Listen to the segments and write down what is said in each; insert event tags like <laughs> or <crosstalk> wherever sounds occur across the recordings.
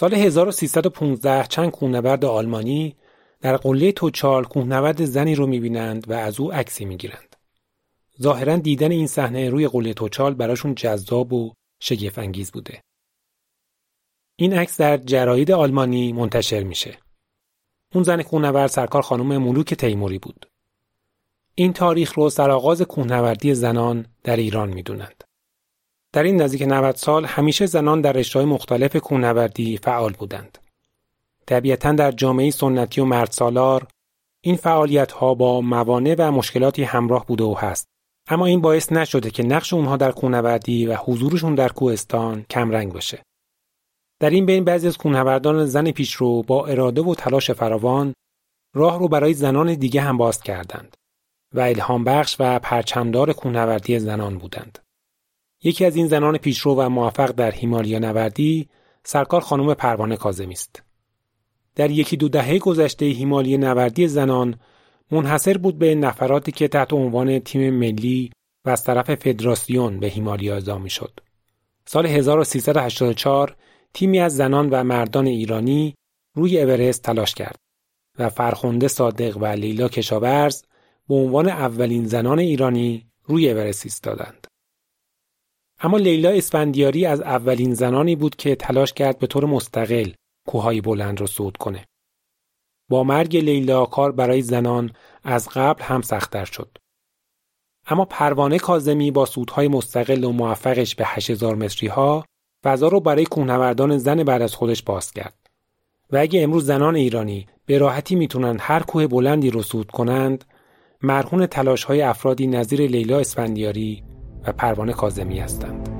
سال 1315 چند کوهنورد آلمانی در قله توچال کوهنورد زنی رو می‌بینند و از او عکسی می‌گیرند. ظاهرا دیدن این صحنه روی قله توچال براشون جذاب و شگفت انگیز بوده. این عکس در جراید آلمانی منتشر میشه. اون زن کوهنورد سرکار خانم ملوک تیموری بود. این تاریخ رو سرآغاز کوهنوردی زنان در ایران می‌دونند. در این نزدیک 90 سال همیشه زنان در رشته‌های مختلف کوهنوردی فعال بودند. طبیعتا در جامعه سنتی و مرد سالار این فعالیت ها با موانع و مشکلاتی همراه بوده و هست. اما این باعث نشده که نقش اونها در کوهنوردی و حضورشون در کوهستان کمرنگ بشه. در این بین بعضی از کوهنوردان زن پیشرو با اراده و تلاش فراوان راه رو برای زنان دیگه هم باز کردند و الهام بخش و پرچمدار کوهنوردی زنان بودند. یکی از این زنان پیشرو و موفق در هیمالیا نوردی سرکار خانم پروانه کاظمی است. در یکی دو دهه گذشته هیمالیا نوردی زنان منحصر بود به نفراتی که تحت عنوان تیم ملی و از طرف فدراسیون به هیمالیا اعزام شد. سال 1384 تیمی از زنان و مردان ایرانی روی اورست تلاش کرد و فرخنده صادق و لیلا کشاورز به عنوان اولین زنان ایرانی روی اورست ایستادند. اما لیلا اسفندیاری از اولین زنانی بود که تلاش کرد به طور مستقل کوههای بلند را صعود کنه. با مرگ لیلا کار برای زنان از قبل هم سختتر شد. اما پروانه کازمی با سودهای مستقل و موفقش به 8000 متری ها فضا رو برای کوهنوردان زن بعد از خودش باز کرد. و اگه امروز زنان ایرانی به راحتی می‌تونن هر کوه بلندی رو صعود کنند، مرهون تلاش های افرادی نظیر لیلا اسفندیاری و پروانه کازمی هستند.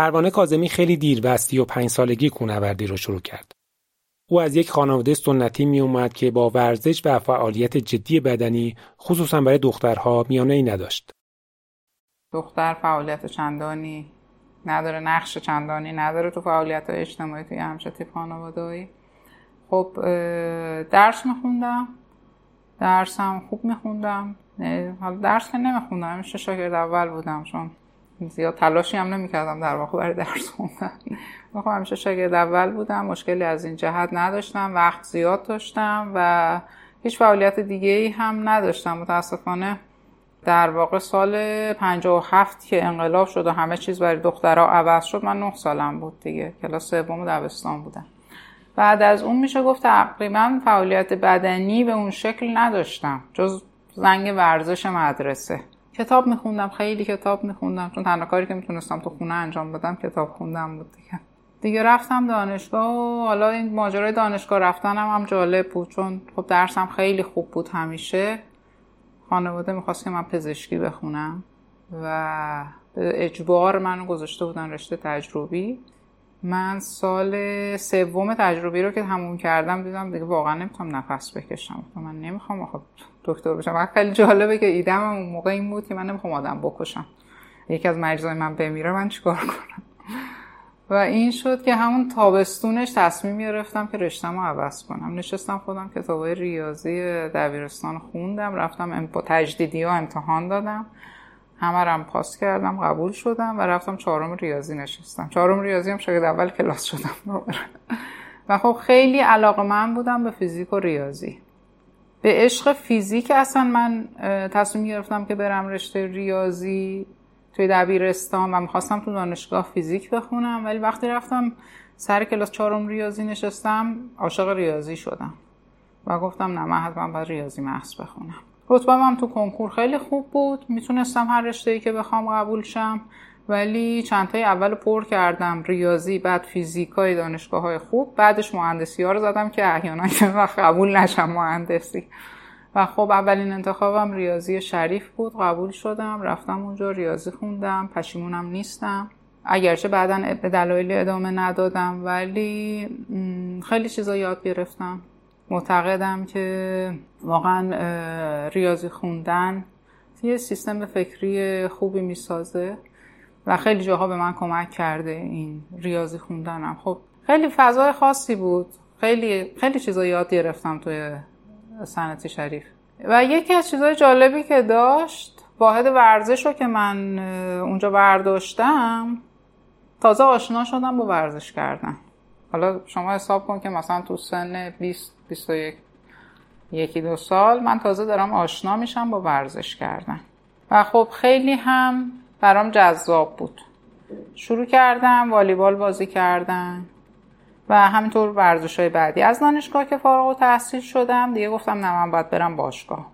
پروانه کازمی خیلی دیر و و پنج سالگی کوهنوردی رو شروع کرد. او از یک خانواده سنتی می اومد که با ورزش و فعالیت جدی بدنی خصوصا برای دخترها میانه ای نداشت. دختر فعالیت چندانی نداره نقش چندانی نداره تو فعالیت های اجتماعی توی همچه تیپ خانوادهایی خب درس میخوندم درسم خوب میخوندم حالا درس که نمیخوندم همیشه شاگرد اول بودم چون زیاد تلاشی هم نمی‌کردم در واقع برای درس خوندن. خب همیشه شاگرد اول بودم مشکلی از این جهت نداشتم وقت زیاد داشتم و هیچ فعالیت دیگه ای هم نداشتم. متاسفانه در واقع سال 57 که انقلاب شد و همه چیز برای دخترها عوض شد من 9 سالم بود دیگه. کلاس سوم دبستان بودم. بعد از اون میشه گفت تقریبا فعالیت بدنی به اون شکل نداشتم جز زنگ ورزش مدرسه. کتاب میخوندم خیلی کتاب میخوندم چون تنها کاری که می‌تونستم تو خونه انجام بدم کتاب خوندم بود دیگه. دیگه رفتم دانشگاه و حالا این ماجرای دانشگاه رفتنم هم جالب بود چون خب درسم خیلی خوب بود همیشه. خانواده می‌خواست که من پزشکی بخونم و به اجبار منو گذاشته بودن رشته تجربی. من سال سوم تجربی رو که تموم کردم دیدم دیگه واقعا نمی‌تونم نفس بکشم. من نمی‌خوام خب دکتر بشم. خیلی جالبه که ایدم اون موقع این بود که من نمی‌خوام آدم بکشم. یکی از مریضای من بمیره من چیکار کنم؟ و این شد که همون تابستونش تصمیم گرفتم که رشتم رو عوض کنم. نشستم خودم کتابای ریاضی دبیرستان خوندم رفتم با تجدیدی ها امتحان دادم. همه رم پاس کردم قبول شدم و رفتم چهارم ریاضی نشستم. چهارم ریاضی هم شاید اول کلاس شدم و خب خیلی علاقه من بودم به فیزیک و ریاضی. به عشق فیزیک اصلا من تصمیم گرفتم که برم رشته ریاضی توی دبیرستان و می‌خواستم تو دانشگاه فیزیک بخونم ولی وقتی رفتم سر کلاس چهارم ریاضی نشستم عاشق ریاضی شدم. و گفتم نه من حتما باید ریاضی محض بخونم. رتبه هم تو کنکور خیلی خوب بود. می‌تونستم هر رشته ای که بخوام قبول شم. ولی چند تای اول پر کردم. ریاضی بعد فیزیک های دانشگاه های خوب. بعدش مهندسی ها رو زدم که احیانا وقت قبول نشم مهندسی. و خب اولین انتخابم ریاضی شریف بود. قبول شدم. رفتم اونجا ریاضی خوندم. پشیمونم نیستم. اگرچه بعدا به دلایل ادامه ندادم ولی خیلی چیزا یاد گرفتم. معتقدم که واقعا ریاضی خوندن یه سیستم فکری خوبی می‌سازه و خیلی جاها به من کمک کرده این ریاضی خوندنم. خب خیلی فضای خاصی بود. خیلی خیلی چیزا یاد گرفتم توی سنتی شریف. و یکی از چیزهای جالبی که داشت واحد ورزش رو که من اونجا برداشتم تازه آشنا شدم با ورزش کردن حالا شما حساب کن که مثلا تو سن 20 21 یکی دو سال من تازه دارم آشنا میشم با ورزش کردن. و خب خیلی هم برام جذاب بود. شروع کردم والیبال بازی کردن و همینطور ورزش های بعدی. از دانشگاه که فارغ‌التحصیل شدم دیگه گفتم نه من باید برم باشگاه.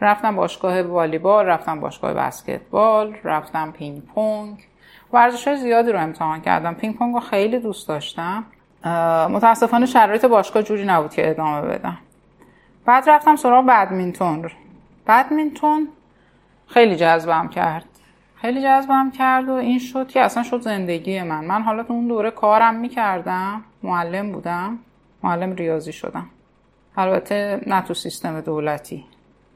رفتم باشگاه والیبال رفتم باشگاه بسکتبال رفتم پینگ پونگ. ورزش های زیادی رو امتحان کردم. پینگ پونگ رو خیلی دوست داشتم. متاسفانه شرایط باشگاه جوری نبود که ادامه بدم بعد رفتم سراغ بدمینتون. بدمینتون خیلی جذبم کرد. خیلی جذبم کرد و این شد که اصلا شد زندگی من. من حالا تو اون دوره کارم می‌کردم معلم بودم معلم ریاضی شدم. البته نه تو سیستم دولتی.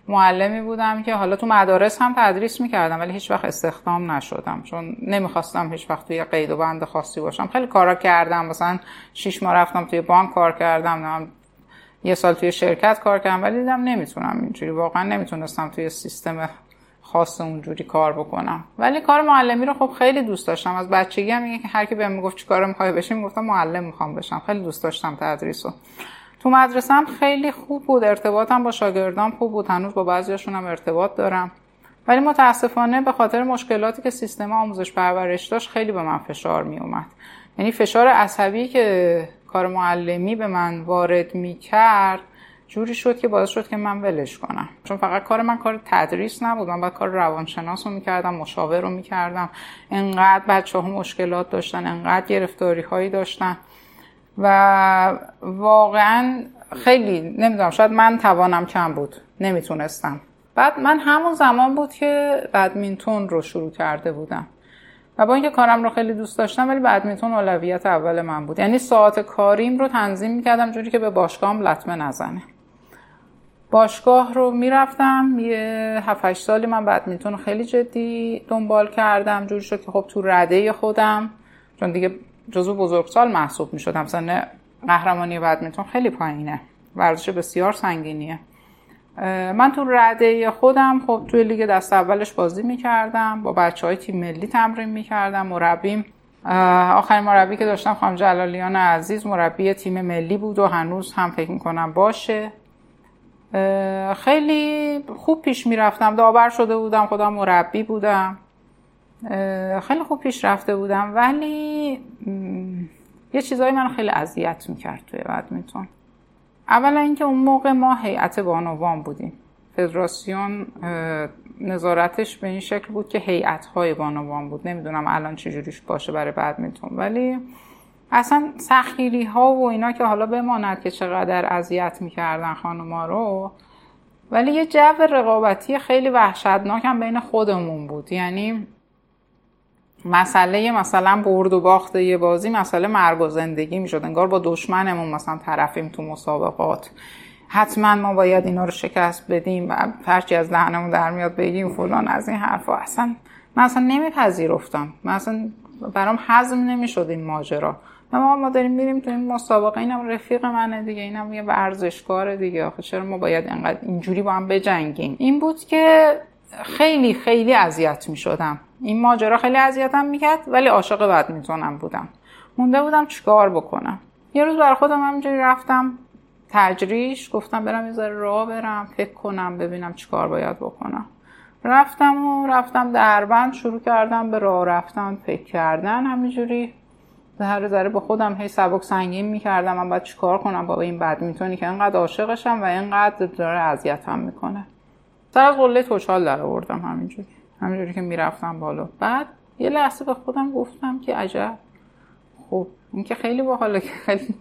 معلمی بودم که حالا تو مدارس هم تدریس می‌کردم ولی هیچ وقت استخدام نشدم. چون نمی‌خواستم هیچ وقت توی قید و بند خاصی باشم. خیلی کارا کردم. مثلا شیش ماه رفتم توی بانک کار کردم. یه سال توی شرکت کار کردم ولی دیدم نمی‌تونم اینجوری. واقعا نمی‌تونستم توی سیستم خاص اونجوری کار بکنم. ولی کار معلمی رو خب خیلی دوست داشتم. از بچگی هم هر کی بهم می‌گفت چیکار می‌خوای بشی می‌گفتم معلم می‌خوام بشم. خیلی دوست داشتم تدریس رو. تو مدرسه هم خیلی خوب بود. ارتباطم با شاگردان خوب بود. هنوز با بعضیاشون هم ارتباط دارم. ولی متاسفانه به خاطر مشکلاتی که سیستم آموزش پرورش داشت خیلی به من فشار می اومد یعنی فشار عصبی که کار معلمی به من وارد می کرد جوری شد که باعث شد که من ولش کنم. چون فقط کار من کار تدریس نبود. من باید کار روانشناس رو می‌کردم مشاور رو می‌کردم. انقدر بچه ها مشکلات داشتن انقدر گرفتاری هایی داشتن. و واقعا خیلی نمی‌دونم شاید من توانم کم بود نمی‌تونستم. بعد من همون زمان بود که بدمینتون رو شروع کرده بودم. و با اینکه کارم رو خیلی دوست داشتم ولی بدمینتون اولویت اول من بود. یعنی ساعت کاریم رو تنظیم می‌کردم جوری که به باشگاهم لطمه نزنه. باشگاه رو می‌رفتم یه 7 سالی من بدمینتون خیلی جدی دنبال کردم. جوری شد که خب تو رده خودم چون دیگه جزو بزرگسال محسوب می‌شدم سن قهرمانی بدمینتون خیلی پایینه. ورزش بسیار سنگینیه. من تو رده خودم خب توی لیگ دست اولش بازی می‌کردم. با بچه های تیم ملی تمرین می‌کردم. مربیم آخرین مربی که داشتم خانم جلالیان عزیز مربی تیم ملی بود و هنوز هم فکر می‌کنم باشه. خیلی خوب پیش می‌رفتم. داور شده بودم خودم مربی بودم. خیلی خوب پیش رفته بودم ولی یه چیزایی من خیلی اذیت می‌کرد توی بدمینتون اولا اینکه اون موقع ما هیئت بانوان بودیم. فدراسیون نظارتش به این شکل بود که هیئت های بانوان بود. نمی‌دونم الان چجوریش باشه برای بدمینتون ولی اصلا سخیری ها و اینا که حالا بماند که چقدر اذیت می‌کردن خانوما رو. ولی یه جو رقابتی خیلی وحشتناک هم بین خودمون بود. یعنی مسئله مثلا برد و باخت یه بازی مسئله مرگ و زندگی می‌شد. انگار با دشمنمون مثلا طرفیم تو مسابقات. حتما ما باید اینا رو شکست بدیم و هرچی از دهنمون در میاد بگیم فلان از این حرفا. اصلا من اصلا نمیپذیرفتم. من اصلا برام حزم نمی‌شد این ماجرا. ما ما داریم میریم تو این مسابقه اینم رفیق منه دیگه اینم یه ورزشکار دیگه. آخه چرا ما باید اینقدر اینجوری با هم بجنگیم؟ این بود که خیلی خیلی اذیت می‌شدم. این ماجرا خیلی اذیتم می‌کرد ولی عاشق بدمینتونم بودم. مونده بودم چیکار بکنم. یه روز برای خودم همینجوری رفتم تجریش گفتم برم یه ذره راه برم فکر کنم ببینم چیکار باید بکنم. رفتم و رفتم دربند شروع کردم به راه رفتن فکر کردن همینجوری. هر ذره با خودم هی سبک سنگین می‌کردم من باید چیکار کنم؟ با این بدمینتونی که انقدر عاشقشم و انقدر داره اذیتم می‌کنه. سر از قله توچال در آوردم همینجوری. همینجوری که می‌رفتم بالا. بعد یه لحظه به خودم گفتم که عجب. خب این که خیلی باحاله که خیلی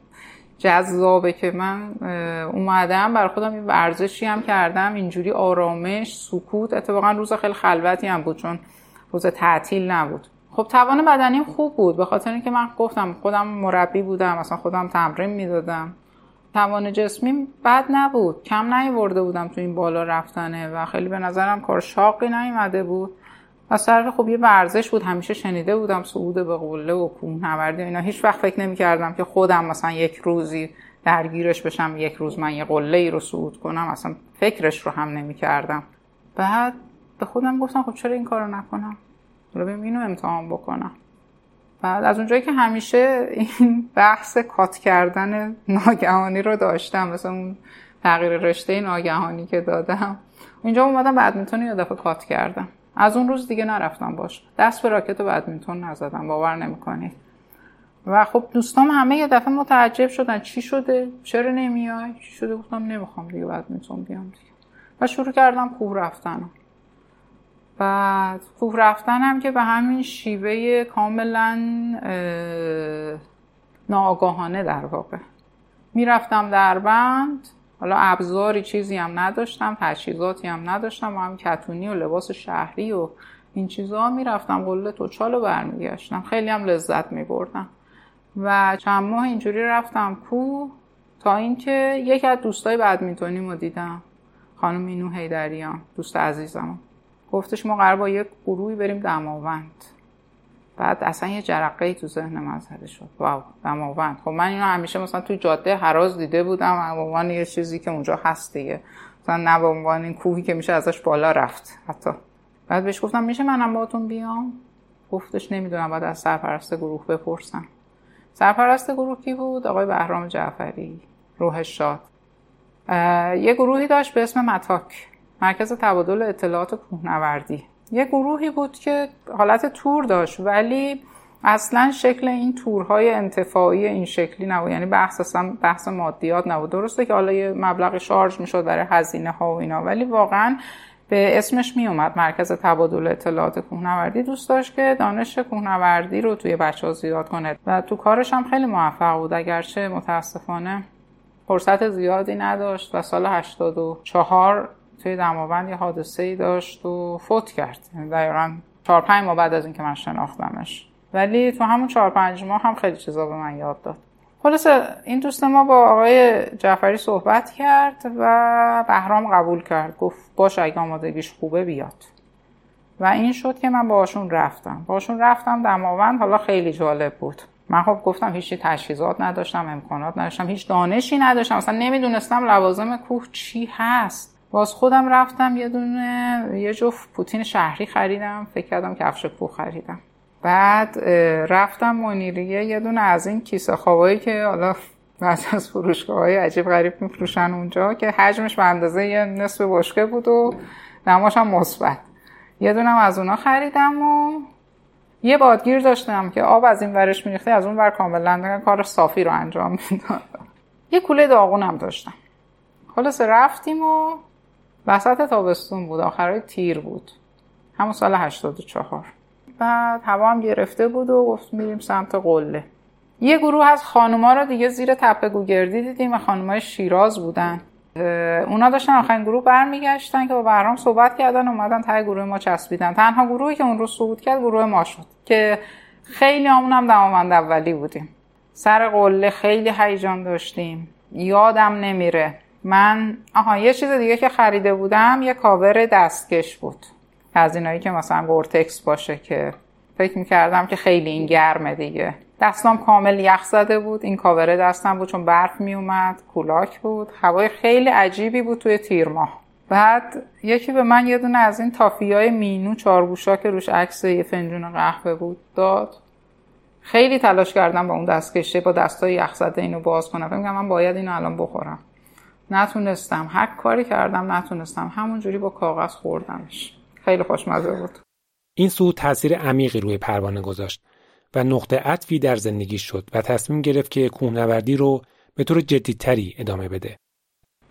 جذابه که من اومدم برای خودم این ورزشی هم کردم. اینجوری آرامش سکوت. اتفاقا روز خیلی خلوتی هم بود چون روز تعطیل نبود. خب توان بدنیم خوب بود. به خاطر اینکه من گفتم خودم مربی بودم اصلا خودم تمرین می‌دادم. توان جسمی بد نبود. کم نیورده بودم تو این بالا رفتنه و خیلی به نظرم کار شاقی نیومده بود. از طرف خب یه ورزش بود. همیشه شنیده بودم صعود به قله و کوهنوردی اینا. هیچ وقت فکر نمی‌کردم که خودم مثلا یک روزی درگیرش بشم یک روز من یه قله ای رو صعود کنم. اصلا فکرش رو هم نمی‌کردم. بعد به خودم گفتم خب چرا این کارو نکنم؟ رو بیم اینو امتحان بکنم. بعد از اونجایی که همیشه این بحث کات کردن ناگهانی رو داشتم مثلا اون تغییر رشته ناگهانی که دادم اینجا اومدم بدمینتون یه دفعه کات کردم. از اون روز دیگه نرفتم باش. دست به راکت بدمینتون نزدم باور نمی‌کنید. و خب دوستام همه یه دفعه متعجب شدن چی شده چرا نمیای؟ چی شده؟ گفتم نمی‌خوام دیگه بدمینتون بیام دیگه. و شروع کردم کوه رفتن. بعد کوه رفتن هم که به همین شیوه کاملا ناآگاهانه در واقع. می‌رفتم در بند حالا ابزاری چیزی هم نداشتم تجهیزاتی هم نداشتم و هم کتونی و لباس شهری و این چیزها می‌رفتم قله توچال و برمیگشتم. خیلی هم لذت میبردم. و چند ماه اینجوری رفتم کو تا اینکه یکی از دوستای بدمینتونی رو دیدم خانم مینو هیدریان دوست عزیزم گفتش ما قرار با یک گروهی بریم دماوند. بعد اصلا یه جرقه ای تو ذهن من زده شد. واو دماوند. خب من اینو همیشه مثلا تو جاده هراز دیده بودم به عنوان یه چیزی که اونجا هست دیگه. مثلا نه به عنوان این کوهی که میشه ازش بالا رفت حتی. بعد بهش گفتم میشه منم باهاتون بیام؟ گفتش نمی‌دونم بعد از سرپرست گروه بپرسم. سرپرست گروه کی بود؟ آقای بهرام جعفری روح شاد. یه گروهی داشت به اسم متاک. مرکز تبادل اطلاعات کوهنوردی. یه گروهی بود که حالت تور داشت ولی اصلا شکل این تورهای انتفاعی این شکلی نبود. یعنی بحث اصلا بحث مادیات نبود. درسته که حالا یه مبلغ شارژ می‌شد برای هزینه ها و اینا ولی واقعا به اسمش می اومد مرکز تبادل اطلاعات کوهنوردی. دوست داشت که دانش کوهنوردی رو توی بچه ها زیاد کنه و تو کارش هم خیلی موفق بود. اگرچه متاسفانه فرصت زیادی نداشت و سال 84 توی دماوند یه حادثه ای داشت و فوت کرد. یعنی دقیقا چهار پنج ماه بعد از اینکه من شناختمش. ولی تو همون چهار پنج ماه هم خیلی چیزا به من یاد داد. خلاصه این دوست ما با آقای جعفری صحبت کرد و بهرام قبول کرد. گفت باش اگه آمادگیش خوبه بیاد. و این شد که من باشون رفتم. باشون رفتم دماوند حالا خیلی جالب بود. من خب گفتم هیچ تجهیزات نداشتم امکانات نداشتم هیچ دانشی نداشتم. اصلا نمی‌دونستم لوازم کوه چی هست. باز خودم رفتم یه دونه یه جفت پوتین شهری خریدم. فکر کردم کفش کوه خریدم. بعد رفتم منیریه. یه دونه از این کیسه خوابایی که حالا بعد از فروشگاه های عجیب غریب میفروشن اونجا که حجمش به اندازه یه نصف بشکه بود و نماش هم مثبت. یه دونم از اونا خریدم و یه بادگیر داشتم که آب از این ورش میریخته از اون ور کاملا کار صافی رو انجام می‌دادم یه کوله داغونم داشتم. خلاص رفتیم و وسط تابستون بود آخرای تیر بود. همون سال 84 بعد هوا هم گرفته بود و گفت میریم سمت قله. یه گروه از خانوما رو دیگه زیر تپه گوگردی دیدیم و خانومای شیراز بودن. اونا داشتن آخرین گروه برمیگشتن که با برام صحبت کردن اومدن ته گروه ما چسبیدن. تنها گروهی که اون رو صعود کرد گروه ما شد که خیلی همون هم دماوند اولی بودیم. سر قله خیلی هیجان داشتیم. یادم نمیره. من آها یه چیز دیگه که خریده بودم یه کاور دستکش بود. از اینایی که مثلا گورتکس باشه که فکر می‌کردم که خیلی این گرمه دیگه. دستام کامل یخ زده بود این کاوره دستم بود چون برف میومد کولاک بود. هوای خیلی عجیبی بود توی تیر ماه. بعد یکی به من یه دونه از این تافی های مینو چارگوشا که روش عکس یه فنجون قهوه بود داد. خیلی تلاش کردم با اون دست کشه با دستای یخ زده اینو باز کنم. فکر من باید اینو الان بخورم. نتونستم. هر کاری کردم نتونستم. همونجوری با کاغذ خوردمش. خیلی خوشمزه بود. این سو تاثیر عمیقی روی پروانه گذاشت و نقطه عطفی در زندگی شد و تصمیم گرفت که کوهنوردی رو به طور جدیتری ادامه بده.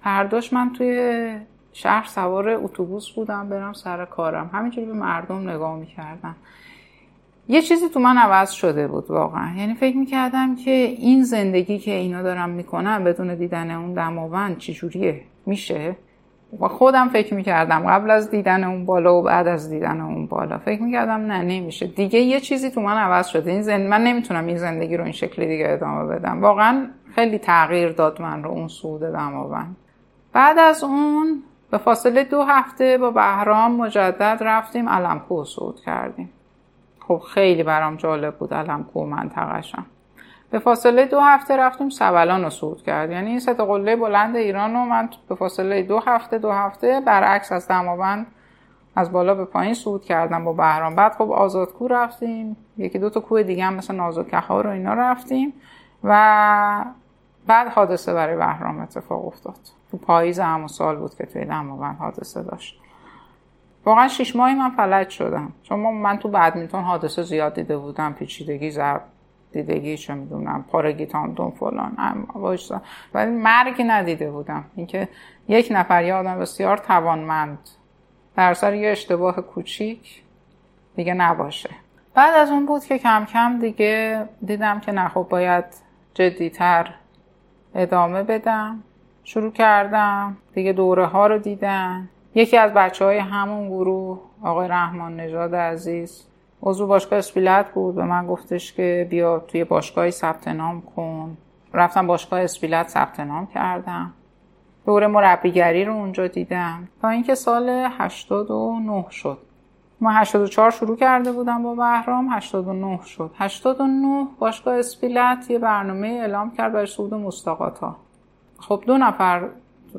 فرداش من توی شهر سوار اتوبوس بودم برم سر کارم. همینجوری به مردم نگاه می‌کردم. یه چیزی تو من عوض شده بود واقعا. یعنی فکر می‌کردم که این زندگی که اینا دارم می‌کنن بدون دیدن اون دماوند چجوریه؟ میشه؟ و خودم فکر می‌کردم قبل از دیدن اون بالا و بعد از دیدن اون بالا. فکر می‌کردم نه نمیشه. دیگه یه چیزی تو من عوض شده. این زند... من نمی‌تونم این زندگی رو این شکلی دیگه ادامه بدم. واقعا خیلی تغییر داد من رو اون سود دماوند. بعد از اون به فاصله دو هفته با بهرام مجدد رفتیم علمکو صعود کردیم. خب خیلی برام جالب بود علمکو منطقهشم. به فاصله دو هفته رفتیم سبلان رو صعود کرد. یعنی این سطح قله بلند ایران رو من به فاصله دو هفته دو هفته برعکس از دماوند از بالا به پایین صعود کردم با بهرام. بعد خب آزادکو رفتیم. یکی دو تا کوه دیگه هم مثل نازوکه رو اینا رفتیم و بعد حادثه برای بهرام اتفاق افتاد. تو پاییز همون سال بود که توی دماوند حادثه داشت. واقعا شیش ماهی من فلج شدم. چون من تو بدمینتون حادثه زیاد دیده بودم پیچیدگی ضرب دیدگی چه می‌دونم پارگی تاندون فلان وایسا. ولی مرگی ندیده بودم. اینکه یک نفر یه آدم بسیار توانمند در سر یه اشتباه کوچیک دیگه نباشه. بعد از اون بود که کم کم دیگه دیدم که نه خب باید جدیتر ادامه بدم. شروع کردم. دیگه دوره ها رو دیدم. یکی از بچه های همون گروه آقای رحمان نژاد عزیز. عضو باشگاه اسپیلت بود. به من گفتش که بیا توی باشگاهی ثبت نام کن. رفتم باشگاه اسپیلت ثبت نام کردم. دوره مربیگری رو اونجا دیدم. تا اینکه سال 89 شد. ما 84 شروع کرده بودم با بهرام 89 شد. 89 باشگاه اسپیلت یه برنامه اعلام کرد برای صعود مستقات ها خب دو نفر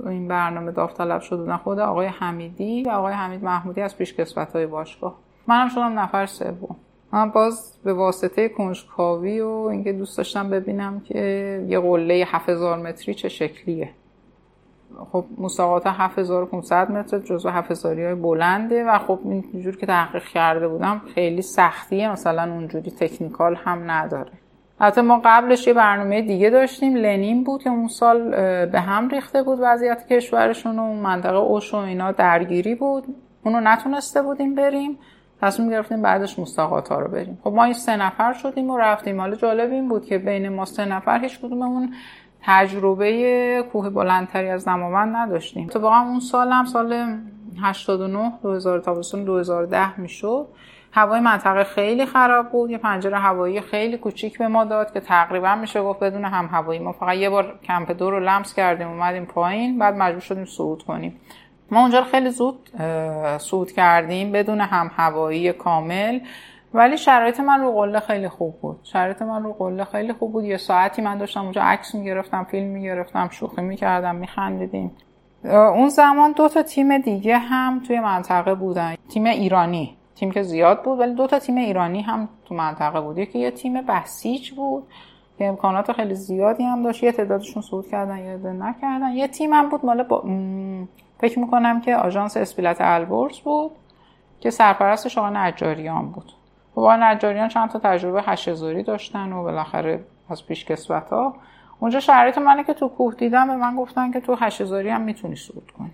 این برنامه داوطلب بودن خود آقای حمیدی و آقای حمید محمودی از پیشکسوت های باشگاه. منم شدم نفر سوم. من باز به واسطه کنجکاوی و اینکه دوست داشتم ببینم که یه قله 7000 متری چه شکلیه. خب مسابقات 7500 متر جزو 7000 های بلنده و خب اینجور که تحقیق کرده بودم خیلی سختیه مثلا اونجوری تکنیکال هم نداره. حتی ما قبلش یه برنامه دیگه داشتیم. لنین بود که اون سال به هم ریخته بود وضعیت کشورشون و منطقه اوش و اینا درگیری بود. اونو نتونسته بودیم بریم. تصمیم گرفتیم بعدش مستقات ها رو بریم. خب ما این سه نفر شدیم و رفتیم. حالا جالب این بود که بین ما سه نفر هیچ کدوممون تجربه کوه بلندتری از دماوند نداشتیم. اتفاقا اون سال هم سال 89 2000 تابستون 2010 می‌شد. هوای منطقه خیلی خراب بود. یه پنجره هوایی خیلی کوچیک به ما داد که تقریبا میشه گفت بدون هم هوایی. ما فقط یه بار کمپ دو رو لمس کردیم اومدیم پایین بعد مجبور شدیم صعود کنیم. ما اونجا خیلی زود صعود کردیم بدون هم هوایی کامل. ولی شرایط من رو قله خیلی خوب بود. شرایط من رو قله خیلی خوب بود. یه ساعتی من داشتم اونجا عکس می‌گرفتم فیلم می‌گرفتم شوخی می‌کردم میخندیدیم. اون زمان دو تا تیم دیگه هم توی منطقه بودن. تیم ایرانی. تیم که زیاد بود ولی دو تا تیم ایرانی هم تو منطقه بود. یکی یه تیم بسیج بود که امکانات خیلی زیادی هم داشت. یه تعدادشون صعود کردن یه نکردن. یه تیم هم بود مال با... فکر می‌کنم که آژانس اسپیلت البرز بود که سرپرستش آقا نجاریان بود. آقا نجاریان چند تا تجربه هشتزاری داشتن و بالاخره از پیش کسوت ها اونجا شرایط منه که تو کوه دیدم به من گفتن که تو هشتزاری هم می‌تونی صعود کنی.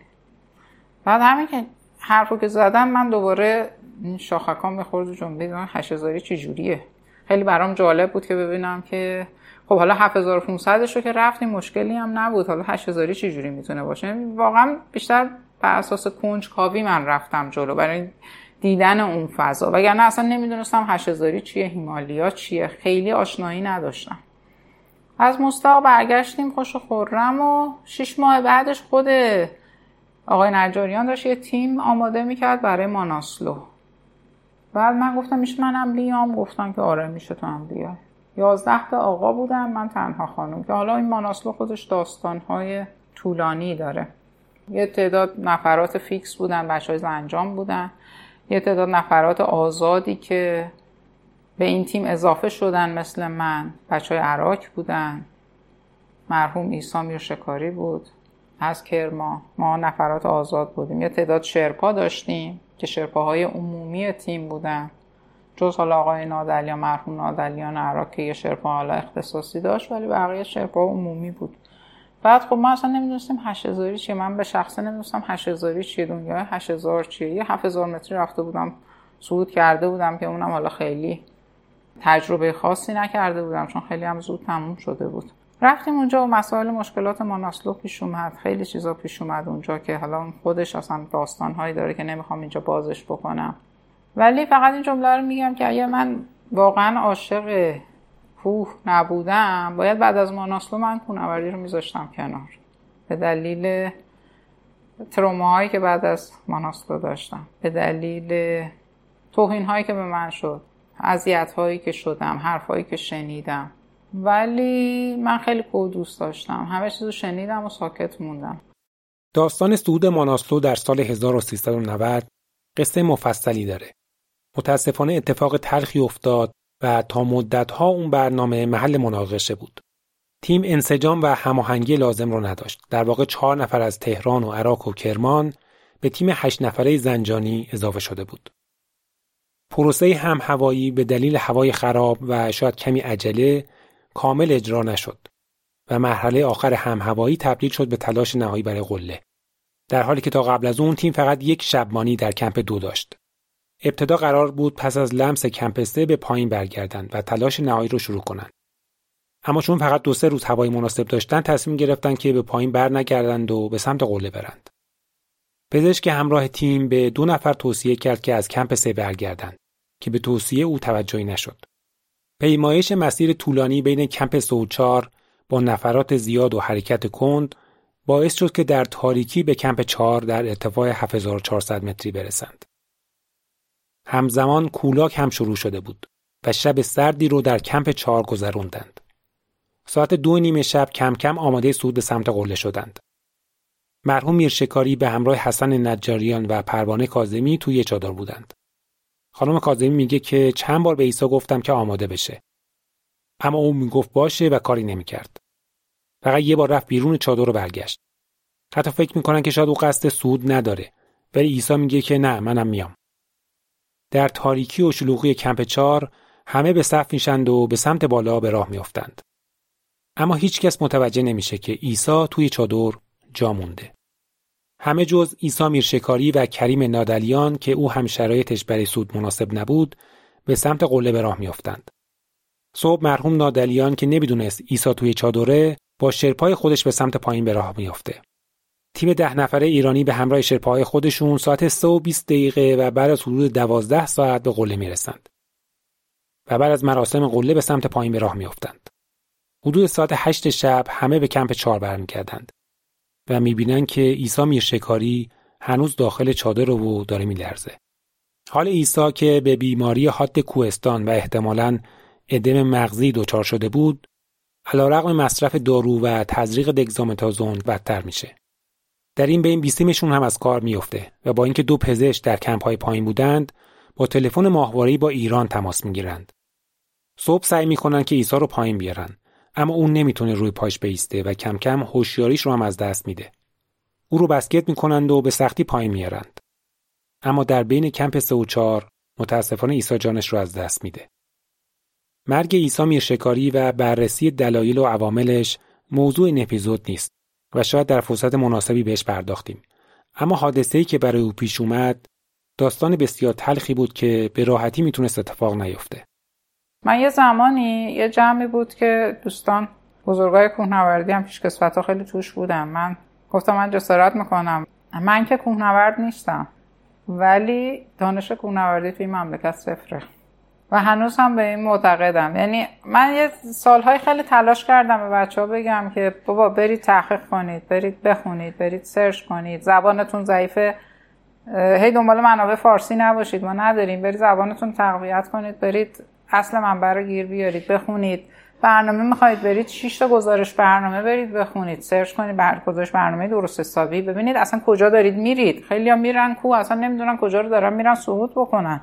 بعد همین که حرفو که زدم من دوباره این شاخکان می‌خورد و جنبه هشتزاری چجوریه خیلی برام جالب بود که ببینم که خب حالا 7500 رو که رفتیم مشکلی هم نبود. حالا 8000 چه جوری می‌تونه باشه؟ واقعا بیشتر بر اساس کنجکاوی من رفتم جلو برای دیدن اون فضا. وگرنه اصلا نمی‌دونستم 8000 چیه هیمالیا چیه خیلی آشنایی نداشتم. از مستاق برگشتیم خوش و خورم و شش ماه بعدش خود آقای نجاریان داشت یه تیم آماده می‌کرد برای ماناسلو. بعد من گفتم میشه منم بیام گفتن که آره میشه تو هم بیا. یازده تا آقا بودن من تنها خانم. که حالا این ماناسلو خودش داستانهای طولانی داره. یه تعداد نفرات فیکس بودن بچه های زنجان بودن. یه تعداد نفرات آزادی که به این تیم اضافه شدن مثل من. بچه های عراق بودن. مرحوم ایسا میر شکاری بود. از کرما ما نفرات آزاد بودیم. یه تعداد شرپا داشتیم. که شرپاهای عمومی تیم بودن. جز حالا آقای نادلیان مرحوم نادلیان عراق که یه شرپا حالا اختصاصی داشت ولی بقیه شرپا عمومی بود. بعد خب ما اصلا نمی‌دونستیم هشت چیه. من به شخصه نمی‌دونستم هشت چیه دنیا هشت هزار چیه. یه هفت هزار متری رفته بودم صعود کرده بودم که اونم حالا خیلی تجربه خاصی نکرده بودم چون خیلی هم زود تموم شده بود. رفتیم اونجا و مسائل مشکلات ماناسلو پیش اومد. خیلی چیزا پیش اومد اونجا که حالا خودش اصلا داستانهایی داره که نمی‌خوام اینجا بازش بکنم. ولی فقط این جمله رو میگم که اگه من واقعا عاشق کوه نبودم باید بعد از ماناسلو من کوهنوردی رو میذاشتم کنار. به دلیل تروماهایی که بعد از ماناسلو داشتم. به دلیل توهین هایی که به من شد. اذیت هایی که شدم حرف هایی که شنیدم. ولی من خیلی کوه دوست داشتم همه چیزو شنیدم و ساکت موندم داستان صعود ماناسلو در سال 1390 قصه مفصلی داره متاسفانه اتفاق تلخی افتاد و تا مدتها اون برنامه محل مناقشه بود. تیم انسجام و هماهنگی لازم رو نداشت. در واقع چهار نفر از تهران و عراق و کرمان به تیم هشت نفره زنجانی اضافه شده بود. پروسه هم هوایی به دلیل هوای خراب و شاید کمی عجله کامل اجرا نشد و مرحله آخر هم هوایی تبدیل شد به تلاش نهایی برای قله. در حالی که تا قبل از اون تیم فقط یک شبمانی در کمپ دو داشت. ابتدا قرار بود پس از لمس کمپسته به پایین برگردند و تلاش نهایی رو شروع کنند. اما چون فقط دو سه روز هوای مناسب داشتن تصمیم گرفتند که به پایین بر نگردند و به سمت قله برند. پزشک همراه تیم به دو نفر توصیه کرد که از کمپ سه برگردند که به توصیه او توجهی نشد. پیمایش مسیر طولانی بین کمپ سوچار با نفرات زیاد و حرکت کند باعث شد که در تاریکی به کمپ چهار در ارتفاع 7400 متری برسند. همزمان کولاک هم شروع شده بود و شب سردی رو در کمپ چهار گذروندند. ساعت دو نیمه شب کم کم آماده سود به سمت قله شدند. مرحوم میرشکاری به همراه حسن نجاریان و پروانه کازمی توی چادر بودند. خانم کازمی میگه که چند بار به عیسی گفتم که آماده بشه. اما او می‌گفت باشه و کاری نمی‌کرد. فقط یه بار رفت بیرون چادر رو برگشت. حتی فکر می‌کنن که شاید او قصد سود نداره. ولی عیسی میگه که نه منم میام. در تاریکی و شلوغی کمپ چار همه به صف میشند و به سمت بالا به راه میافتند. اما هیچ کس متوجه نمیشه که عیسی توی چادر جا مونده. همه جز عیسی میرشکاری و کریم نادلیان که او هم شرایطش برای سود مناسب نبود به سمت قله به راه میافتند. صبح مرحوم نادلیان که نمی‌دونست عیسی توی چادره با شرپای خودش به سمت پایین به راه میافته. تیم ده نفره ایرانی به همراه شرپاهای خودشون ساعت 3 و 20 دقیقه و بعد از حدود 12 ساعت به قله می‌رسند. و بعد از مراسم قله به سمت پایین به راه میافتند. حدود ساعت 8 شب همه به کمپ 4 برمیگردند و می‌بینند که عیسی میرشکاری هنوز داخل چادر و داره میلرزه. حال عیسی که به بیماری حاد کوهستان و احتمالاً ادم مغزی دچار شده بود، علیرغم مصرف دارو و تزریق دگزامتازون بدتر میشه. در این بین بیسیمشون هم از کار میفته و با اینکه دو پزشک در کمپ های پایین بودند با تلفن ماهواره‌ای با ایران تماس می‌گیرند صبح سعی می‌کنن که عیسی رو پایین بیارن اما اون نمی‌تونه روی پاش بیسته و کم کم هوشیاریش رو هم از دست میده او رو بسکت می‌کنند و به سختی پایین میارند اما در بین کمپ سه و چهار متاسفانه عیسی جانش رو از دست میده مرگ عیسی میرشکاری و بررسی دلایل و عواملش موضوع این اپیزود نیست و شاید در فرصت مناسبی بهش پرداختیم. اما حادثه‌ای که برای او پیش اومد داستان بسیار تلخی بود که به راحتی می‌تونست اتفاق نیفته. من یه زمانی یه جمعی بود که دوستان بزرگای کوهنوردی هم پیش ها خیلی توش بودم من گفتم من جسارت می‌کنم. من که کوهنورد نیستم ولی دانش کوهنوردی توی مملکت صفره. و هنوز هم به این معتقدم. یعنی من یه سالهای خیلی تلاش کردم به بچه ها بگم که بابا برید تحقیق کنید برید بخونید برید سرچ کنید. زبانتون ضعیفه. هی دنبال منابع فارسی نباشید. ما نداریم. برید زبانتون تقویت کنید. برید اصل منبع رو گیر بیارید بخونید. برنامه می‌خواید برید 6 تا گزارش برنامه برید بخونید. سرچ کنید بر گزارش برنامه درست حسابی. ببینید اصلا کجا دارید میرید. خیلی ها میرن کو اصلا نمی‌دونن کجا رو دارن میرن صعود بکنن.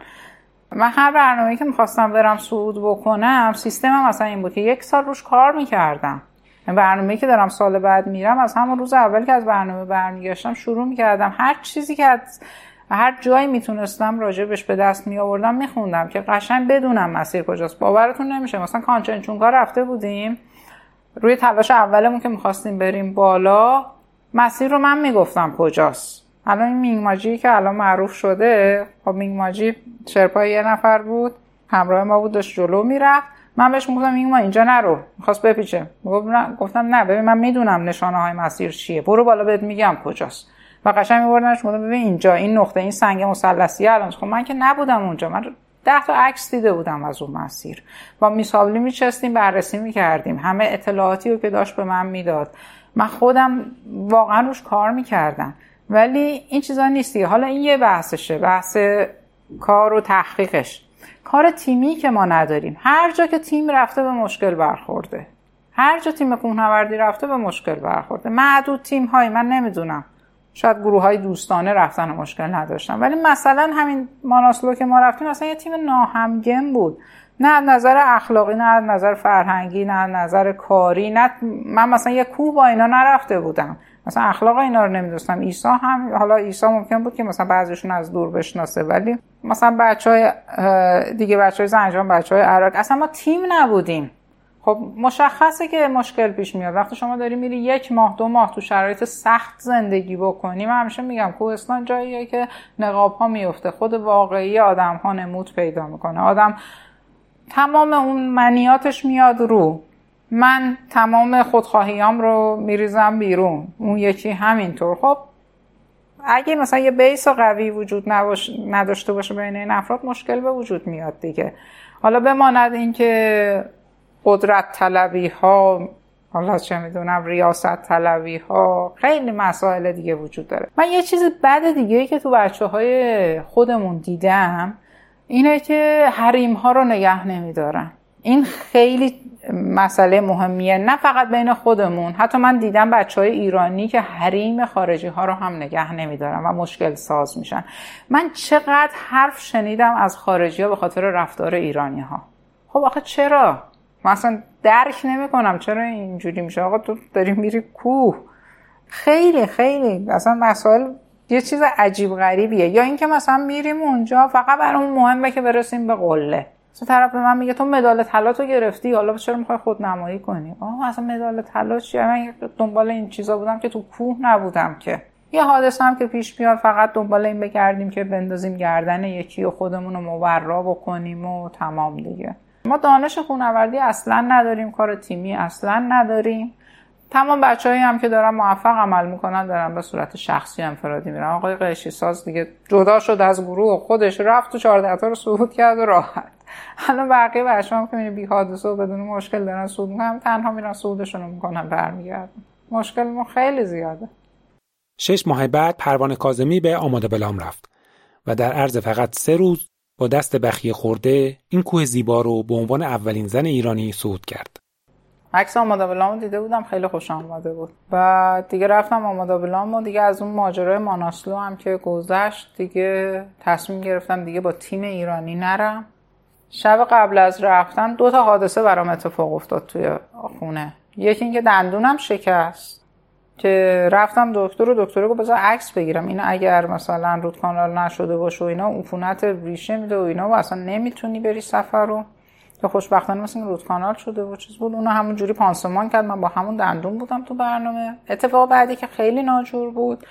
من هر برنامه‌ای که می‌خواستم برم صعود بکنم سیستمم اصلا این بود که یک سال روش کار می‌کردم. برنامه‌ای که دارم سال بعد میرم از همون روز اول که از برنامه برمیگشتم شروع می‌کردم. هر چیزی که از هر جایی می‌تونستم راجبش به دست می آوردم میخوندم که قشنگ بدونم مسیر کجاست. باورتون نمیشه مثلا کانچنچونگا رفته بودیم. روی تلاش اولمون که می‌خواستیم بریم بالا مسیر رو من می‌گفتم کجاست. الان این مینگ ماجی که الان معروف شده. خب مینگ ماجی شرپای یه نفر بود همراه ما بود داشت جلو می‌رفت. من بهش گفتم این اینجا نرو. می‌خواست بپیچه. گفتم نه ببین من می‌دونم نشانه های مسیر چیه. برو بالا بهت میگم کجاست. و قشنگ میبردنش گفتم ببین اینجا این نقطه این سنگ مثلثی الان. خب من که نبودم اونجا. من ده تا عکس دیده بودم از اون مسیر. با میسابلی میچستیم بررسی می‌کردیم. همه اطلاعاتی رو که داشت به من می‌داد. من خودم واقعا روش کار می‌کردم. ولی این چیزا نیستی. حالا این یه بحثشه. بحث کار و تحقیقش. کار تیمی که ما نداریم. هر جا که تیم رفته به مشکل برخورده. هر جا تیم کوهنوردی رفته به مشکل برخورده. معدود تیم های من نمی‌دونم. شاید گروه های دوستانه رفتن و مشکل نداشتن. ولی مثلا همین ماناسلو که ما رفتیم مثلا یه تیم ناهمگن بود. نه از نظر اخلاقی نه از نظر فرهنگی نه از نظر کاری نه من مثلا یه کوه با اینا نرفته بودم. مثلا اخلاق اینا رو نمی‌دونستم. عیسی هم حالا عیسی ممکن بود که مثلا بعضیشون از دور بشناسه ولی مثلا بچه های دیگه بچه های زنجان بچه های عراق اصلا ما تیم نبودیم. خب مشخصه که مشکل پیش میاد. وقتی شما داری میری یک ماه دو ماه تو شرایط سخت زندگی بکنی من همیشه میگم کوهستان جاییه که نقاب ها میفته. خود واقعی آدم ها نمود پیدا می‌کنه. آدم تمام اون منیاتش میاد رو. من تمام خودخواهیام رو میریزم بیرون. اون یکی همینطور. خب اگه مثلا یه بیس قوی وجود نداشته باشه بین این افراد مشکل به وجود میاد دیگه. حالا بماند اینکه قدرت طلبی ها حالا چه می‌دونم ریاست طلبی ها خیلی مسائل دیگه وجود داره. من یه چیز بد دیگه که تو بچه های خودمون دیدم اینه که حریم ها رو نگه نمیدارن. این خیلی مسئله مهمیه نه فقط بین خودمون. حتی من دیدم بچه های ایرانی که حریم خارجی ها رو هم نگه نمیدارن و مشکل ساز میشن. من چقدر حرف شنیدم از خارجی ها به خاطر رفتار ایرانی ها خب آخه چرا؟ مثلا درک نمی‌کنم چرا اینجوری میشه. آقا تو داری میری کوه. خیلی خیلی. اصلا مسائل یه چیز عجیب غریبیه. یا اینکه مثلا میریم اونجا فقط برامون مهمه که برسیم به قله. مثلا طرف به من میگه تو مدال طلا تو گرفتی حالا چرا می‌خوای خودنمایی کنی؟ آه اصلا مدال طلا چیه؟ من دنبال این چیزا بودم که تو کوه نبودم که. یه حادثه هم که پیش میاد فقط دنبال این بگردیم که بندازیم گردن یکی و خودمون رو مورا بکنیم و تمام دیگه. ما دانش خونوردی اصلا نداریم کار تیمی اصلا نداریم. تمام بچههایی هم که دارن موفق عمل می‌کنن دارن به صورت شخصی انفرادی میرن. آقای قیشی ساز دیگه جدا شد از گروه خودش رفت تو 14 تا رو صعود کرد و راحت. حالا بقیه بچه هم که میره بی حادثه و بدون مشکل دارن صعود می‌کنن تنها میرن صعودشون می‌کنن برمیگردن. مشکل ما خیلی زیاده. شش ماه بعد پروانه کازمی به آماده بلام رفت و در عرض فقط سه روز با دست بخیه خورده این کوه زیبا رو به عنوان اولین زن ایرانی صعود کرد. عکس آماده بلامو دیده بودم خیلی خوش آمده بود. و دیگه رفتم آماده بلام و دیگه از اون ماجرای ماناسلو هم که گذشت دیگه تصمیم گرفتم دیگه با تیم ایرانی نرم. شب قبل از رفتن دو تا حادثه برام اتفاق افتاد توی خونه. یکی اینکه دندونم شکست. که رفتم دکتر و دکتر گفت بذار عکس بگیرم. اینا اگر مثلا رود کانال نشده باشه و اینا عفونت ریشه میده و اینا و اصلا نمی‌تونی بری سفر رو که خوشبختانه مثل رود کانال شده و چیز بود. اونو همون جوری پانسمان کرد. من با همون دندون بودم تو برنامه. اتفاق بعدی که خیلی ناجور بود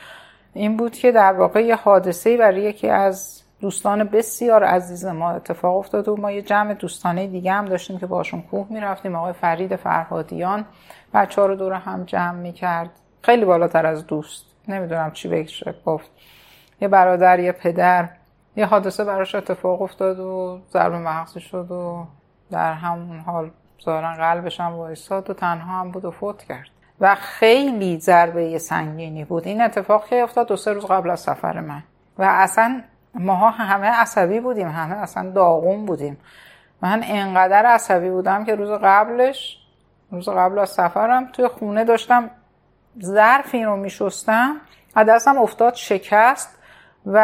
این بود که در واقع یه حادثه برای یکی از دوستان بسیار عزیز ما اتفاق افتاد و ما یه جمع دوستانه دیگه هم داشتیم که باشون کوه می‌رفتیم. آقای فرید فرهادیان بچه ها رو دور هم جمع می‌کرد. خیلی بالاتر از دوست. نمی‌دونم چی بگشه گفت. یه برادر یه پدر. یه حادثه براش اتفاق افتاد و ضرب مغزی شد و در همون حال ظاهرا قلبش هم وایساد و تنها هم بود و فوت کرد. و خیلی ضربه سنگینی بود. این اتفاق که افتاد دو سه روز قبل از سفر من. و اصلا ماها همه عصبی بودیم. همه اصلا داغون بودیم. من انقدر عصبی بودم که روز قبلش روز قبل از سفرم توی خونه داشتم ظرفی رو میشستم. و دستم افتاد شکست و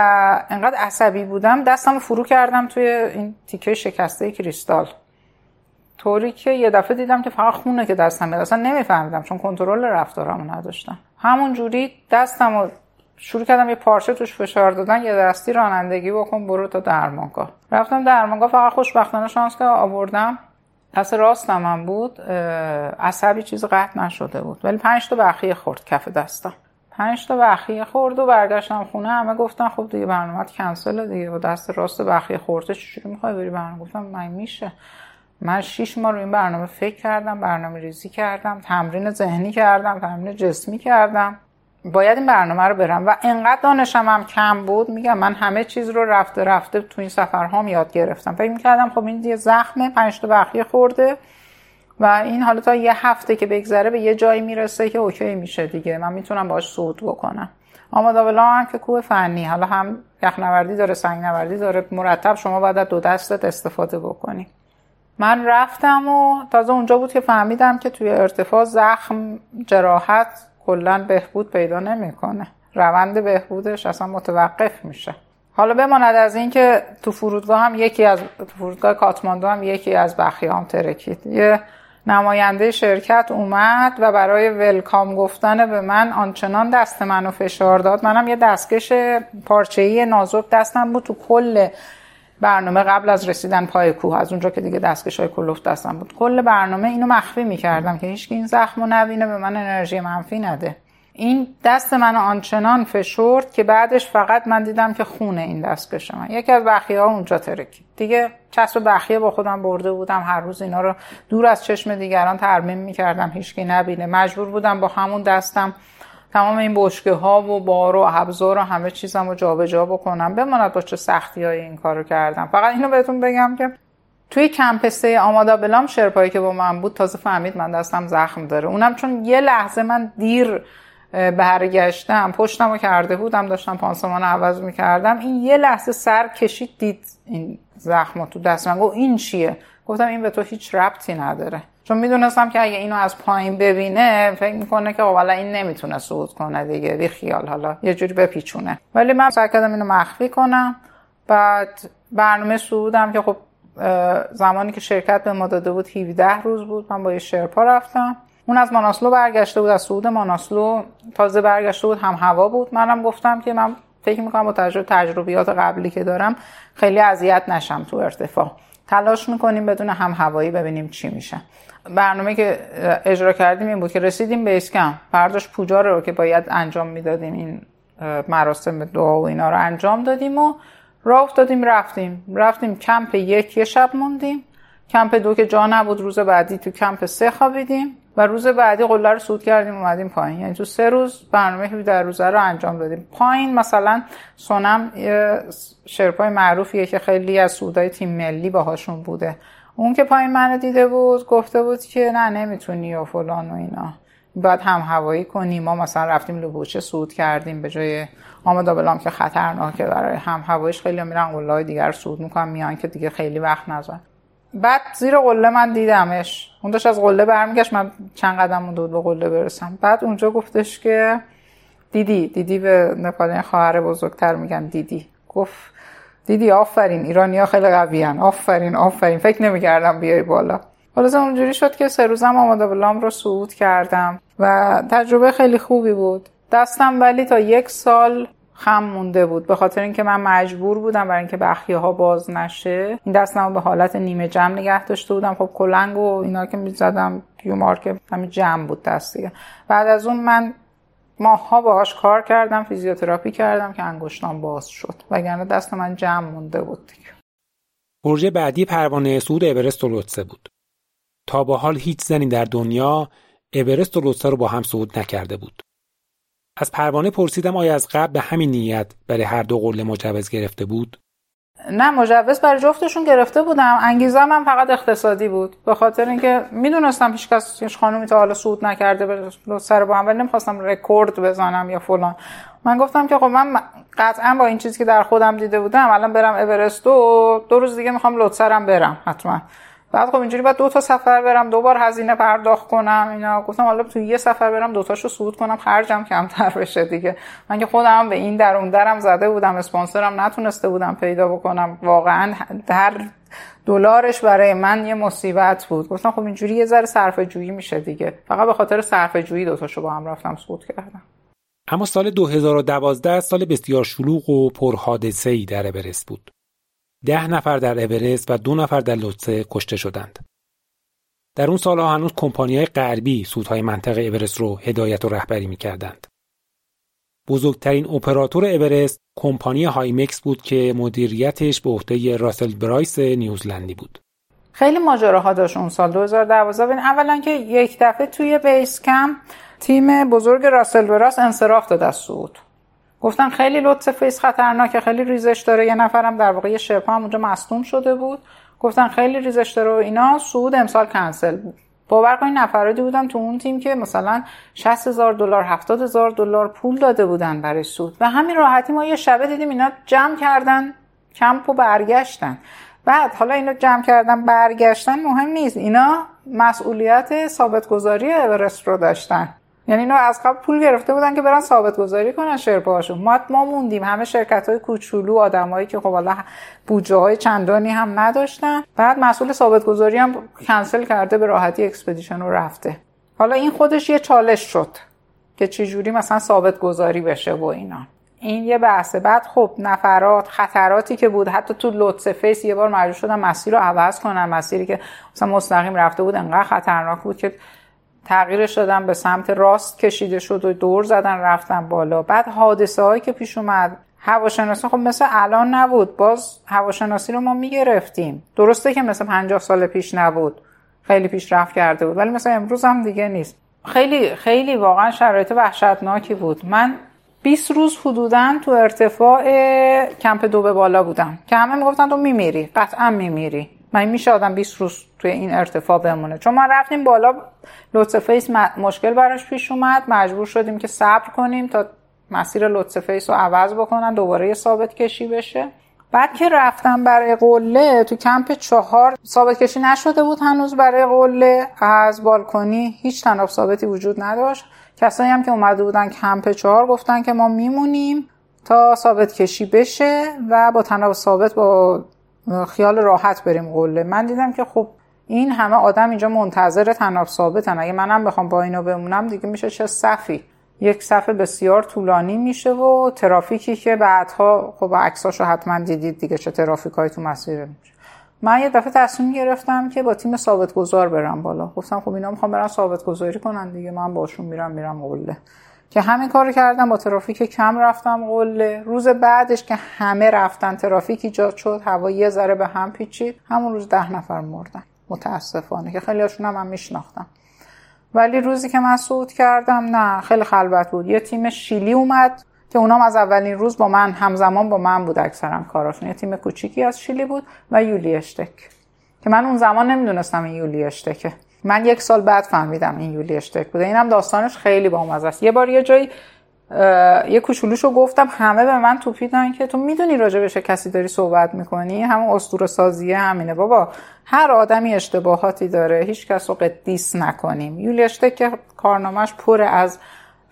انقدر عصبی بودم. دستم فرو کردم توی این تیکه شکسته کریستال. طوری که یه دفعه دیدم که فقط خونه که دستم میاد اصلا نمیفهمیدم چون کنترل رفتارمو نداشتم. همون جوری دستم رو شروع کردم یه پارچه توش فشار دادن یه دستی رانندگی بکن برو تا درمانگاه. رفتم درمانگاه فقط خوشبختانه شانس که آوردم. دست راستم هم بود عصبی چیز قطع نشده بود. ولی پنج تا بخیه خورد کف دستم. پنج تا بخیه خورد و برگشتم خونه. همه گفتن خب دیگه برنامه کنسل دیگه با دست راست بخیه خورده چجوری می‌خوای بری برنامه؟ گفتم من میشه. من شیش ماه رو این برنامه فکر کردم برنامه ریزی کردم تمرین ذهنی کردم تمرین جسمی کردم. باید این برنامه رو برم. و انقدر دانشم هم کم بود میگم من همه چیز رو رفته رفته تو این سفرهام یاد گرفتم. فکر می‌کردم خب این یه زخمه پنج تا بخیه خورده و این حالا تا یه هفته که بگذره به یه جایی می‌رسه که اوکی میشه دیگه. من می‌تونم باش صعود بکنم. آمادا هم که کوه فنی. حالا هم یخنوردی داره سنگ نوردی داره. مرتب شما باید دو دستت استفاده بکنی. من رفتم و تازه اونجا بود که فهمیدم که توی ارتفاع زخم جراحت کلا بهبود پیدا نمی‌کنه. روند بهبودش اصلا متوقف میشه. حالا بماند از اینکه تو فرودگاه هم یکی از تو فرودگاه کاتماندو هم یکی از بخیام ترکید. یه نماینده شرکت اومد و برای ولکام گفتن به من آنچنان دست منو فشار داد. منم یه دستکش پارچه‌ای نازک دستم بود تو کل برنامه قبل از رسیدن پای کوه از اونجا که دیگه دستکش های کلوف دستم بود. کل برنامه اینو مخفی می‌کردم که هیچ این زخم رو نبینه به من انرژی منفی نده. این دست من آنچنان فشرد که بعدش فقط من دیدم که خونه این دستکش من. یکی از بخیه ها اونجا ترکید دیگه چسب بخیه با خودم برده بودم. هر روز اینا رو دور از چشم دیگران ترمیم می‌کردم. هیچکی نبینه. مجبور بودم با همون دستم تمام این بشکه ها و بار و ابزار و همه چیزم رو جابجا بکنم. بماند با چه سختی های این کارو کردم. فقط اینو بهتون بگم که توی کمپسته آمادا بلام شرپایی که با من بود تازه فهمید من دستم زخم داره. اونم چون یه لحظه من دیر برگشتم پشتم رو کرده بودم داشتم پانسمان عوض می‌کردم. این یه لحظه سر کشید دید این زخم تو دست من گفت این چیه؟ گفتم این به تو هیچ ربطی نداره. چون می‌دونستم که اگه اینو از پایین ببینه فکر می‌کنه که والا این نمی‌تونه صعود کنه دیگه بی خیال حالا یه جوری بپیچونه. ولی من سعی کردم اینو مخفی کنم. بعد برنامه صعودم که خب زمانی که شرکت به ما داده بود 17 روز بود من با یه شرپا رفتم. اون از ماناسلو برگشته بود از صعود ماناسلو. تازه برگشته بود هم هوا بود. منم گفتم که من فکر می‌کنم با تجربه تجربیات قبلی که دارم خیلی اذیت نشم تو ارتفاع. تلاش می‌کنیم بدون هم هوایی ببینیم چی میشه. برنامه که اجرا کردیم این بود که رسیدیم به اسکم. برداشت پوجا رو که باید انجام می‌دادیم این مراسم دعا و اینا رو انجام دادیم و راه افتادیم رفتیم. رفتیم کمپ یک یه شب موندیم. کمپ دو که جا نبود روز بعدی تو کمپ سه خوابیدیم و روز بعدی قله رو سود کردیم اومدیم پایین. یعنی تو سه روز برنامه در روزه رو انجام دادیم. پایین مثلا سونم شرپای معروفیه که خیلی از سودای تیم ملی باهاشون بوده. اون که پایین منو دیده بود گفته بود که نه نمی‌تونی و فلان و اینا. باید هم هوایی کنیم. ما مثلا رفتیم لوبوچه سود کردیم به جای آمادا بلام که خطرناکه برای هم هوایش خیلی میرن قله دیگر سود می‌کنن میان که دیگه خیلی وقت نذار بعد زیر قله من دیدمش. اون داشت از قله برمیگشت من چند قدم مونده به قله برسم. بعد اونجا گفتش که دیدی دیدی به نپالین خواهر بزرگتر میگن دیدی. گفت دیدی آفرین ایرانی ها خیلی قوی آفرین آفرین. فکر نمی‌کردم بیای بالا. حالا اونجوری شد که سه روزم آماده بلام رو صعود کردم و تجربه خیلی خوبی بود. دستم ولی تا یک سال خم مونده بود. به خاطر اینکه من مجبور بودم برای اینکه بخیه ها باز نشه این دستم به حالت نیمه جمع نگه داشته بودم. خب کلنگ و اینا که می‌زدم پیو مارک همین جمع بود دستی بعد از اون من ماها باهاش کار کردم فیزیوتراپی کردم که انگشتان باز شد. وگرنه دست من جمع مونده بود دیگه. پروژه بعدی پروانه سود اورست و لوتسه بود. تا به حال هیچ زنی در دنیا اورست و لوتسه رو با هم صعود نکرده بود. از پروانه پرسیدم آیا از قبل به همین نیت برای هر دو قله مجوز گرفته بود؟ نه مجوز برای جفتشون گرفته بودم. انگیزه من فقط اقتصادی بود. به خاطر اینکه می‌دونستم هیچ کس هیچ خانومی تا حالا صعود نکرده به سر با هم ولی نمی‌خواستم رکورد بزنم یا فلان. من گفتم که خب من قطعا با این چیزی که در خودم دیده بودم الان برم اورست و دو روز دیگه می‌خوام لوتسرم برم حتما. بعد خب اینجوری بعد دو تا سفر برم دو بار هزینه پرداخت کنم اینا. گفتم حالا تو یه سفر برم دو تاشو صعود کنم خرجم کمتر بشه دیگه. من که خودم به این در اون درم زده بودم اسپانسرم نتونسته بودم پیدا بکنم. واقعا در دلارش برای من یه مصیبت بود. گفتم خب اینجوری یه ذره صرفه جویی میشه دیگه. فقط به خاطر صرفه جویی دو تاشو با هم رفتم صعود کردم. اما سال 2012 سال بسیار شلوغ و پرحادثه ای در اورست بود. ده نفر در اورست و دو نفر در لوتسه کشته شدند. در اون سالها هنوز کمپانیهای غربی سودهای منطقه اورست رو هدایت و رهبری می‌کردند. بزرگترین اپراتور اورست کمپانی هایمکس بود که مدیریتش به عهده راسل برایس نیوزلندی بود. خیلی ماجراها داشت اون سال 2012 اولا که یک دفعه توی بیس کم تیم بزرگ راسل برایس انصراف داد از صعود گفتن خیلی Lhotse Face خطرناکه خیلی ریزش داره. یه نفرم در واقع یه شبه هم اونجا مصدوم شده بود. گفتن خیلی ریزش داره و اینا. صعود امسال کنسل بود. باور کنید نفراتی بودن تو اون تیم که مثلا 60 هزار دلار 70 هزار دلار پول داده بودن برای صعود و همین راحتی ما یه شبه دیدیم اینا جمع کردن کمپ و برگشتن. بعد حالا اینا جمع کردن برگشتن مهم نیست. اینا مسئولیت ثابتگذاری اورست رو داشتن. یعنی اینا از قبل پول گرفته بودن که برن ثابت گذاری کنن شرپاشون ما ما موندیم. همه شرکت های کوچولو آدمایی که خب حالا بودجه های چندانی هم نداشتن. بعد مسئول ثابت گذاری هم کنسل کرده به راحتی expedition رو رفته. حالا این خودش یه چالش شد که چجوری مثلا ثابت گذاری بشه و اینا. این یه بحثه. بعد خب نفرات خطراتی که بود. حتی تو Lhotse Face یه بار مجبور شدن مسیر رو عوض کنن مسیری که مثلا مستقیم رفته بود انقدر خطرناک بود که تغییرش دادن به سمت راست کشیده شد و دور زدن رفتن بالا. بعد حادثه هایی که پیش اومد هواشناسی خب مثل الان نبود. باز هواشناسی رو ما می‌گرفتیم. درسته که مثل 50 سال پیش نبود. خیلی پیشرفت کرده بود ولی مثل امروز هم دیگه نیست. خیلی خیلی واقعا شرایط وحشتناکی بود. من 20 روز حدودا تو ارتفاع کمپ دو به بالا بودم. که همه می‌گفتن تو میمیری. قطعا میمیری. من میشه آدم 20 روز توی این ارتفاع بمونه. چون ما رفتیم بالا Lhotse Face مشکل براش پیش اومد. مجبور شدیم که صبر کنیم تا مسیر Lhotse Face رو عوض بکنن دوباره یه ثابت کشی بشه. بعد که رفتم برای قله تو کمپ چهار ثابت کشی نشده بود هنوز برای قله. از بالکنی هیچ طناب ثابتی وجود نداشت. کسایی هم که اومده بودن کمپ چهار گفتن که ما میمونیم تا ثابت کشی بشه و با تناب ثابت با خیال راحت بریم قله. من دیدم که خب این همه آدم اینجا منتظر تناب ثابتن. اگه منم بخوام با اینو بمونم دیگه میشه چه صفی یک صفحه بسیار طولانی میشه و ترافیکی که بعدها خب عکساشو حتما دیدید دیگه چه ترافیکایی تو مسیر میشه. من یه دفعه تصمیم گرفتم که با تیم ثابت گذار برم بالا. گفتم خب اینا می‌خوام برن ثابت گذاری کنن دیگه. من باشون میرم میرم قله. که همین کار کردم با ترافیک کم رفتم قله. روز بعدش که همه رفتن ترافیک ایجاد شد هوا یه ذره به هم پیچید. همون روز ده نفر مردن متاسفانه که خیلی هاشون هم من میشناختم. ولی روزی که من صعود کردم نه خیلی خلوت بود. یه تیم شیلی اومد که اونام از اولین روز با من همزمان با من بود اکثرا کاراشون. یه تیم کوچیکی از شیلی بود و یولی اشتک. که من اون زمان نمی‌دونستم این یولی اشتکه. من یک سال بعد فهمیدم این یولی اشتک بوده. اینم داستانش خیلی با است یه بار یه جایی یه کوچولوشو گفتم همه به من توپیدن که تو می‌دونی راجع بشه کسی داری صحبت می‌کنی؟ همون اسطوره سازیه همینه بابا هر آدمی اشتباهاتی داره هیچ کس رو قدیس نکنیم. یولی اشتک که کارنامهش پر از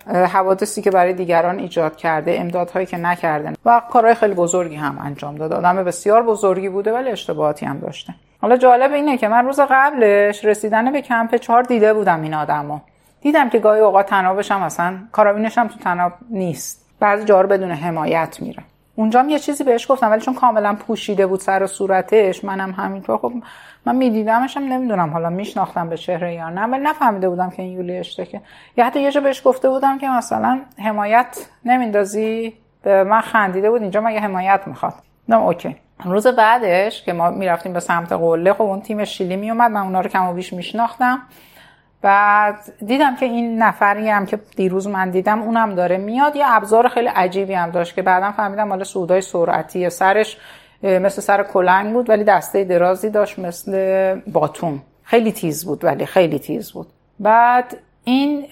حوادثی که برای دیگران ایجاد کرده امدادهایی که نکرده. و کارهای خیلی بزرگی هم انجام داده آدم بسیار بزرگی بوده ولی اشتباهاتی هم داشته. حالا جالب اینه که من روز قبلش رسیدن به کمپ چهار دیده بودم این آدمو. دیدم که گاهی اوقات تنابش هم اصلا کارابینش هم تو تناب نیست. بعضی جا بدون حمایت میره. اونجا یه چیزی بهش گفتم ولی چون کاملا پوشیده بود سر و صورتش منم همینطور. خب من میدیدمش هم نمی‌دونم حالا میشناختم به چهره یا نه ولی نفهمیده بودم که این یولی اشتکه. یا حتی یه جا بهش گفته بودم که مثلا حمایت نمیندازی؟ به من خندیده بود اینجا مگه حمایت می‌خواد؟ نه okay. روز بعدش که ما می‌رفتیم به سمت قله خب اون تیم شیلی میومد من اونا رو کم و بیش میشناختم. بعد دیدم که این نفری هم که دیروز من دیدم اونم داره میاد. یه ابزار خیلی عجیبی هم داشت که بعدا فهمیدم مال صعودای سرعتی. سرش مثل سر کلنگ بود ولی دسته درازی داشت مثل باتون خیلی تیز بود ولی خیلی تیز بود. بعد این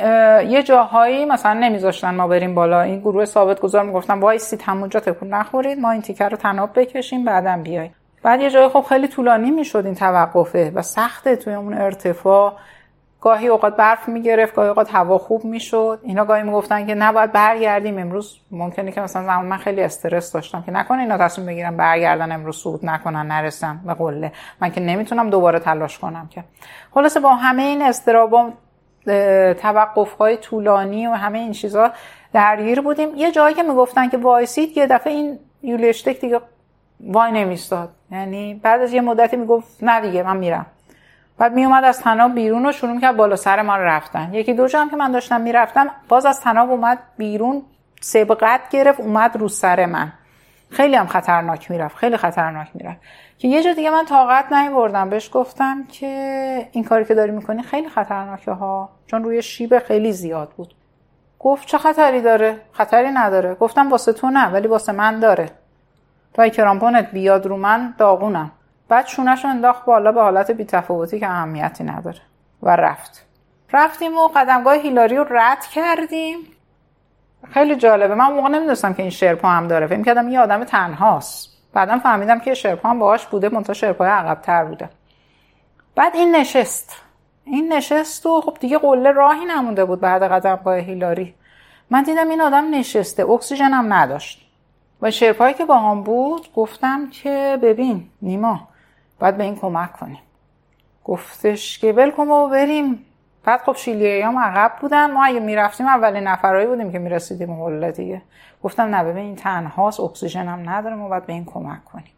یه جاهایی مثلا نمیذاشتن ما بریم بالا. این گروه ثابت گذار می‌گفتن وایسید همونجا تکون نخورید ما این تیکه رو طناب بکشیم بعدم بیای بعد یه جای خب خیلی طولانی می‌شد این توقفه و سخته توی اون ارتفاع. گاهی اوقات برف می‌گرفت گاهی اوقات هوا خوب می‌شد. اینا گاهی می‌گفتن که نباید برگردیم. امروز ممکنه که مثلا زمان من خیلی استرس داشتم که نکنه اینا تصمیم بگیرم برگردن امروز صعود نکنن نرسن به قله. من که نمی‌تونم دوباره تلاش کنم که. خلاصه با همه این استرابا توقف های طولانی و همه این چیزها درگیر بودیم. یه جایی که می‌گفتن که وایسید یه دفعه این یولیشتک دیگه وای نمیستاد. یعنی بعد از یه مدتی می‌گفت نه دیگه من میرم. بعد میومد از تناب بیرون و شروع کرد بالا سر ما رفتن. یکی دو جا هم که من داشتم می‌رفتم باز از تناب اومد بیرون سبقت گرفت اومد رو سر من. خیلی هم خطرناک می‌رفت خیلی خطرناک می‌رفت. که یه جا دیگه من طاقت بردم بهش گفتم که این کاری که داری می‌کنی خیلی خطرناکه ها. چون روی شیب خیلی زیاد بود. گفت چه خطری داره؟ خطری نداره. گفتم واسه تو نه ولی واسه من داره. تا کرامپونت بیاد رو من داغونم. بعد شونش انداخت بالا به حالت بیتفاوتی که اهمیتی نداره. و رفت. رفتیم و قدمگاه هیلاری رو رد کردیم. خیلی جالبه. من موقع نمی‌دونستم که این شرپا هم داره. فکر کردم یه آدم تنهاست. بعدم فهمیدم که شرپا هم باهاش بوده منتها شرپای عقبتر بوده. بعد این نشست. این نشست و خب دیگه قله راهی نمونده بود بعد قدمگاه هیلاری. من دیدم این آدم نشسته اکسیژن هم نداشت. و شرپایی که با هم بود گفتم که ببین نیما باید به این کمک کنیم. گفتش که ول کن و بریم. بعد خب شیلیایی هم عقب بودن. ما اگه می‌رفتیم اولین نفرهایی بودیم که می‌رسیدیم قله دیگه. گفتم نه ببین این تنهاست اکسیژن هم نداره ما باید به این کمک کنیم.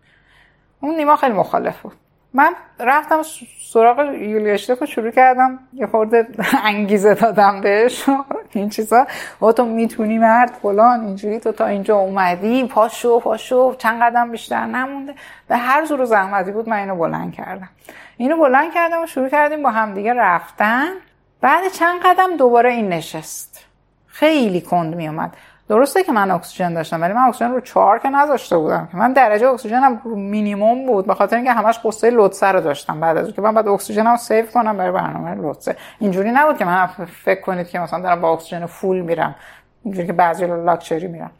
اون نیما خیلی مخالف بود. من رفتم سراغ یولیاشتک رو شروع کردم. یه خورده <laughs> انگیزه دادم بهش. <laughs> این چیزا. و تو می‌تونی مرد فلان اینجوری تو تا اینجا اومدی پاشو پاشو چند قدم بیشتر نمونده. به هر زور و زحمتی بود من اینو بلند کردم. اینو بلند کردم و شروع کردیم با همدیگه رفتن. بعد چند قدم دوباره این نشست. خیلی کند میومد درسته که من اکسیژن داشتم ولی من اکسیژن رو چهار که نذاشته بودم که. من درجه اکسیژنم مینیمم بود به خاطر اینکه همش غصه لوتسه رو داشتم. بعد از که من باید اکسیژنم save کنم برای برنامه لوتسه اینجوری نبود که من فکر کنید که مثلا دارم با اکسیژن full میرم اینجوری که بعضی لاکچری میرم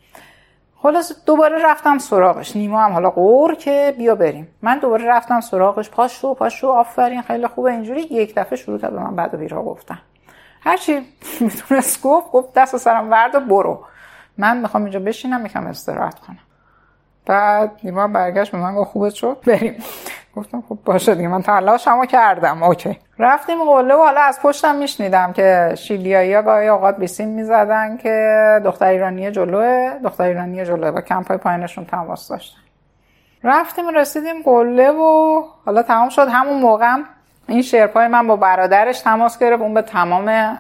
خلاص دوباره رفتم سراغش. نیما هم حالا غر که بیا بریم. من دوباره رفتم سراغش. پاشو پاشو آفرین خیلی خوبه. اینجوری یک دفعه شروع کرد به من بد و بیراه گفتن. هرچی می‌تونست گفت گفت دست از سرم وردار برو. من می‌خوام اینجا بشینم یکم استراحت کنم. بعد نیما برگشت به من گفت خوبت شد؟ بریم. گفتم خب باشه دیگه من تلاشمو کردم. okay. رفتیم قله و حالا از پشتم میشنیدم که شیلیایی ها گاهی اوقات بیسیم می‌زدن که دختر ایرانی جلوئه دختر ایرانی جلوئه. با کمپ های پایینشون تماس داشتن. رفتیم رسیدیم قله و حالا تمام شد. همون موقع این شرپای من با برادرش تماس گرفت. اون به تمام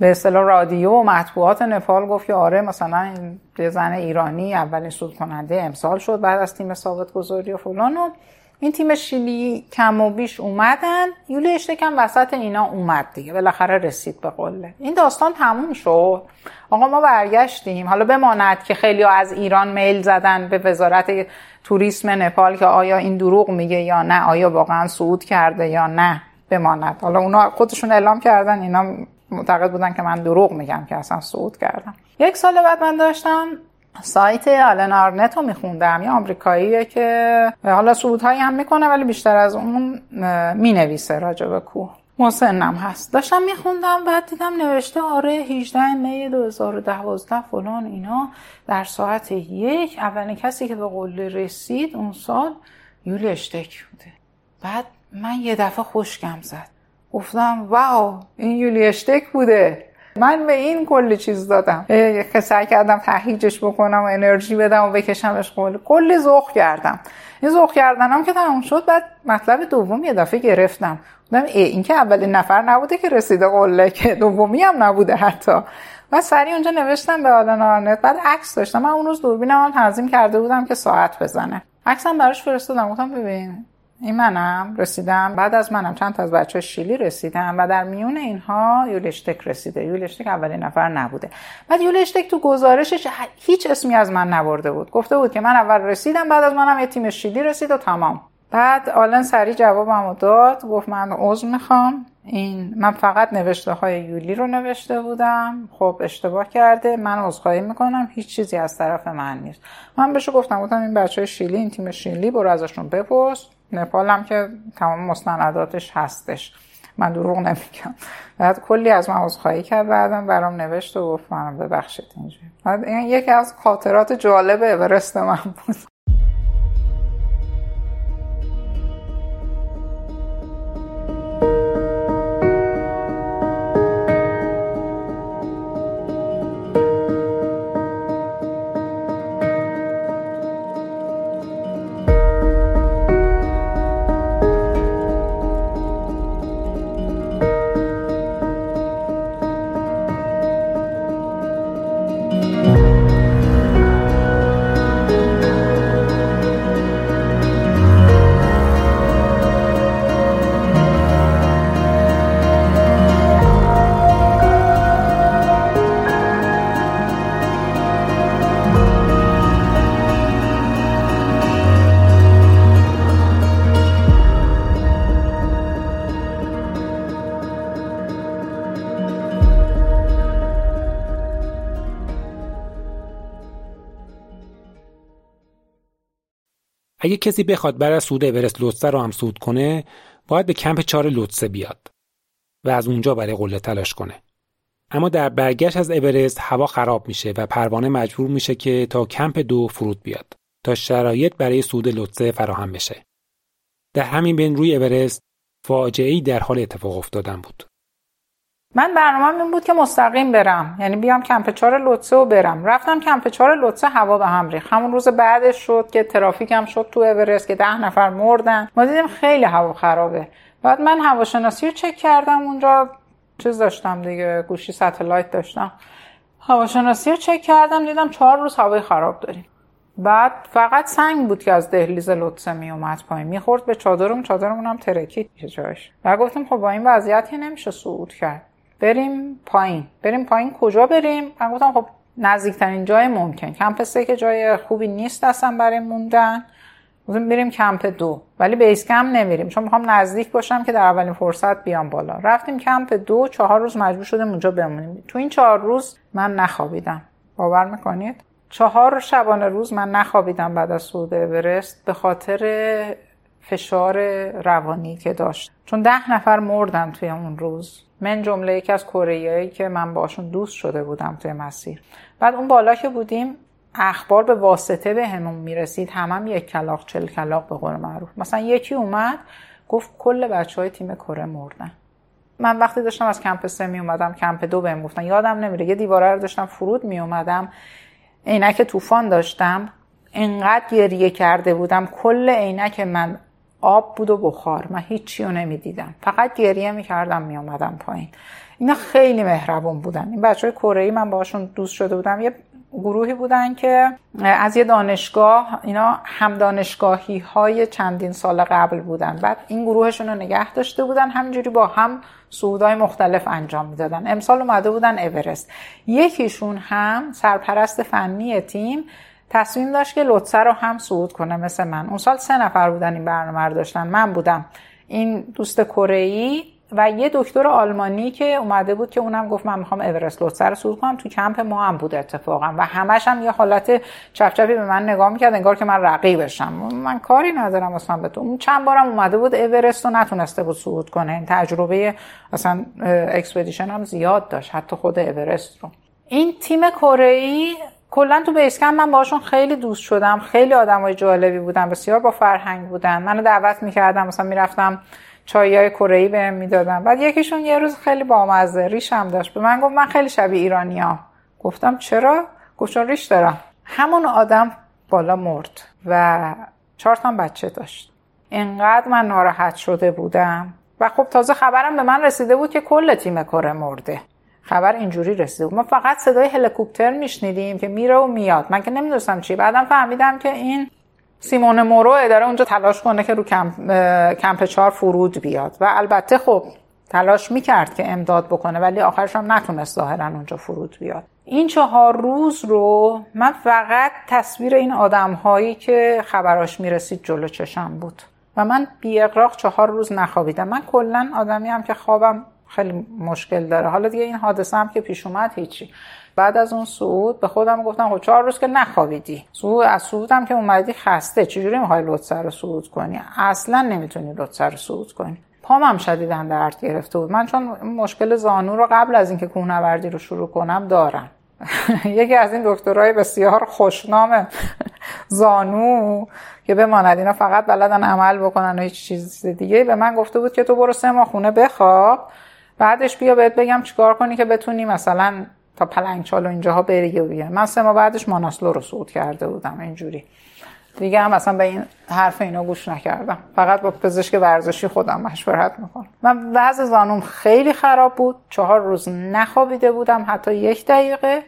به اصطلاح رادیو و مطبوعات نپال گفت که آره مثلا این زن ایرانی اولین سود کننده امسال شد بعد از تیم ثابت گذاری و فلان و این تیم شیلی کم و بیش اومدن. یولی اشتکم وسط اینا اومد دیگه بالاخره رسید به قله. این داستان تموم شد. آقا ما برگشتیم. حالا بماند که خیلی از ایران میل زدن به وزارت توریسم نپال که آیا این دروغ میگه یا نه آیا واقعا صعود کرده یا نه بماند. حالا اونا خودشون اعلام کردن اینا معتقد بودن که من دروغ میگم که اصلا صعود کردم. یک سال بعد من داشتم سایت آلن آرنت رو میخوندم. یه آمریکاییه که حالا صعودهایی هم می‌کنه ولی بیشتر از اون می‌نویسه راجع به کوه. مسنم هست. داشتم میخوندم بعد دیدم نوشته آره 18 می 2012 فلان اینا. در ساعت یک اولین کسی که به قله رسید اون سال یولی اشتک بوده. بعد من یه دفعه خوشگم زد. گفتم واو این یولی اشتک بوده. من به این کلی چیز دادم. که سعی کردم تهیجش بکنم و انرژی بدم و بکشمش قول. کلی ذوق کردم. این ذوق کردنم که تموم شد بعد مطلب دوم یه دفعه گرفتم. گفتم این که اولین نفر نبوده که رسیده قله که دومی هم نبوده حتی. و سری اونجا نوشتم به آلن آرنت. بعد عکس داشتم. من اون روز دوربینم هم تنظیم کرده بودم که ساعت بزنه. عکسم براش فرستادم. گفتم ببین این منم رسیدم. بعد از منم چند تا از بچه شیلی رسیدم و در میون اینها یولشتک رسیده. یولشتک اولین نفر نبوده. بعد یولشتک تو گزارشش هیچ اسمی از من نبرده بود. گفته بود که من اول رسیدم بعد از منم یه تیم شیلی رسید و تمام. بعد آلن سریع جوابمو داد. گفت من عضو می‌خوام. این من فقط نوشته های یولی رو نوشته بودم. خب اشتباه کرده. من عذرخواهی می‌کنم. هیچ چیزی از طرف من نیست. من بهش گفتم گفتم این بچه های شیلی این تیم شیلی برو ازشون بپرس. نپال هم که تمام مستنداتش هستش. من دروغ نمیگم. بعد کلی از من عذرخواهی کرد بعدم برام نوشت و گفت من ببخشید اینجوری. این یکی از خاطرات جالب اورست من بود. اگه کسی بخواد بر از سود اورست لوتسه رو هم سود کنه باید به کمپ چهار لوتسه بیاد و از اونجا برای قله تلاش کنه. اما در برگشت از اورست هوا خراب میشه و پروانه مجبور میشه که تا کمپ دو فرود بیاد تا شرایط برای سود لوتسه فراهم بشه. در همین بین روی اورست فاجعه در حال اتفاق افتادن بود. من برنامه این بود که مستقیم برم. یعنی بیام کمپ چهار لوتسه و برم. رفتم کمپ چهار لوتسه هوا به هم ریخت. همون روز بعدش شد که ترافیک هم شد تو اورست که ده نفر مردن. ما دیدیم خیلی هوا خرابه. بعد من هواشناسی رو چک کردم اونجا. چیز داشتم دیگه گوشی ستلایت داشتم. هواشناسی رو چک کردم دیدم چهار روز هوای خراب داریم. بعد فقط سنگ بود که از دهلیز لوتسه می اومد پایین. می‌خورد به چادرم چادرمون هم ترکید. جاش و گفتم خب با این وضعیت نمیشه صعود کرد. بریم پایین. بریم پایین کجا بریم؟ من گفتم خب نزدیکترین جای ممکن. کمپ سه که جای خوبی نیست اصلا برای موندن. گفتم بریم کمپ دو. ولی بیس کمپ نمیریم. چون می‌خوام نزدیک باشم که در اولین فرصت بیام بالا. رفتیم کمپ دو. چهار روز مجبور شدیم اونجا بمونیم. تو این چهار روز من نخوابیدم. باور می‌کنید؟ چهار شبانه روز من نخوابیدم بعد از صعود اورست. به خاطر فشار روانی که داشت. چون ده نفر مردن توی اون روز. من جمله یکی از کره که من باشون دوست شده بودم توی مسیر. بعد اون بالا که بودیم اخبار به واسطه به همون می‌رسید. همم هم یک کلاق چل کلاق به قول معروف. مثلا یکی اومد گفت کل بچه های تیم کره مردن. من وقتی داشتم از کمپ سه می کمپ دو بهم گفتن یادم نمیره یه دیواره رو داشتم فرود می اومدم عینک طوفان داشتم انقدر گریه کرده بودم کل عینک من آب بود و بخار. من هیچی رو نمی‌دیدم. فقط گریه می‌کردم میامدم پایین. اینا خیلی مهربون بودن. این بچه های کره من باشون دوست شده بودم. یه گروهی بودن که از یه دانشگاه اینا هم دانشگاهی های چندین سال قبل بودن. بعد این گروهشون رو نگه داشته بودن. همینجوری با هم سعودهای مختلف انجام می‌دادن. امسال اومده بودن اورست. یکیشون هم سرپرست فنی تیم تصمیم داشت که لطسه رو هم صعود کنه مثل من. اون سال سه نفر بودن این برنامه رو داشتن. من بودم. این دوست کره و یه دکتر آلمانی که اومده بود که اونم گفت من می‌خوام اورست لوتسه رو صعود کنم. تو کمپ ما هم بود اتفاقا. و همش هم یه حالت چپ‌چپی به من نگاه می‌کرد انگار که من رقیبشم من کاری ندارم اصلا به تو. اون چند بارم اومده بود اورست رو نتونسته بود صعود کنه. این تجربه اصلا expedition هم زیاد داشت. حتی خود اورست رو. این تیم کره کلا تو base camp من باشون خیلی دوست شدم. خیلی آدمای جالبی بودن بسیار با فرهنگ بودن. منو دعوت می‌کردن مثلا می‌رفتم چایای کره ای بهم می‌دادن. بعد یکیشون یه روز خیلی بامزه ریشم داشت. به من گفت من خیلی شبیه ایرانیا گفتم چرا؟ گفت چون ریش دارم. همون آدم بالا مرد و چهار تا بچه داشت. انقدر من ناراحت شده بودم. و خب تازه خبرم به من رسیده بود که کل تیم کره مرده. خبر اینجوری رسید ما فقط صدای هلیکوپتر میشنیدیم که میره و میاد. من که نمی‌دونستم چی. بعدم فهمیدم که این سیمون مورو داره اونجا تلاش کنه که رو کمپ, کمپ چهار فرود بیاد. و البته خب تلاش می‌کرد که امداد بکنه ولی آخرش هم نتونست ظاهرا اونجا فرود بیاد. این چهار روز رو من فقط تصویر این آدم هایی که خبراش می‌رسید جلو چشم بود. و من بی اقراق چهار روز نخوابیدم. من کلا آدمی هم که خوابم خیلی مشکل داره. حالا دیگه این حادثه هم که پیش اومد هیچی. بعد از اون صعود به خودم گفتم خب چهار روز که نخوابیدی. صعود از صعودم که اومدی خسته. چجوری می‌خوای لطسر رو صعود کنی؟ اصلا نمی‌تونی لطسر رو صعود کنی. پام هم شدیدا درد گرفته بود. من چون مشکل زانو رو قبل از اینکه کوهنوردی رو شروع کنم دارم. <laughs> یکی از این دکترهای بسیار خوشنام زانو که بماند. اینا فقط بلدن عمل بکنن و هیچ چیز دیگه به من گفته بود که تو برو سه ماه خونه بخواب. بعدش بیا بهت بگم چیکار کنی که بتونی مثلا تا پلنگچال و اینجاها بری و بیا من سه ماه بعدش ماناسلو رو صعود کرده بودم اینجوری. دیگه هم اصلا به این حرف اینا گوش نکردم. فقط با پزشک ورزشی خودم مشورت می‌کنم من وضع زانوم خیلی خراب بود. چهار روز نخوابیده بودم حتی یک دقیقه.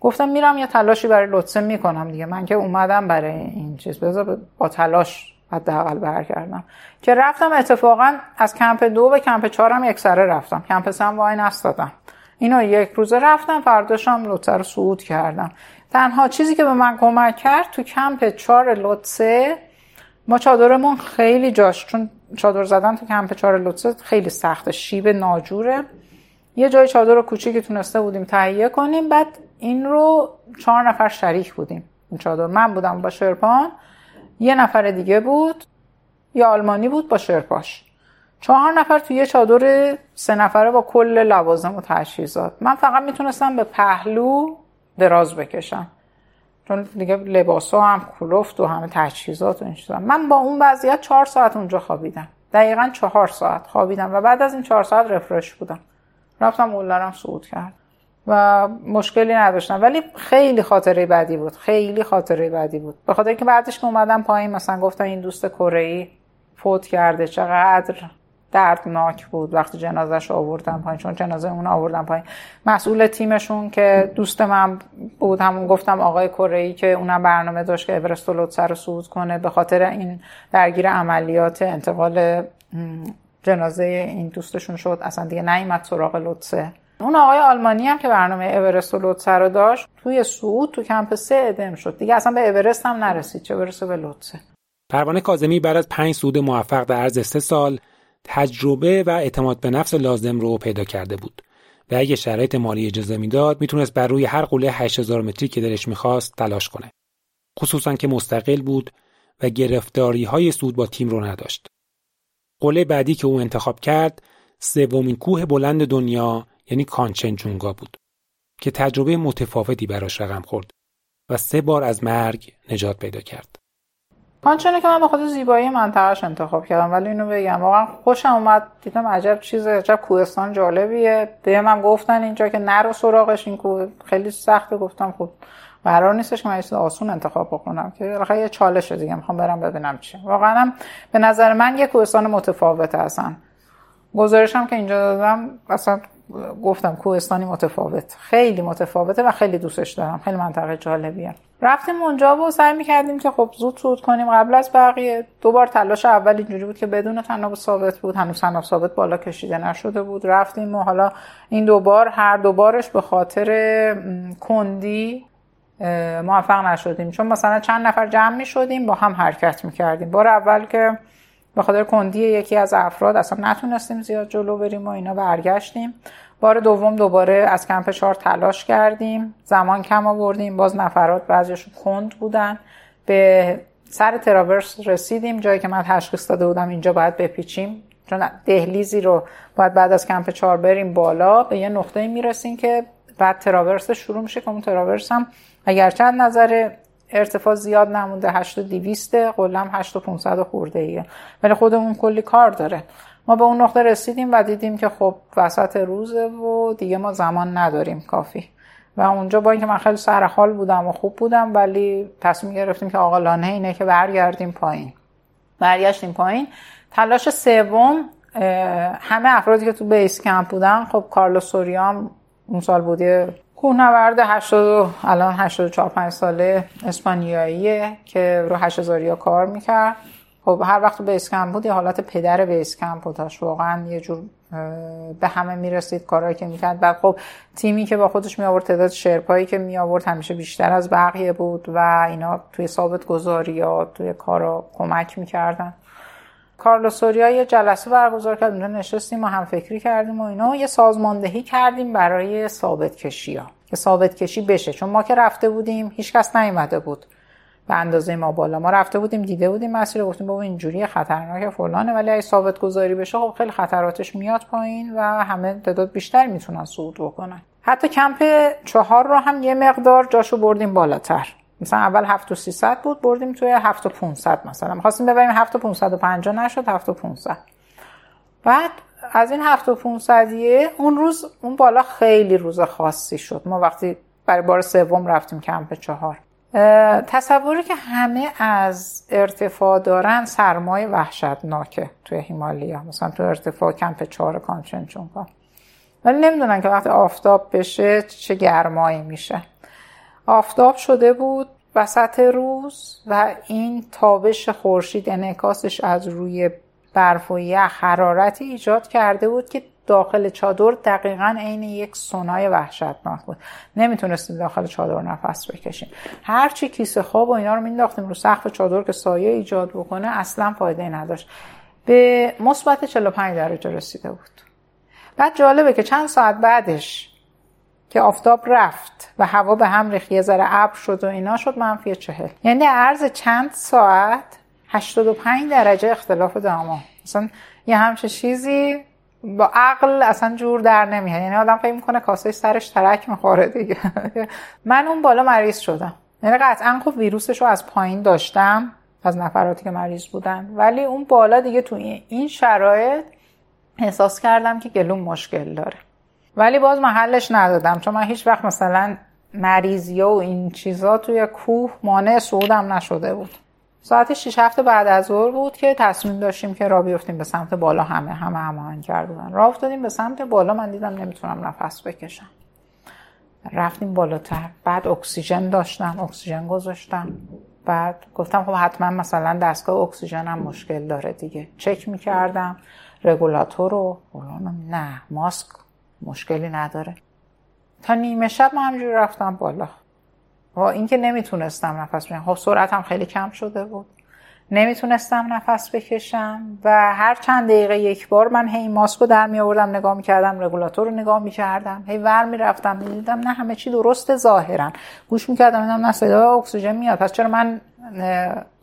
گفتم میرم یه تلاشی برای لطسه می‌کنم دیگه. من که اومدم برای این چیز. بذار با تلاش حداقل برگردم. که رفتم اتفاقا از کمپ دو به کمپ چهارم یک سره رفتم. کمپ سه هم وای نستادم. اینو یک روزه رفتم فرداشم رو صعود کردم. تنها چیزی که به من کمک کرد تو کمپ چهار لطسه ما چادرمون خیلی جاش چون چادر زدن تو کمپ چهار لطسه خیلی سخته شیب ناجوره. یه جای چادر کوچیکی تونسته بودیم تهیه کنیم بعد این رو چهار نفر شریک بودیم. این چادر. من بودم با شرپان یه نفر دیگه بود یه آلمانی بود با شرپاش چهار نفر توی یه چادر سه نفره با کل لوازم و تجهیزات من فقط می‌تونستم به پهلو دراز بکشم. چون دیگه لباس ها هم کلفت و همه تجهیزات و این من با اون وضعیت چهار ساعت اونجا خوابیدم. دقیقا چهار ساعت خوابیدم و بعد از این چهار ساعت رفرش بودم. رفتم اولارم صعود کرد. و مشکلی نداشتم. ولی خیلی خاطره بدی بود. خیلی خاطره بدی بود. به خاطر اینکه بعدش که اومدم پایین مثلا گفتن این دوست کره فوت کرده. چقدر دردناک بود وقتی جنازش آوردن پایین. چون جنازه اون آوردن پایین. مسئول تیمشون که دوست من بود همون گفتم آقای کره که اونم برنامه داشت که اورست و سر رو کنه. به خاطر این درگیر عملیات انتقال جنازه این دوستشون شد. اصلا دیگه نیومد سراغ لطسه اون آقای آلمانی هم که برنامه اورست و لوتسه رو داشت توی سعود تو کمپ سه ادم شد. دیگه اصلا به اورست هم نرسید چه برسه به لوتسه پروانه کازمی بعد از پنج سود موفق در عرض سه سال تجربه و اعتماد به نفس لازم رو پیدا کرده بود. و اگه شرایط مالی اجازه می‌داد می‌تونست بر روی هر قله 8000 متری که دلش می‌خواست تلاش کنه. خصوصا که مستقل بود و گرفتاری های سود با تیم رو نداشت. قله بعدی که او انتخاب کرد سومین کوه بلند دنیا یعنی کانچنجونگا بود که تجربه متفاوتی براش رقم خورد و سه بار از مرگ نجات پیدا کرد. کانچنه که من به خود زیبایی منطقهش انتخاب کردم ولی اینو بگم واقعا خوشم اومد دیدم عجب چیز عجب کوهستان جالبیه. به من گفتن اینجا که نرو سراغش این کوه خیلی سخته. گفتم خب قرار نیستش که من چیز آسون انتخاب بکنم که بالاخره یه چالشه دیگه می‌خوام برم ببینم چی واقعا به نظر من یه کوهستان متفاوته هستن. گزارشم که اینجا دادم اصلا گفتم کوهستانی متفاوت. خیلی متفاوته و خیلی دوستش دارم. خیلی منطقه جالبیه. رفتیم اونجا و سعی می‌کردیم که خب زود صعود کنیم. قبل از بقیه دو بار تلاش اول اینجوری بود که بدون تناب ثابت بود. هنوز تناب ثابت بالا کشیده نشده بود. رفتیم و حالا این دو بار هر دو بارش به خاطر کندی موفق نشدیم. چون مثلا چند نفر جمع می شدیم با هم حرکت می کردیم بار اول که به خاطر کندی یکی از افراد اصلا نتونستیم زیاد جلو بریم و اینا برگشتیم. بار دوم دوباره از کمپ چهار تلاش کردیم. زمان کم آوردیم. باز نفرات بعضیشون کند بودن. به سر تراورس رسیدیم. جایی که من تشخیص داده بودم اینجا باید بپیچیم. چون دهلیزی رو باید بعد از کمپ چهار بریم بالا. به یه نقطه می‌رسیم که بعد تراورس شروع میشه که اون تراورس هم اگرچه نظر ارتفاع زیاد نمونده 8200 قلم 8500 خورده ایه. ولی خودمون کلی کار داره. ما به اون نقطه رسیدیم و دیدیم که خب وسط روزه و دیگه ما زمان نداریم کافی. و اونجا با اینکه من خیلی سر حال بودم و خوب بودم ولی تصمیم گرفتیم که آقالانه اینه که برگردیم پایین. برگشتیم پایین. تلاش سوم همه افرادی که تو بیس کمپ بودن خب کارلوس سوریام اون سال بودی کوهنورد 80 الان 84 5 ساله اسپانیاییه که رو 8000 کار می‌کرد. خب هر وقت بیس کمپ بود یه حالت پدر بیس کمپ بودش واقعا یه جور به همه می‌رسید کارهایی که می‌کرد. بعد خب تیمی که با خودش می آورد تعداد شرپایی که می آورد همیشه بیشتر از بقیه بود و اینا توی ثابت گذاریات توی کارا کمک می‌کردن. کارلو سوریا یه جلسه برگزار کرد اونجا نشستیم و هم فکری کردیم و اینا یه سازماندهی کردیم برای ثابت کشی ها. که ثابت کشی بشه. چون ما که رفته بودیم هیچکس نیومده بود به اندازه ما بالا. ما رفته بودیم دیده بودیم مسیر گفتیم بابا اینجوری خطرناک فلانه ولی اگه ثابت گذاری بشه خب خیلی خطراتش میاد پایین و همه تعداد بیشتر می‌تونن صعود بکنن. حتی کمپ چهار رو هم یه مقدار جاشو بردیم بالاتر. مثلا اول 7300 بود بردیم توی 7500 مثلا. می‌خواستیم ببریم 7550 نشد 7500 بعد از این 7500 اون روز اون بالا خیلی روز خاصی شد. ما وقتی برای بار سوم رفتیم کمپ چهار. تصوری که همه از ارتفاع دارن سرمایه وحشتناکه توی هیمالیا. مثلا تو ارتفاع کمپ چهار کانچنجونگا ولی نمی‌دونن که وقتی آفتاب بشه چه گرمایی میشه. آفتاب شده بود وسط روز و این تابش خورشید انعکاسش از روی برف و یخ حرارتی ایجاد کرده بود که داخل چادر دقیقا عین یک سونای وحشتناک بود. نمی‌تونستیم داخل چادر نفس بکشیم. هرچی کیسه خواب و اینا رو مینداختیم رو سقف چادر که سایه ایجاد بکنه اصلا فایده نداشت. به مثبت 45 درجه رسیده بود. بعد جالبه که چند ساعت بعدش که آفتاب رفت و هوا به هم ریخت. یه ذره ابر شد و اینا شد منفی چهل. یعنی عرض چند ساعت 85 درجه اختلاف دما مثلا یه همچه چیزی با عقل اصلا جور در نمیاد. یعنی آدم فکر می‌کنه کاسه سرش ترک می‌خوره دیگه. <laughs> من اون بالا مریض شدم. یعنی قطعا خب ویروسش رو از پایین داشتم از نفراتی که مریض بودن. ولی اون بالا دیگه تو این شرایط احساس کردم که گلوم مشکل داره. ولی باز محلش ندادم چون من هیچ وقت مثلا مریضی و این چیزا توی کوه مانع صعودم نشده بود. ساعت 6 هفته بعد از ظهر بود که تصمیم داشتیم که را بیفتیم به سمت بالا همه همه هماهنگ کردن. راه افتادیم به سمت بالا من دیدم نمی‌تونم نفس بکشم. رفتیم بالاتر. بعد اکسیژن داشتم اکسیژن گذاشتم. بعد گفتم خب حتما مثلا دستگاه اکسیژن هم مشکل داره دیگه. چک می‌کردم. رگولاتور رو نه ماسک مشکلی نداره. تا نیمه شب من همجوری رفتم بالا. و اینکه نمی‌تونستم نفس بکشم. خب سرعتم خیلی کم شده بود. نمی‌تونستم نفس بکشم و هر چند دقیقه یک بار من هی ماسک رو در می آوردم نگاه می‌کردم رگولاتور رو نگاه می‌کردم هی ور می‌رفتم دیدم نه همه چی درسته ظاهرا. گوش می‌کردم دیدم نه صدا اکسیژن میاد. پس چرا من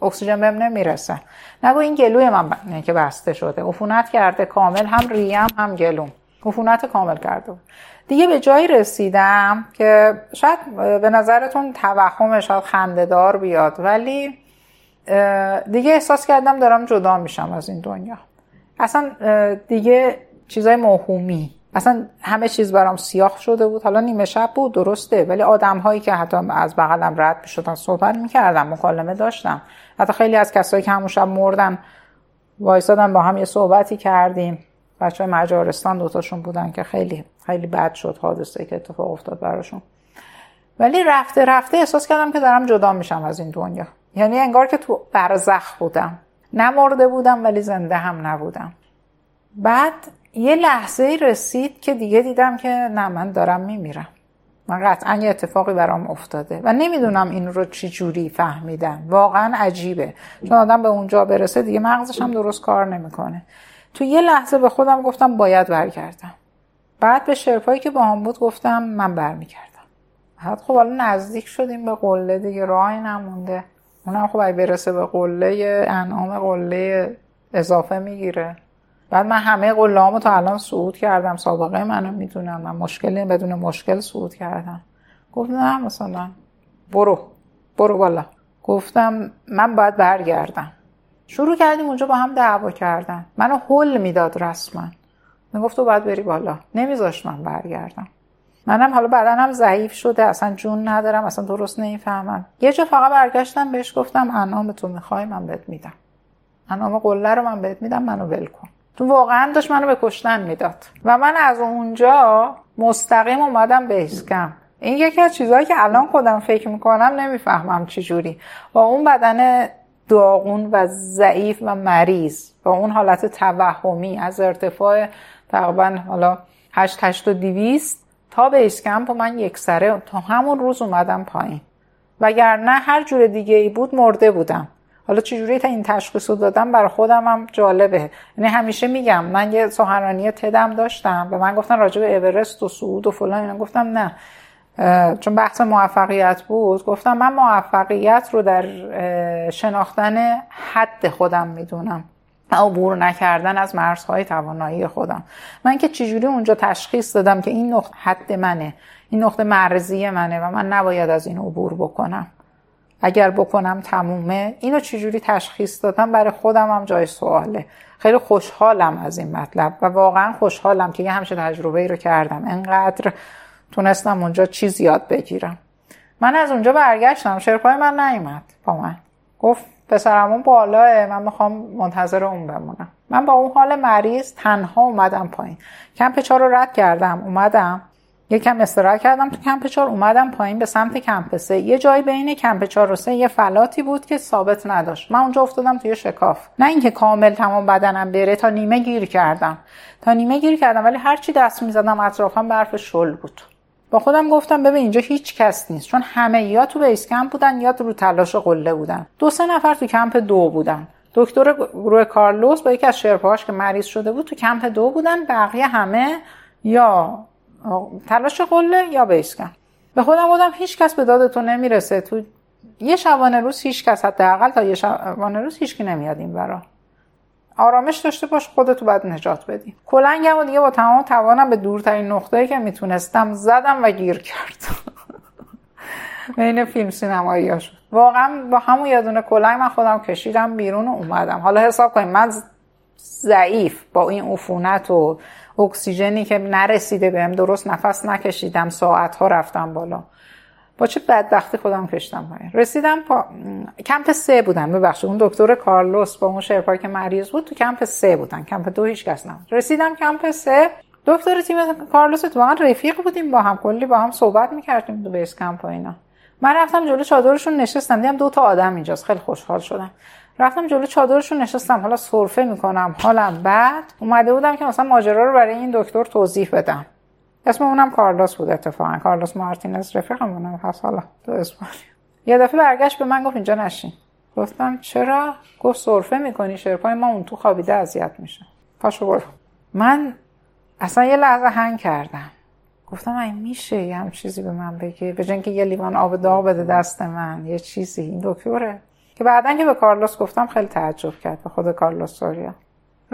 اکسیژن بهم نمی‌رسه؟ نگو این گلوی من که بسته شده. عفونت کرده کامل هم ریم هم گلوم. عفونت کامل کرده بود. دیگه به جایی رسیدم که شاید به نظرتون توهم شاید خندهدار بیاد ولی دیگه احساس کردم دارم جدا میشم از این دنیا. اصلا دیگه چیزای موهومی اصلا همه چیز برام سیاه شده بود. حالا نیمه شب بود درسته ولی آدم هایی که حتی از بغلم رد می شدن صحبت می‌کردم مکالمه داشتم. حتی خیلی از کسایی که همون شب مردن وایسادن با هم یه صحبتی کردیم. بچه های مجارستان دوتاشون بودن که خیلی خیلی بد شد حادثه که اتفاق افتاد براشون. ولی رفته رفته احساس کردم که دارم جدا میشم از این دنیا. یعنی انگار که تو برزخ بودم. نمرده بودم ولی زنده هم نبودم. بعد یه لحظه رسید که دیگه دیدم که نه من دارم میمیرم. من قطعا یه اتفاقی برام افتاده و نمی‌دونم این رو چی جوری فهمیدم. واقعا عجیبه. چون آدم به اونجا برسه دیگه مغزش هم درست کار نمی‌کنه. تو یه لحظه به خودم گفتم باید برگردم. بعد به شرپایی که با هم بود گفتم من برمیگردم. بعد خب حالا نزدیک شدیم به قله دیگه راهی نمونده. اونم خب اگه برسه به قله انعام قله اضافه می‌گیره. بعد من همه قله تا الان صعود کردم. سابقه منو می‌دونم. من مشکلی بدون مشکل صعود کردم. گفت نه مثلا برو. برو بالا. گفتم من باید برگردم. شروع کردیم اونجا با هم دعوا کردن. منو حل می‌داد رسما. می‌گفت تو باید بری بالا. نمیذاشت من برگردم. منم حالا بدنم ضعیف شده. اصلا جون ندارم. اصلا درست نمی‌فهمم. یه جا فقط برگشتم بهش گفتم انام تو می‌خوای من بهت میدم. انام قله رو من بهت میدم منو ول کن. تو واقعا داشت منو به کشتن می‌داد. و من از اونجا مستقیم اومدم به اسکم. این یکی از چیزهایی که الان خودم فکر می‌کنم نمی‌فهمم چجوری. با اون بدن داغون و ضعیف و مریض. با اون حالت توهمی از ارتفاع تقریبا حالا 8 8 و 200 تا به اسکمپ و من یک سره تا همون روز اومدم پایین. وگرنه هر جور دیگه ای بود مرده بودم. حالا چجوری تا این تشخیص رو دادم برای خودم هم جالبه. یعنی همیشه میگم من یه سخنرانی تدم داشتم به من گفتن راجع به اورست و صعود و فلان اینا گفتم نه. چون بحث موفقیت بود گفتم من موفقیت رو در شناختن حد خودم می‌دونم عبور نکردن از مرزهای توانایی خودم. من که چجوری اونجا تشخیص دادم که این نقطه حد منه این نقطه مرزی منه و من نباید از این عبور بکنم. اگر بکنم تمومه. اینو چجوری تشخیص دادم؟ برای خودم هم جای سواله. خیلی خوشحالم از این مطلب و واقعا خوشحالم که یه همچه تجربه ای رو کردم. انقدر تونستم اونجا چیز یاد بگیرم. من از اونجا برگشتم. شرپای من نیومد با من. گفت پسرمون بالاه من می‌خوام منتظر اون بمونم. من با اون حال مریض تنها اومدم پایین. کمپ چهار رو رد کردم. اومدم. یکم استراحت کردم تو کمپ چهار. اومدم پایین به سمت کمپ سه. یه جایی بین کمپ چهار و سه یه فلاتی بود که ثابت نداشت. من اونجا افتادم توی شکاف. نه اینکه کامل تمام بدنم بره. تا نیمه گیر کردم. تا نیمه گیر کردم. ولی هرچی دست می‌زدم اطرافم برف شل بود. با خودم گفتم ببین اینجا هیچ کس نیست چون همه یا تو base camp بودن یا رو تلاش قله بودن. دو سه نفر تو کمپ دو بودن. دکتر گروه کارلوس با یکی از شرپاهاش که مریض شده بود تو کمپ دو بودن بقیه همه یا تلاش قله یا base camp. به خودم گفتم هیچ کس به داد تو نمی‌رسه. تو یه شبانه روز هیچ کس حداقل تا یه شبانه روز هیچکی نمیاد این ورا آرامش داشته باش خودتو بعد نجات بدی. کلنگم و دیگه با تمام توانم به دورترین نقطه‌ای که می‌تونستم زدم و گیر کرد. <laughs> بین فیلم سینمایی شد واقعا با همون یه دونه کلنگ من خودم کشیدم بیرون و اومدم. حالا حساب کنیم من ضعیف با این عفونت و اکسیژنی که نرسیده بهم درست نفس نکشیدم ساعت ها رفتم بالا. چه بدبختی خودم کشتم پایین. رسیدم پا... کمپ سه بودم ببخشید. اون دکتر کارلوس با اون شرپایی که مریض بود تو کمپ سه بودن. کمپ دو هیچ کس نبود. رسیدم کمپ سه. دکتر تیم کارلوس واقعا رفیق بودیم با هم. کلی با هم صحبت می‌کردیم تو base camp و اینا. من رفتم جلو چادرشون نشستم. دیدم دو تا آدم اینجاست. خیلی خوشحال شدم. رفتم جلو چادرشون نشستم. حالا سرفه می‌کنم. حالم بد اومده بودم که مثلا ماجرا رو برای این دکتر توضیح بدم. اسم اونم کارلوس بود اتفاقا. کارلوس مارتینز رفیقمونم هست حالا تو اسپانیا. یه دفعه برگشت به من گفت اینجا نشین. گفتم چرا؟ گفت سرفه می‌کنی شرپای ما اون تو خوابیده اذیت میشه. پاشو برو. من اصلا یه لحظه هنگ کردم. گفتم این میشه یه هم چیزی به من بگه به که یه لیوان آب داغ بده دست من یه چیزی. این دکتره. که بعدا که به کارلوس گفتم خیلی تعجب کرد به خود کارلوس سوریا.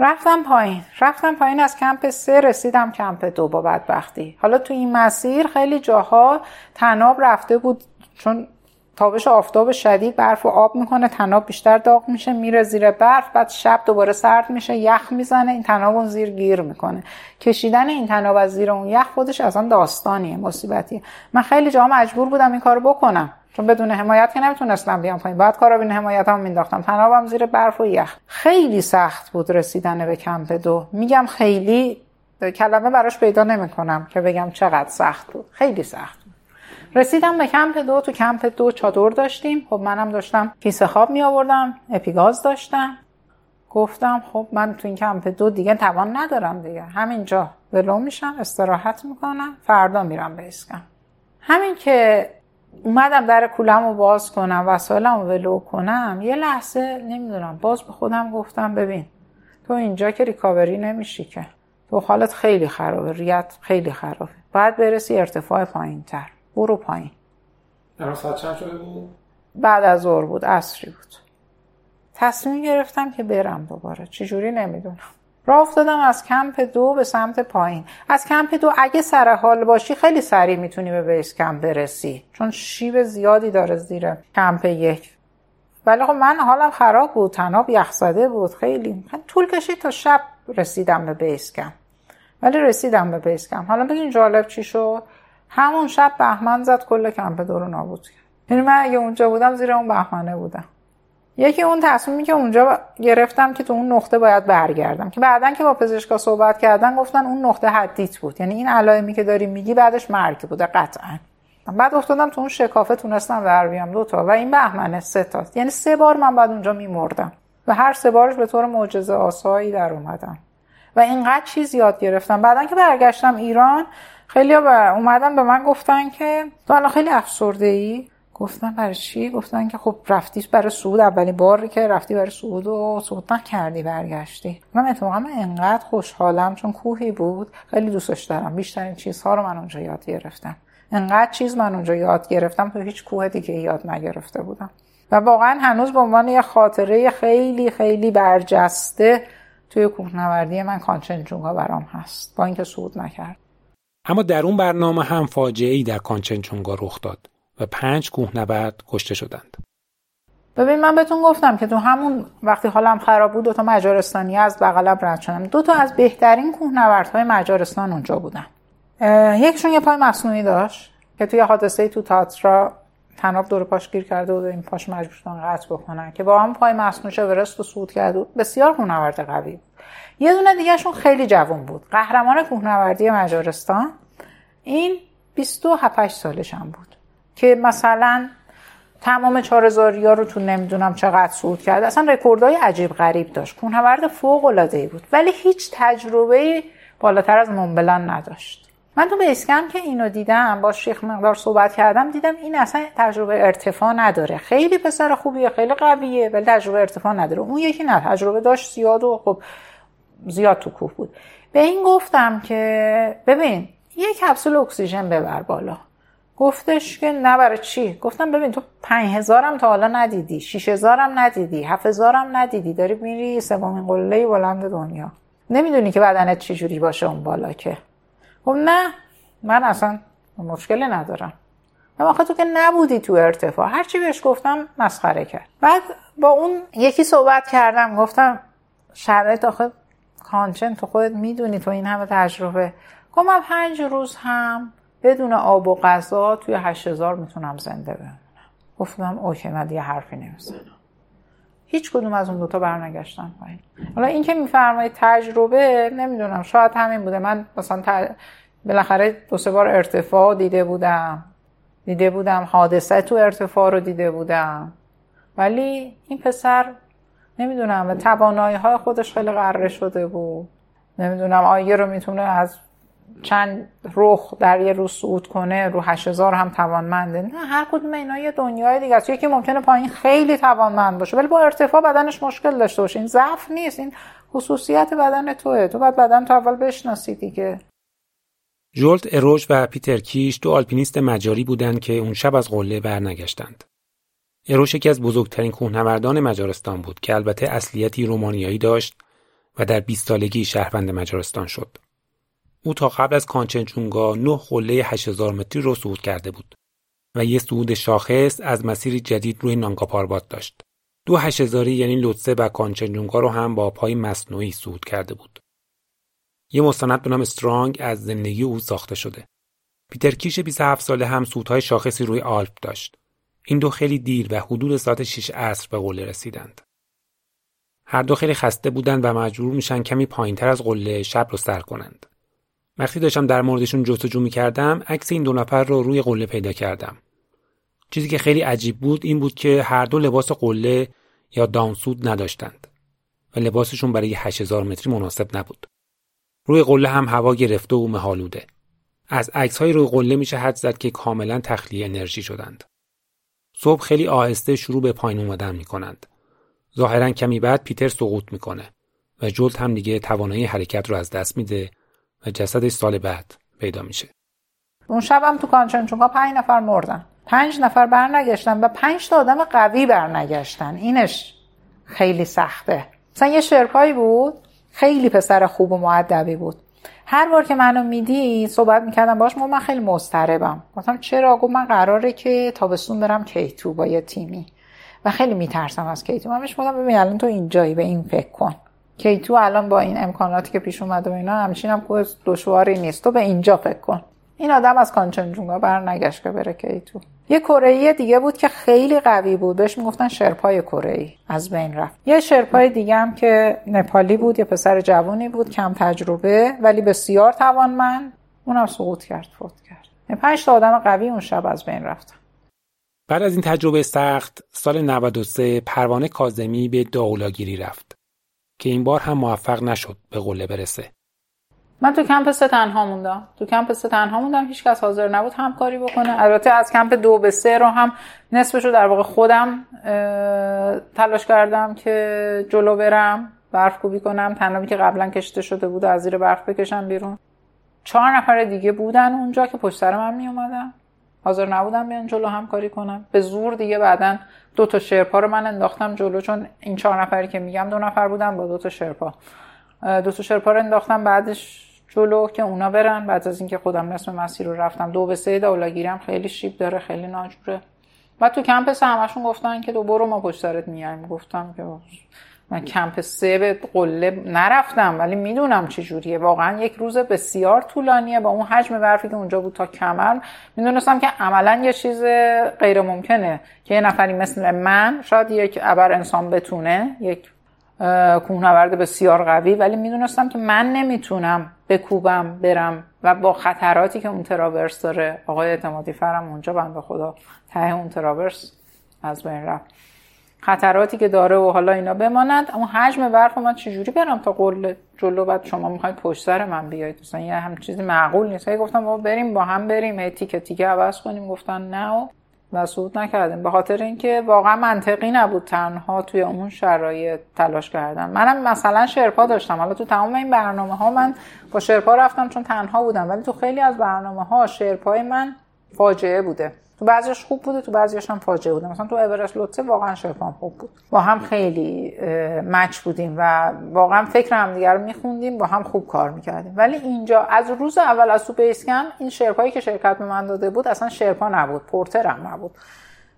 رفتم پایین. رفتم پایین از کمپ سه رسیدم کمپ دو با بدبختی. حالا تو این مسیر خیلی جاها تناب رفته بود چون تابش آفتاب شدید برف و آب می‌کنه تناب بیشتر داغ میشه میره زیر برف بعد شب دوباره سرد میشه یخ می‌زنه این تناب اون زیر گیر می‌کنه. کشیدن این تناب از زیر اون یخ خودش اصلا داستانیه مصیبتیه. من خیلی جاها مجبور بودم این کارو بکنم. چون بدون حمایت که نمی‌تونستم بیام پایین. بعد کارابین حمایت هم مینداختم تنابم زیر برف و یخ. خیلی سخت بود رسیدن به کمپ دو. میگم خیلی کلمه براش پیدا نمی‌کنم که بگم چقدر سخت بود. خیلی سخت رسیدم به کمپ دو. تو کمپ دو چادر داشتیم. خب منم داشتم کیسه خواب می آوردم اپیگاز داشتم. گفتم خب من تو این کمپ دو دیگه توان ندارم دیگه. همینجا ولو میشم استراحت می‌کنم فردا میرم به اسکم همین که اومدم در کولم رو باز کنم وسایلم رو ولو کنم. یه لحظه نمی‌دونم باز به خودم گفتم ببین تو اینجا که recovery نمیشی که. تو حالت خیلی خرابه ریه‌ت خیلی خرابه. باید برسی ارتفاع پایین تر برو پایین. در ساعت چند شده بود؟ بعد از ظهر بود عصری بود. تصمیم گرفتم که برم دوباره. چجوری نمی‌دونم. راه افتادم از کمپ دو به سمت پایین. از کمپ دو اگه سر حال باشی خیلی سریع می‌تونی به base camp برسی چون شیب زیادی داره زیر کمپ یک. ولی خب من حالم خراب بود تناب یخزده بود خیلی. طول کشید تا شب رسیدم به بیس کمپ. ولی رسیدم به بیس کمپ. حالا بگین جالب چی شد؟ همون شب بهمن زد کل کمپ دو رو نابود کرد. یعنی من اگه اونجا بودم زیر اون بهمنه بودم. یکی اون تصمیمی که اونجا گرفتم که تو اون نقطه باید برگردم. که بعدا که با پزشکا صحبت کردن گفتن اون نقطه حدیت بود. یعنی این علائمی که داری میگی بعدش مرگ بوده قطعا. بعد افتادم تو اون شکافه تونستم در بیام دو تا. و این بهمنه سه تا. یعنی سه بار من بعد اونجا میمردم. و هر سه بارش به طور معجزه آسایی در اومدم. و اینقدر چیز یاد گرفتم. بعدا که برگشتم ایران خیلی اومدن به من گفتن که تو الان خیلی افسرده ای گفتم برای چی؟ گفتن که خب رفتی برای سعود اولین باری که رفتی برای سعود و سعود نکردی برگشتی. من اتفاقا من انقدر خوشحالم چون کوهی بود. خیلی دوستش دارم. بیشترین چیزها رو من اونجا یاد گرفتم. انقدر چیز من اونجا یاد گرفتم تو هیچ کوه دیگه یاد نگرفته بودم. و واقعا هنوز به عنوان یه خاطره خیلی خیلی برجسته توی کوهنوردی من کانچنجونگا برام هست. با اینکه صعود نکرد. اما در اون برنامه هم فاجعه ای در کانچنجونگا رخ داد. و پنج کوهنورد کشته شدند. ببین من بهتون گفتم که تو همون وقتی حالم خراب بود دو تا مجارستانی از بغلم رد شدم. دو تا از بهترین کوهنوردهای مجارستان اونجا بودن. یکشون یه پای مصنوعی داشت که توی حادثه تو تاترا تناب دور پاش گیر کرده بود و این پاش مجبور شدن قطع بکنن که با هم پای مصنوعی شورست و صعود کرده بود. بسیار کوهنورد قوی بود. یه دونه دیگهشون خیلی جوان بود. قهرمان کوهنوردی مجارستان. این 27 سالش هم بود. که مثلا تمام ها رو تو نمی‌دونم چقدر صعود کرد. اصلا رکوردهای عجیب غریب داشت. کوهنورد فوق العاده بود. ولی هیچ تجربه بالاتر از مونبلان نداشت. من تو بیسکم که اینو دیدم با شیخ مقدار صحبت کردم دیدم این اصلا تجربه ارتفاع نداره. خیلی پسر خوبیه خیلی قویه ولی تجربه ارتفاع نداره. اون یکی نه تجربه داشت زیاد و خب زیاد تو کوه بود. به این گفتم که ببین یه کپسول اکسیژن ببر بالا. گفتش که نه برای چی؟ گفتم ببین تو پنج هزارم تا حالا ندیدی شیش هزارم ندیدی هفت هزارم ندیدی داری میری سومین قله بلند دنیا. نمی‌دونی که بدنت چجوری باشه اون بالا که. خب نه من اصلا مشکلی ندارم. آخه تو که نبودی تو ارتفاع. هرچی بهش گفتم مسخره کرد. بعد با اون یکی صحبت کردم گفتم شرایط آخه کانچن تو خودت می‌دونی تو این همه تجربه. گفتم پنج روز هم بدون آب و غذا توی هشت هزار می‌تونم زنده بمونم. گفتم اوکی من دیگه حرفی نمی‌زنم. هیچ کدوم از اون دوتا برنگشتن پایین. حالا این که میفرمایید تجربه نمی‌دونم شاید همین بوده. من مثلا ت... بالاخره دو سه بار ارتفاع دیده بودم. دیده بودم حادثه تو ارتفاع رو دیده بودم. ولی این پسر نمی‌دونم توانایی های خودش خیلی قره شده بود. نمی‌دونم آیه رو می‌تونه از چند رخ در یه روز صعود کنه رو 8000 هم توانمنده. نه هر کدوم اینا یه دنیای دیگه است. یکی ممکنه پایین خیلی توانمند باشه ولی با ارتفاع بدنش مشکل داشته باشه. این ضعف نیست این خصوصیت بدن توه. تو باید بدن تو اول بشناسی دیگه. جولت اروش و پیتر کیش دو آلپینیست مجاری بودند که اون شب از قله برنگشتند. اروش یکی از بزرگترین کوهنوردان مجارستان بود که البته اصلیتی رومانیایی داشت و در 20 سالگی شهروند مجارستان شد. او تا قبل از کانچنجونگا نه قله 8000 متری رو صعود کرده بود و یه صعود شاخص از مسیری جدید روی نانگا پاربات داشت. دو هشتزاری یعنی لوتسه و کانچنجونگا رو هم با پای مصنوعی صعود کرده بود. یه مستند به نام استرانگ از زندگی او ساخته شده. پیتر کیش 27 ساله هم صعودهای شاخصی روی آلپ داشت. این دو خیلی دیر و حدود ساعت 6 عصر به قله رسیدند. هر دو خیلی خسته بودند و مجبور میشن کمی پایینتر از قله شب رو سر کنند. وقتی داشتم در موردشون جستجو کردم عکس این دو نفر رو روی قله پیدا کردم. چیزی که خیلی عجیب بود این بود که هر دو لباس قله یا دانسود نداشتند و لباسشون برای 8000 متری مناسب نبود. روی قله هم هوا گرفته و مهالوده از عکس های روی قله میشه حد زد که کاملا تخلیه انرژی شدند. صبح خیلی آهسته شروع به پایین اومدن می‌کنند. ظاهرا کمی بعد پیتر سقوط می‌کنه و جلد هم دیگه توانایی حرکت رو از دست میده و جسدش سال بعد پیدا میشه. اون شبم تو کانچنجونگا پنج نفر مردن. پنج نفر برنگشتن و پنج تا آدم قوی برنگشتن. اینش خیلی سخته. مثلا یه شرپایی بود. خیلی پسر خوب و مؤدبی بود. هر بار که منو میدید صحبت می‌کردم باش ما من خیلی مضطربم. گفتم چرا؟ گفت من قراره که تابستون برم K2 با یه تیمی. و خیلی میترسم از K2 من بهش گفتم ببین الان تو اینجایی به این فکر کن. K2 الان با این امکاناتی که پیش اومده و اینا همچین هم دشواری نیست. تو به اینجا فکر کن. این آدم از کانچنجونگا بر نگشت که بره کیتو یه کره دیگه بود که خیلی قوی بود. بهش می‌گفتن شرپای کره از بین رفت. یه شرپای دیگه هم که نپالی بود یه پسر جوانی بود کم تجربه ولی بسیار توانمند. اونم سقوط کرد فوت کرد. پنج تا آدم قوی اون شب از بین رفتن. بعد از این تجربه سخت سال 93 پروانه کازمی به داولاگیری رفت. که این بار هم موفق نشد به قله برسه. من تو کمپ سه تنها موندم. تو کمپ سه تنها موندم. هیچ کس حاضر نبود همکاری بکنه. البته از کمپ دو به سه رو هم نصفش رو در واقع خودم تلاش کردم که جلو برم برف کوبی کنم. تنابی که قبلا کشته شده بود از زیر برف بکشم بیرون. چهار نفر دیگه بودن اونجا که پشت سر من می اومدن حاضر نبودم بیان جلو همکاری کنم. به زور دیگه بعدا دو تا شرپا رو من انداختم جلو چون این چهار نفری که میگم دو نفر بودن با دو تا شرپا. دو تا شرپا رو انداختم بعدش جلو که اونا برن بعد از اینکه خودم نصف مسیر رو رفتم. دو به سه دولاگیرم خیلی شیب داره خیلی ناجوره. بعد تو کمپ همشون گفتن که دو برو ما پشت سرت میایم. گفتم که من کمپ سه به قله نرفتم ولی می‌دونم چه جوریه. واقعا یک روز بسیار طولانیه با اون حجم برفی که اونجا بود تا کمر. می‌دونستم که عملا یه چیز غیر ممکنه که یه نفری مثل من شاید یک ابر انسان بتونه یک کوهنورد بسیار قوی ولی می‌دونستم که من نمی‌تونم بکوبم برم و با خطراتی که اون تراورس داره. آقای اعتمادی فرم اونجا بنده خدا ته اون تراورس از بین رفت. خطراتی که داره و حالا اینا بماند. اون حجم برف من چجوری برم تا قول جلو بعد شما می‌خواید پشت سر من بیاید؟ مثلا یه هم چیزی معقول نیست. هی گفتم بابا بریم با هم بریم. هی تیکه تیکه عوض کنیم. گفتن نه و صعود نکردیم. به خاطر اینکه واقعا منطقی نبود تنها توی اون شرایط تلاش کردم منم مثلا شرپا داشتم. حالا تو تمام این برنامه ها من با شرپا رفتم چون تنها بودم. ولی تو خیلی از برنامه ها شرپای من فاجعه بوده. تو بعضیش خوب بوده تو بعضیش هم فاجعه بوده. مثلا تو اورست لوتسه واقعا شرپام خوب بود. با هم خیلی مچ بودیم و واقعا فکر هم دیگر رو میخوندیم با هم خوب کار می‌کردیم. ولی اینجا از روز اول از تو بیسکن این شرپایی که شرکت به من داده بود اصلا شرپا نبود پورتر هم نبود.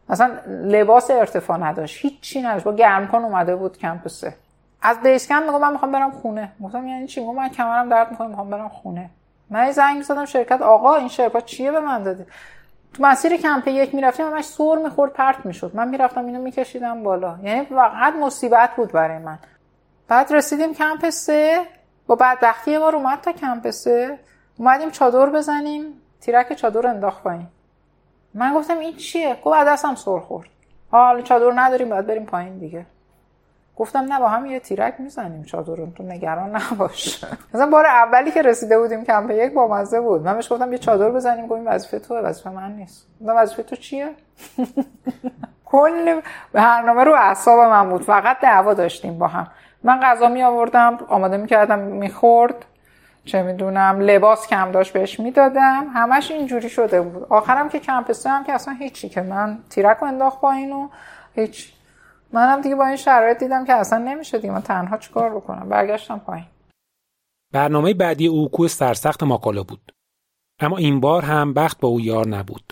اصلا لباس ارتفاع نداشت هیچی نداشت با گرم کن اومده بود کمپ سه از بیسکن میگم من می‌خوام برم خونه. گفتم یعنی چی؟ من کمرم درد می‌کنه می‌خوام برم خونه. من زنگ زدم شرکت آقا این شرپا چیه به من دادی تو مسیر کمپ یک می‌رفتیم همش سور می‌خورد پرت می‌شد. من می‌رفتم اینو میکشیدم بالا. یعنی فقط مصیبت بود برای من. بعد رسیدیم کمپ سه. با بدبختی یه بار اومد تا کمپ سه. اومدیم چادر بزنیم. تیرک چادر انداخت پایین. من گفتم این چیه؟ گفت دستم سر خورد. حالا چادر نداریم باید بریم پایین دیگه. گفتم نه با هم یه تیرک می‌زنیم. چادرون تو نگران نباش. مثلا بار اولی که رسیده بودیم کمپ یک با مزه بود. من بهش گفتم یه چادر بزنیم. گفتیم وظیفه تو وظیفه من نیست. گفتم وظیفه تو چیه؟ <laughs> کل برنامه رو اعصاب من بود. فقط دعوا داشتیم با هم. من غذا می آوردم آماده می کردم می‌خورد. چه می‌دونم لباس کم داشت بهش می‌دادم. همش اینجوری شده بود. آخرم که کمپ هم که اصلا هیچی که من تیرک انداخت با اینو هیچ منم دیگه با این شرایط دیدم که اصلا نمیشه دیگه من تنها چیکار بکنم؟ برگشتم پایین. برنامه بعدی او کوه سرسخت ماکالا بود. اما این بار هم بخت با او یار نبود.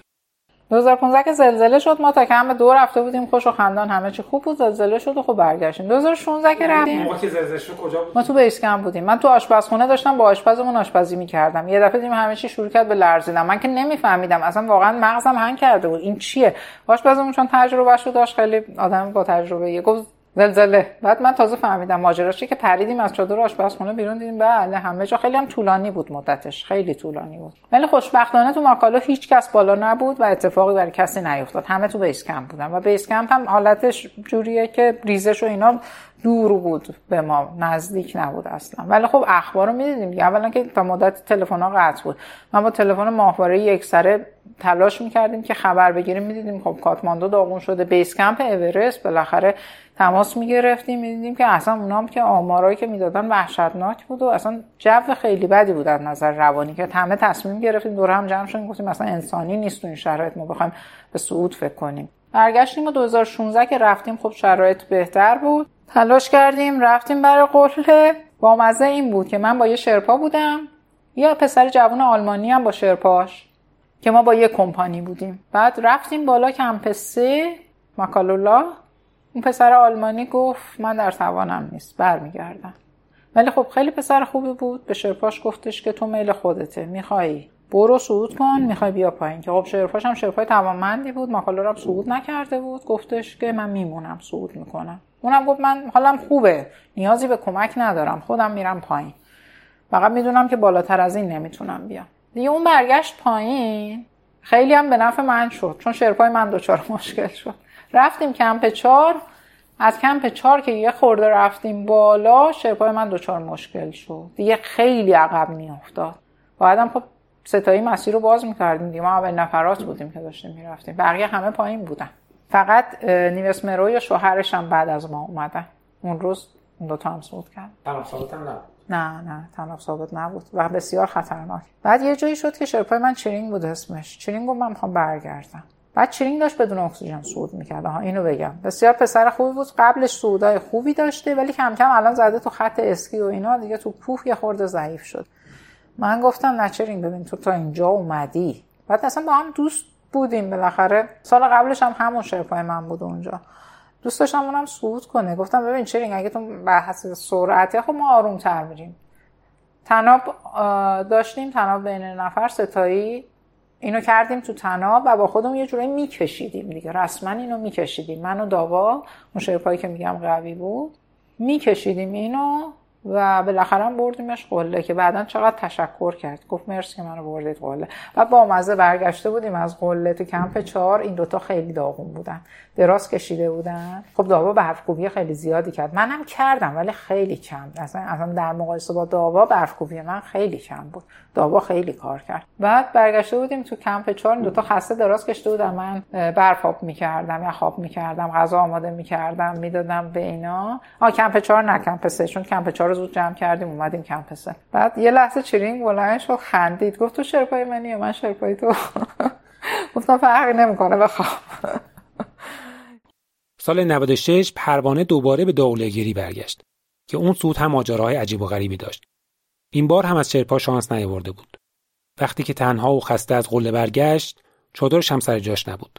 2015 که زلزله شد ما تا کم دو رفته بودیم خوش و خندان همه چی خوب بود زلزله شد و خب برگشتیم. 2016 که رفتیم. ما که زلزله شد کجا بود؟ ما تو بیس کم بودیم. من تو آشپزخونه داشتم با آشپزمون آشپزی می‌کردم. یه دفعه دیدیم همه چی شروع کرد به لرزیدن. من که نمیفهمیدم اصلا واقعا مغزم هنگ کرده بود. این چیه؟ آشپزمون چون تجربه شو داشت خیلی آدم با تجربه یه گفت زلزله. بعد من تازه فهمیدم ماجراش که پریدیم از چادر آشپزخونه بیرون دیدیم بله همه جا خیلی هم طولانی بود مدتش خیلی طولانی بود. ولی خوشبختانه تو ماکالو هیچ کس بالا نبود و اتفاقی برای کسی نیفتاد. همه تو بیس کمپ بودن و بیس کمپ هم حالتش جوریه که ریزش و اینا دور بود به ما نزدیک نبود اصلا. ولی خب اخبار رو می‌دیدیم. اولا که تا مدت تلفن ها قطع بود. من با تلفن ماهواره یک سره تلاش می‌کردیم که خبر بگیریم. می‌دیدیم خب کاتماندو داغون شده. بیس کمپ اورست بالاخره تماس می‌گرفتیم. می‌دیدیم که اصلا اونام که آمارایی که می‌دادن وحشتناک بود و اصلا جو خیلی بدی بود از نظر روانی که همه تصمیم گرفتیم دور هم جمع شدیم. گفتیم مثلا انسانی نیست تو این شرایط. ما بخوایم به صعود فکر کنیم. برگشتیم و 2016 که رفتیم خب شرایط بهتر بود. تلاش کردیم رفتیم برای قله. با مزه این بود که من با یه شرپا بودم. یا پسر جوان آلمانی هم با شرپاش که ما با یه کمپانی بودیم. بعد رفتیم بالا کمپ سه مکالولا اون پسر آلمانی گفت من در توانم نیست برمیگردم. ولی خب خیلی پسر خوبی بود. به شرپاش گفتش که تو میل خودته می‌خوای برو صعود کن می‌خوای بیا پایین. که خب شرپاش هم شرپای توانمندی بود. ماکالو هم صعود نکرده بود. گفتش که من میمونم صعود می‌کنم. اونم گفت من حالم خوبه. نیازی به کمک ندارم. خودم میرم پایین. فقط می‌دونم که بالاتر از این نمی‌تونم بیام. دیگه اون برگشت پایین. خیلی هم به نفع من شد. چون شرپای من دچار مشکل شد. رفتیم کمپ چار از کمپ چار که یه خورده رفتیم بالا شرپای من دچار مشکل شد. دیگه خیلی عقب میافتاد. بعدم خب ستایی مسیر رو باز می‌کردیم دیگه. ما اول نفرات بودیم که داشتیم می‌رفتیم. بقیه همه پایین بودن. فقط نیوس مروی با شوهرش هم بعد از ما اومدن. اون روز اون دوتا هم صعود کرد. نه نه طناب ثابت نبود و بسیار خطرناک. بعد یه جایی شد که شرپای من چرینگ بود اسمش. چرینگ رو من می‌خوام برگردم. بعد چرینگ داشت بدون اکسیژن صعود می‌کرد. ها اینو بگم. بسیار پسر خوبی بود. قبلش صعودای خوبی داشته ولی کم کم الان زده تو خط اسکی و اینا. دیگه تو کوه یه خورده ضعیف شد. من گفتم نه چرینگ ببین تو تا اینجا اومدی؟ بعد اصلا با هم دوست بودیم بالاخره. سال قبلش هم همون شرپای من بود اونجا. دوست داشتم اونم صعود کنه. گفتم ببین چرینگ اگه تو بحث سرعته خب ما آروم تر میریم. تناب داشتیم تناب بین نفر ستایی. اینو کردیم تو تناب و با خودمون یه جورایی میکشیدیم دیگه. رسما اینو میکشیدیم. من و داوا اون شرپایی که میگم قوی بود. میکشیدیم اینو. و بالاخره هم بردیمش قله که بعدا چقدر تشکر کرد. گفت مرسی که منو بردید قله. و با مزه برگشته بودیم از قله تو کمپ چهار. این دوتا خیلی داغون بودن. دراز کشیده بودن. خب داوا برفکوبی خیلی زیادی کرد. منم کردم ولی خیلی کم. اصلا اصلا در مقایسه با داوا برفکوبی من خیلی کم بود. داوا خیلی کار کرد. بعد برگشته بودیم تو کمپ چهار. این دوتا خسته دراز کشیده بودن. من برف آب می‌کردم یا خواب می‌کردم غذا آماده می‌کردم می‌دادم به اینا. آ کمپ چهار نه کمپ سه. چون کمپ چهار رو زود جمع کردیم اومدیم کمپ سه بعد یه لحظه چرینگ بلند شد خندید گفت تو شرپای منی من شرپای تو <laughs> گفتم فرقی نمی‌کنه بخوام <laughs> سال 96 پروانه دوباره به داولگیری برگشت که اون سود هم ماجراهای عجیب و غریبی داشت. این بار هم از شرپا شانس نیاورده بود. وقتی که تنها و خسته از قله برگشت، چادرش هم سر جاش نبود.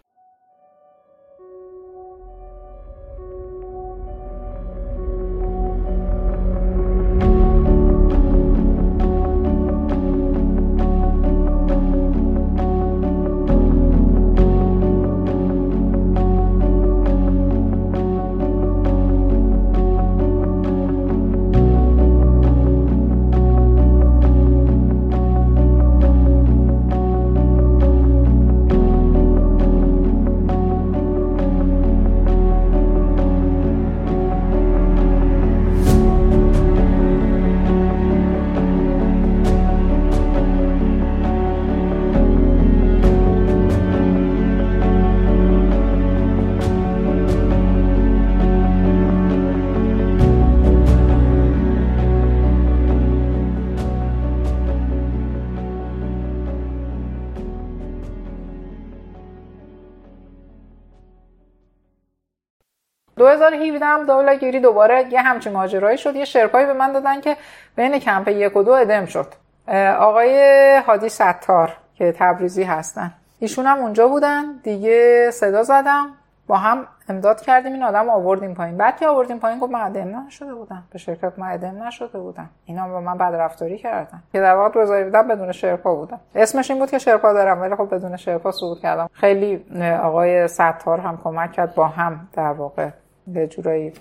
هم دولگیری دوباره یه همچین ماجرایی شد. یه شرپایی به من دادن که بین کمپ یک و دو ادم شد. آقای هادی ستار که تبریزی هستن. ایشون هم اونجا بودن. دیگه صدا زدم. با هم امداد کردیم. این آدم آوردیم پایین. بعد که آوردیم پایین گفت من ادم نشده بودم. به شرکت من ادم نشده بودم. اینا با من بد رفتاری کردن. که در واقع روزایی بودم بدون شرپا بودم. اسمش این بود که شرپا دارم ولی خب بدون شرپا صعود کردم. خیلی آقای ستار هم کمک کرد با هم در واقع به جورایی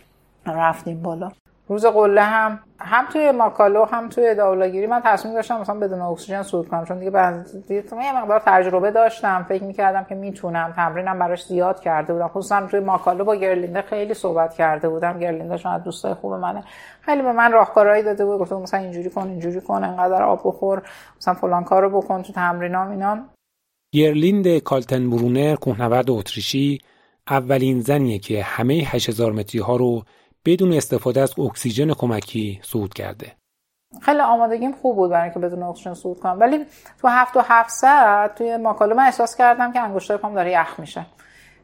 رفتیم بالا. روز قله هم هم توی ماکالو هم توی داولاگیری من تصمیم داشتم مثلا بدون اکسیژن صعود کنم چون دیگه بعد یه مقدار تجربه داشتم فکر می‌کردم که می‌تونم تمرینم براش زیاد کرده بودم. خصوصا توی ماکالو با گرلینده خیلی صحبت کرده بودم. گرلینده شما از دوستای خوب منه. خیلی به من راهکارهایی داده بود گفته مثلا اینجوری کن اینجوری کن انقدر آب بخور مثلا فلان کارو بکن تو تمرینام اینا. گرلینده کالتنبرونر کوهنورد اتریشی اولین زنیه که همه 8000 متری ها رو بدون استفاده از اکسیژن کمکی صعود کرده. خیلی آمادگیم خوب بود برای اینکه بدون اکسیژن صعود کنم. ولی تو هفت و هفت ساعت توی ماکالو احساس کردم که انگشتای پام داره یخ میشه.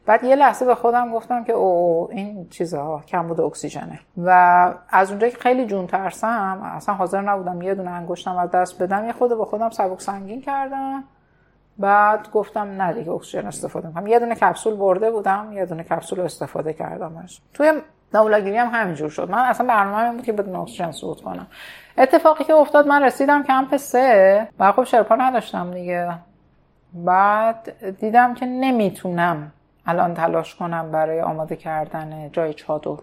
بعد یه لحظه به خودم گفتم که او این چیزها کم بود اکسیژنه. و از اونجایی که خیلی جون ترسم اصلا حاضر نبودم یه دونه انگشتم از دست بدم. یه خود به خودم سبک سنگین کردم. بعد گفتم نه دیگه اکسیژن استفاده کنم یه دونه کپسول برده بودم یه دونه کپسول استفاده کردمش توی نولاگیری هم همینجور شد. من اصلا برنامه بود که بدون اکسیژن صعود کنم. اتفاقی که افتاد من رسیدم کمپ سه. و خب شرپا نداشتم دیگه. بعد دیدم که نمی‌تونم الان تلاش کنم برای آماده کردن جای چادر.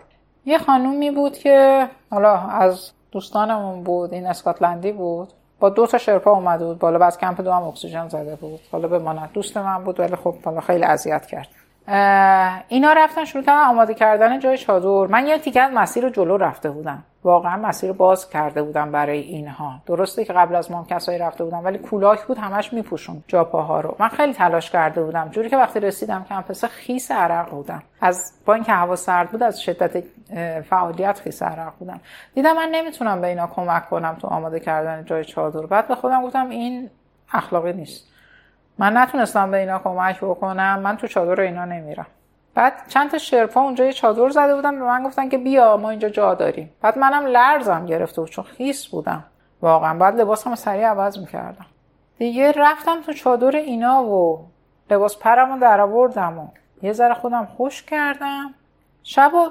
یه خانومی بود که حالا از دوستانمون بود این اسکاتلندی بود. با دو تا شرپا اومده بود. بالا بعد کمپ دو هم اکسیژن زده بود. حالا بماند دوست من بود ولی خب حالا خیلی اذیت کرد. اینا رفتن شروع کردن آماده کردن جای چادر من یه تیکه مسیر رو جلو رفته بودم. واقعا مسیر باز کرده بودم برای اینها. درسته که قبل از ما کسایی رفته بودم ولی کولاک بود همش میپوشون جاپاها رو. من خیلی تلاش کرده بودم. جوری که وقتی رسیدم کمپس خیس عرق بودم. از با اینکه هوا سرد بود از شدت فعالیت خیس عرق بودم. دیدم من نمی‌تونم به اینا کمک کنم تو آماده کردن جای چادر. بعد به خودم گفتم این اخلاقی نیست. من نتونستم به اینا کمک بکنم من تو چادر اینا نمیرم. بعد چند تا شرپا اونجا یه چادر زده بودن به من گفتن که بیا ما اینجا جا داریم. بعد منم لرزم گرفته بود چون خیس بودم. واقعا بعد لباسم سریع عوض می‌کردم. دیگه رفتم تو چادر اینا و لباس پرم رو در آوردم و یه ذره خودم خوش کردم. شب و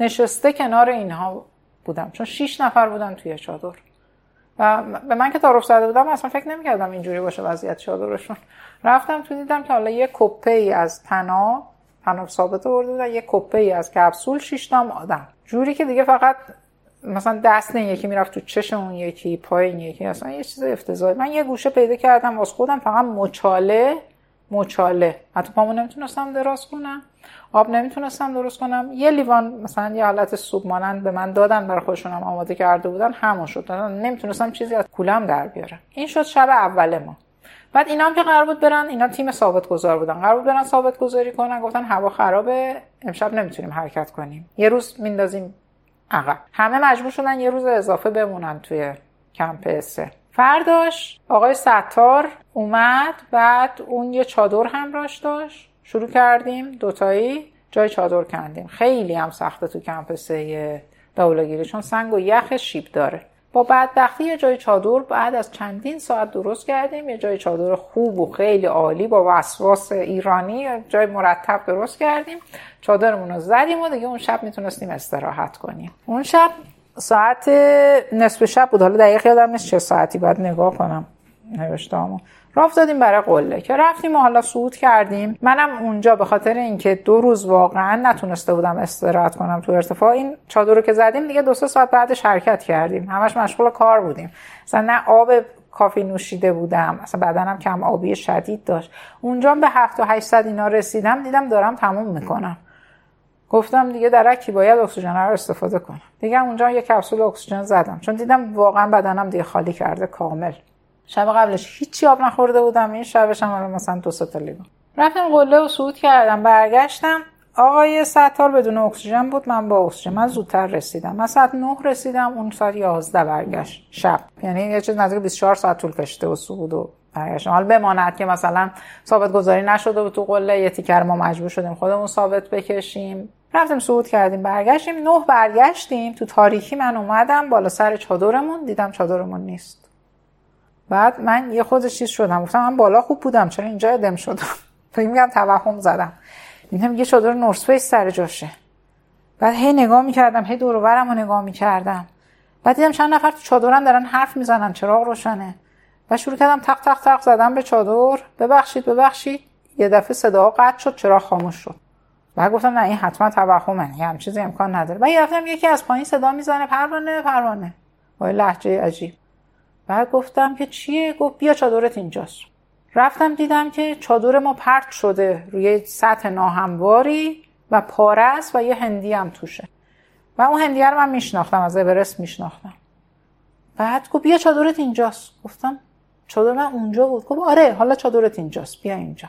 نشسته کنار اینها بودم چون شیش نفر بودن توی چادر. و به من که تعارف زده بودم اصلا فکر نمی‌کردم اینجوری باشه وضعیت چادرشون. رفتم تو دیدم که حالا یه کپه ای از تنا تناب ثابت آورده بودن یه کپه ای از کپسول شیشتام آدم. جوری که دیگه فقط مثلا دست این یکی می‌رفت تو چش اون یکی پای این یکی اصلا یه چیز افتضاحی. من یه گوشه پیدا کردم واسه خودم فقط مچاله مچاله. حتی پامو نمی‌تونستم دراز کنم. آب نمی‌تونستم درست کنم. یه لیوان مثلا یه حالت سوپ مانند به من دادن برای خودشونم آماده کرده بودن همون شد. نمی‌تونستم چیزی از کولم در بیارم. این شد شب اول ما. بعد اینا هم که قرار بود برن اینا تیم ثابت گذار بودن. قرار بود برن ثابت گذاری کنن گفتن هوا خرابه امشب نمی‌تونیم حرکت کنیم. یه روز میندازیم عقب. همه مجبور شدن یه روز اضافه بمونن توی کمپ فرداش آقای ستار اومد بعد اون یه چادر همراش داشت. شروع کردیم دوتایی جای چادر کندیم. خیلی هم سخته تو کمپ سه دولاگیری چون سنگ و یخ شیب داره. با بدبختی یه جای چادر بعد از چندین ساعت درست کردیم. یه جای چادر خوب و خیلی عالی با وسواس ایرانی جای مرتب درست کردیم. چادرمون رو زدیم و دیگه اون شب می‌تونستیم استراحت کنیم. اون شب ساعت نصف شب بود. حالا دقیق یادم نیست چه ساعتی. باید نگاه کنم. نوشتامو راه دادیم برای قله. که رفتیم و حالا صعود کردیم. منم اونجا به خاطر اینکه دو روز واقعا نتونسته بودم استراحت کنم تو ارتفاع. این چادر رو که زدیم دیگه دو سه ساعت بعدش حرکت کردیم. همش مشغول کار بودیم. مثلا نه آب کافی نوشیده بودم. اصلا بدنم کم آبی شدید داشت. اونجا به 7 تا 800 اینا رسیدم. دیدم دارم تموم می‌کنم. گفتم دیگه درکی باید اکسیژن رو استفاده کنم. دیگه اونجا یه کپسول اکسیژن زدم. چون دیدم واقعا بدنم دیگه خالی کرده کامل. شب قبلش هیچی آب نخورده بودم. این شبش هم مثلا دو تا لیوان. رفتم قله و صعود کردم برگشتم. آقای ستار بدون اکسیژن بود من با اکسیژن. من زودتر رسیدم. من ساعت 9 رسیدم اون ساعت 11 برگشت. شب. یعنی یه چیز نزدیک 24 ساعت طول کشیده و صعود و برگشتم. حالا بماند که مثلا ثابت گذاری نشده بود تو قله یه تیکر ما مجبور شدیم خودمون ثابت بکشیم. رفتیم صعود کردیم برگشتیم. نه برگشتیم. تو تاریکی من اومدم بالا سر چادرمون دیدم چادرمون نیست. بعد من یه خود چیز شدم. گفتم من بالا خوب بودم چرا اینجا ادم شدم؟ <laughs> فکر میگم توهم زدم. میگم یه چادر نورسپیس سر جاشه. بعد هی نگاه می‌کردم هی دور رو نگاه می‌کردم. بعد دیدم چند نفر تو چادرن دارن حرف می‌زنن چراغ روشنه. و شروع کردم تق تق تق زدم به چادر. ببخشید ببخشید. یه دفعه صدا قطع شد چراغ خاموش شد. بعد گفتم نه این حتما توهمه یه هم چیزی امکان نداره. بعد رفتم یکی از پایین صدا می‌زنه پروانه پروانه. با لحجه عجیب. بعد گفتم که چیه؟ گفت بیا چادرت اینجاست. رفتم دیدم که چادر ما پرت شده روی سطح ناهمواری و پاره است و یه هندی هم توشه. و اون هندی رو من میشناختم از اورست میشناختم. بعد گفت بیا چادرت اینجاست. گفتم چادر من اونجا بود. گفت آره حالا چادرت اینجاست. بیا اینجا.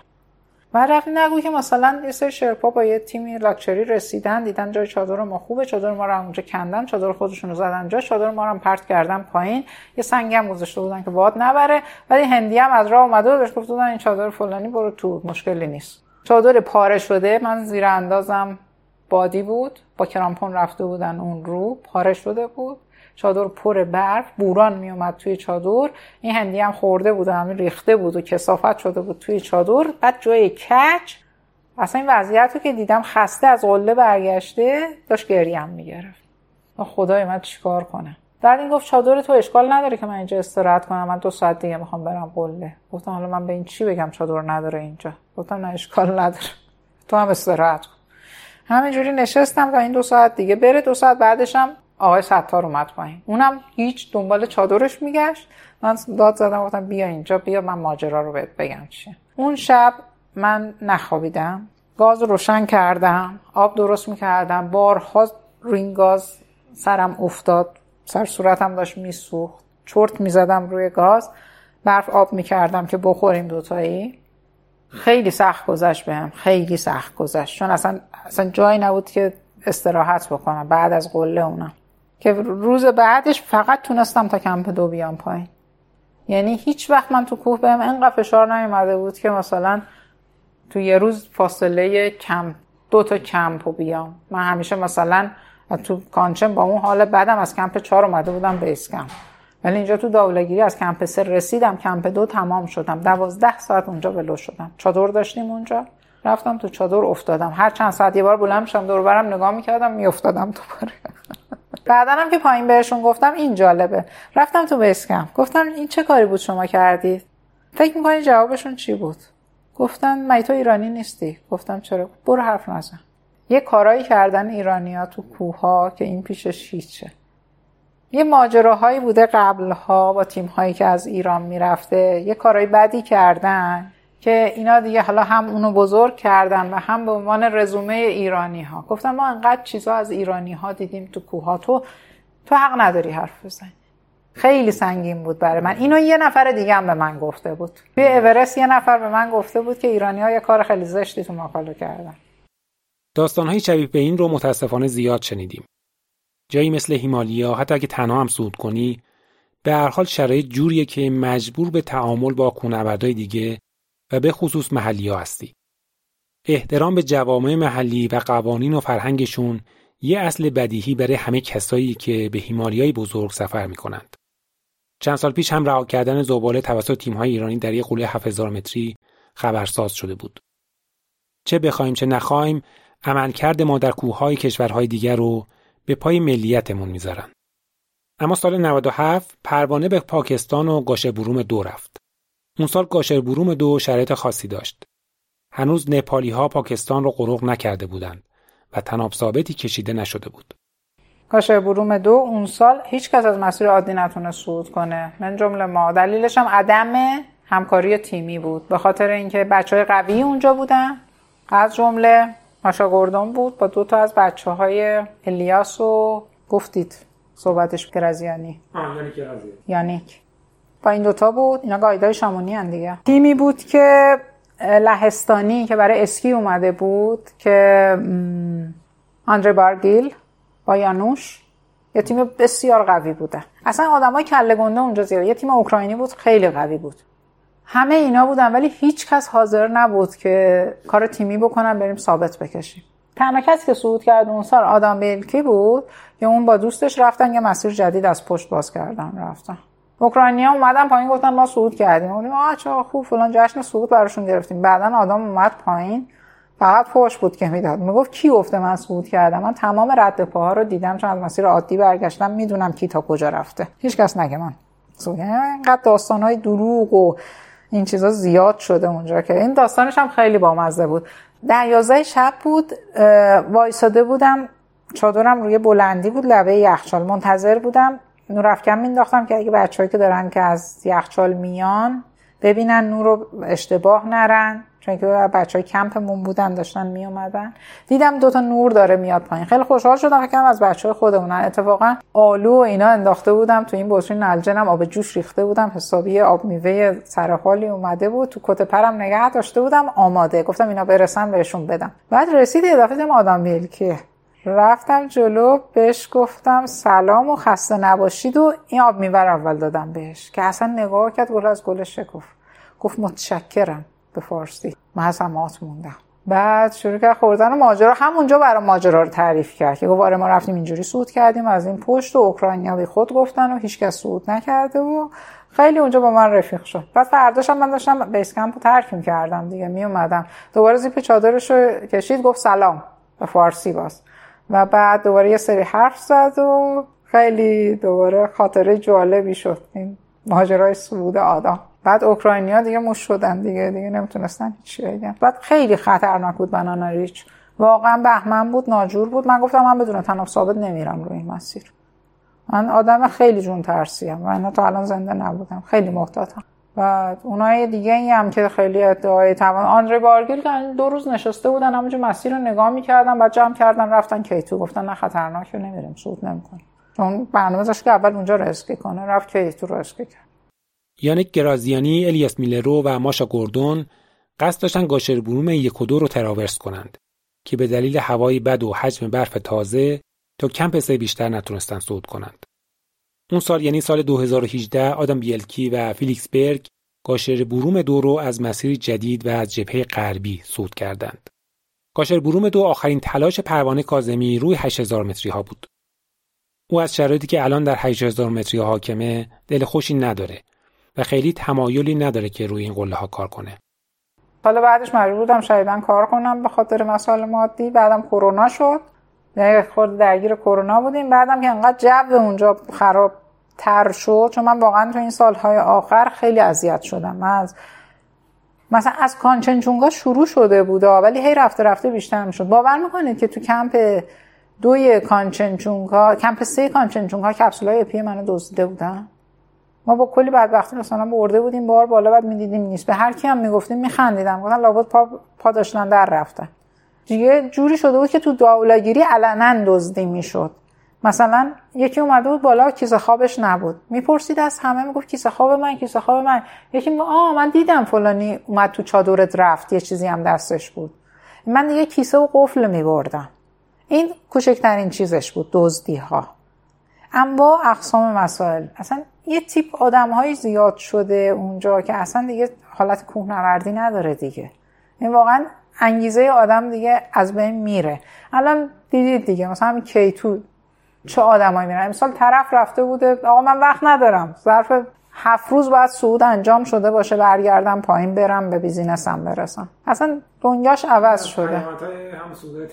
رفتیم نگو که مثلا یه سری شرپا با یه تیمی لاکچری رسیدن دیدن جای چادر ما خوبه چادر ما رو اونجا کندن چادر خودشون رو زدن جا چادر ما رو پرت کردن پایین. یه سنگی هم گذاشته بودن که باد نبره ولی هندی هم از راه اومده بهش گفت این چادر فلانی برو تو مشکلی نیست. چادر پاره شده من زیر اندازم بادی بود با کرامپون رفته بودن اون رو پاره شده بود. چادر پر برف بوران میومد توی چادر. این هندی هم خورده بود و همین ریخته بود و کسافت شده بود توی چادر. بعد جای کچ اصلا این وضعیت رو که دیدم خسته از قله برگشته داشت گریم می‌گرفت. خدای من چیکار کنم؟ بعد این گفت چادر تو اشکال نداره که من اینجا استراحت کنم. من دو ساعت دیگه می‌خوام برم قله. گفتم حالا من به این چی بگم چادر نداره اینجا؟ گفتم نه اشکال نداره. تو هم استراحت کن. همینجوری نشستم تا این دو ساعت دیگه بره. دو ساعت بعدشم آقای ستار اومد پایین. اونم هیچ دنبال چادرش میگشت. من داد زدم گفتم بیا اینجا بیا من ماجرا رو بهت بگم چیه. اون شب من نخوابیدم. گاز روشن کردم آب درست می‌کردم. بارها روی گاز سرم افتاد. سر صورتم داشت میسوخت. چرت می‌زدم روی گاز. برف آب می‌کردم که بخوریم دوتایی. خیلی سخت گذشت بهم. خیلی سخت گذشت. چون اصلا اصلا جایی نبود که استراحت بکنم. بعد از قله اونم. که روز بعدش فقط تونستم تا کمپ دو بیام پایین. یعنی هیچ وقت من تو کوه بهم انقدر فشار نیومده بود که مثلا تو یه روز فاصله کم دو تا کمپ رو بیام. من همیشه مثلا تو کانچن با اون حال بدم از کمپ چهار اومده بودم base camp. ولی اینجا تو داولاگیری از کمپ سه رسیدم کمپ دو تمام شدم. دوازده ساعت اونجا ولو شدم. چادر داشتیم اونجا. رفتم تو چادر افتادم. هر چند ساعت یه بار بلند میشم دور برم نگاه می‌کردم میافتادم تو باره بعدا هم که پایین بهشون گفتم این جالبه. رفتم تو بیس کمپ. گفتم این چه کاری بود شما کردید؟ فکر می‌کنی جوابشون چی بود؟ گفتن مگه تو ایرانی نیستی؟ گفتم چرا؟ برو حرف نزن. یه کارایی کردن ایرانیا تو کوه که این پیشش هیچه. یه ماجراهایی بوده قبلها با تیم هایی که از ایران می‌رفته. یه کارهای بدی کردن. که اینا دیگه حالا هم اونو بزرگ کردن و هم به عنوان رزومه ایرانی ها گفتم ما انقدر چیزا از ایرانی ها دیدیم تو کوها تو تو حق نداری حرف بزنی. خیلی سنگین بود برای من. اینو یه نفر دیگه هم به من گفته بود. توی اورست یه نفر به من گفته بود که ایرانی ها یه کار خیلی زشتی تو ماکالو کردن. داستان های شبیه به این رو متاسفانه زیاد شنیدیم. جایی مثل هیمالیا حتی اگه تنها هم صعود کنی به هر حال شرایط جوریه که مجبور به تعامل با کوهنوردهای دیگه و به خصوص محلی ها هستی. احترام به جوامع محلی و قوانین و فرهنگشون یه اصل بدیهی برای همه کسایی که به هیمالیای بزرگ سفر می کنند. چند سال پیش هم رها کردن زباله توسط تیم‌های ایرانی در یک قله 7000 متری خبرساز شده بود. چه بخوایم چه نخوایم عملکرد ما در کوههای کشورهای دیگر رو به پای ملیتمون می‌ذارن. اما سال 97 پروانه به پاکستان و گاشه بروم دو رفت. اون سال گاشر بروم دو شرایط خاصی داشت. هنوز نپالی ها پاکستان رو غرق نکرده بودند و تناب ثابتی کشیده نشده بود. گاشر بروم دو اون سال هیچ کس از مسیر عادی نتونه صعود کنه. من جمله ما دلیلش هم عدم همکاری تیمی بود. به خاطر اینکه بچه های قوی اونجا بودن از جمله ماشا گردون بود با دو تا از بچه های الیاس و گفتید صحبتش کرزیانی یانیک با این دوتا بود اینا گایدای شامونی هن دیگه. تیمی بود که لهستانی که برای اسکی اومده بود که آندره بارگیل با یانوش یه تیم بسیار قوی بوده. اصلا آدمای کله گنده اونجا زیاد یه تیم اوکراینی بود خیلی قوی بود. همه اینا بودن ولی هیچ کس حاضر نبود که کار تیمی بکنن بریم ثابت بکشیم. تنها کسی که صعود کرد اون سال آدم بیلکی بود که اون با دوستش رفتن یه مسیر جدید از پشت باز کردن رفتن. اوکراینیا اومدن پایین گفتن ما صعود کردیم. گفتیم آ چه خوب فلان جشن صعود براشون گرفتیم. بعدا آدم اومد پایین. فقط فوش بود که می‌داد. می‌گفت کی گفته من صعود کردم؟ من تمام رد پاها رو دیدم چون از مسیر عادی برگشتم می‌دونم کی تا کجا رفته. هیچکس نگه من. صعود. اینقدر داستانهای دروغ و این چیزا زیاد شده اونجا که این داستانش هم خیلی بامزه بود. در یازده شب بود وایساده بودم. چادرم روی بلندی بود لبه یخچال. منتظر بودم نور افکن مینداختم که اگه بچه‌ای که دارن که از یخچال میان ببینن نور رو اشتباه نرن چون که بچه های کمپمون بودن داشتن می اومدن دیدم دوتا نور داره میاد پایین. خیلی خوشحال شدم فکرم از بچه های خودمونن اتفاقا آلو و اینا انداخته بودم تو این بطری نلجنم آب جوش ریخته بودم حسابی آب میوه سرحالی اومده بود. تو کت پرم نگه داشته بودم آماده. گفتم اینا برسن بهشون بدم. بعد رسید یه دفعه آدم که رفتم جلو بهش گفتم سلام و خسته نباشید و این آب میور اول دادم بهش که اصلا نگاه کرد گل از گل شکفت. گفت متشکرم به فارسی. من از موندم. بعد شروع کرد خوردن ماجرا. همونجا برای ماجرا رو تعریف کرد که گفت آره ما رفتیم اینجوری صعود کردیم از این پشت و اوکراینیا خود گفتن و هیچکس صعود نکرده و خیلی اونجا با من رفیق شد. بعد فرداشم من داشتم بیس کمپ رو ترک کردم دیگه می اومدم دوباره زیپ چادرش رو کشید گفت سلام. به فارسی باز. و بعد دوباره یه سری حرف زد و خیلی دوباره خاطره جالبی شد. این ماجرای صعود آدم. بعد اوکراینیا دیگه مش شدن دیگه دیگه نمی‌تونستن چی بگن. بعد خیلی خطرناک بود بنانا ریچ. واقعا بهمن بود ناجور بود. من گفتم من بدون تناب ثابت نمیرم روی این مسیر. من آدم خیلی جون ترسیم من تا الان زنده نبودم. خیلی محتاطم. و اونای دیگه ای هم که خیلی ادعای توان آندره بارگیل که دو روز نشسته بودن همونجا مسیر رو نگاه می‌کردن بعد جمع کردن رفتن K2 گفتن نه خطرناکه نمیریم صعود نمی‌کنیم چون برنامه که اول اونجا رو اسکی کنه رفت K2 رو اسکی کرد یانک گرازیانی، الیاس میلرو و ماشا گوردون قصد داشتن گاشر بروم یک و دو رو تراورس کنند که به دلیل هوای بد و حجم برف تازه تا کمپ سه بیشتر نتونستن صعود کنند. اون سال یعنی سال 2018 آدم بیلکی و فیلیکس برگ گاشر بروم دو رو از مسیری جدید و از جبهه غربی صعود کردند. گاشر بروم دو آخرین تلاش پروانه کازمی روی 8000 متری ها بود. او از شرایطی که الان در 8000 متری حاکمه دل خوشی نداره و خیلی تمایلی نداره که روی این قله ها کار کنه. حالا بعدش مجبور بودم شایدن کار کنم به خاطر مسائل مادی بعدم کرونا شد یعنی خود درگیر کرونا بودیم بعدم که انقدر جو اونجا خراب تر شد چون من واقعا تو این سالهای آخر خیلی اذیت شدم. من از مثلا از کانچنچونگا شروع شده بوده ولی هی رفته رفته بیشتر می‌شد. باور می‌کنید که تو کمپ دوی کانچنچونگا کمپ سه کانچنچونگا کپسولای اپی منو دزدیده بودن. ما با کلی بدبختی مثلا برده بودیم بار بالا بعد می‌دیدیم نیست. به هر کی هم می‌گفتیم میخندیدم. گفتن لابد پا, پا داشتن در رفتن. دیگه جوری شده بود که تو داولاگیری علنا دزدی می‌شد. مثلا یکی اومده بود بالا کیسه خوابش نبود. می‌پرسید از همه می‌گفت کیسه خواب من کیسه خواب من. یکی می‌گفت آ من دیدم فلانی اومد تو چادرت رفت یه چیزی هم دستش بود. من دیگه کیسه و قفل میبردم. این کوچکترین چیزش بود دزدی ها اما اقسام مسائل. اصلا یه تیپ آدم زیاد شده اونجا که اصلا دیگه حالت کوهنوردی نداره دیگه. این واقعا انگیزه آدم دیگه از بین میره. الان دیدید دیگه مثلا همین کیتو چه آدمایی میرن؟ مثال طرف رفته بوده. آقا من وقت ندارم. ظرف هفت روز بعد صعود انجام شده باشه برگردم پایین برم به بیزینسم برسم. اصلا دنیاش عوض شده. هم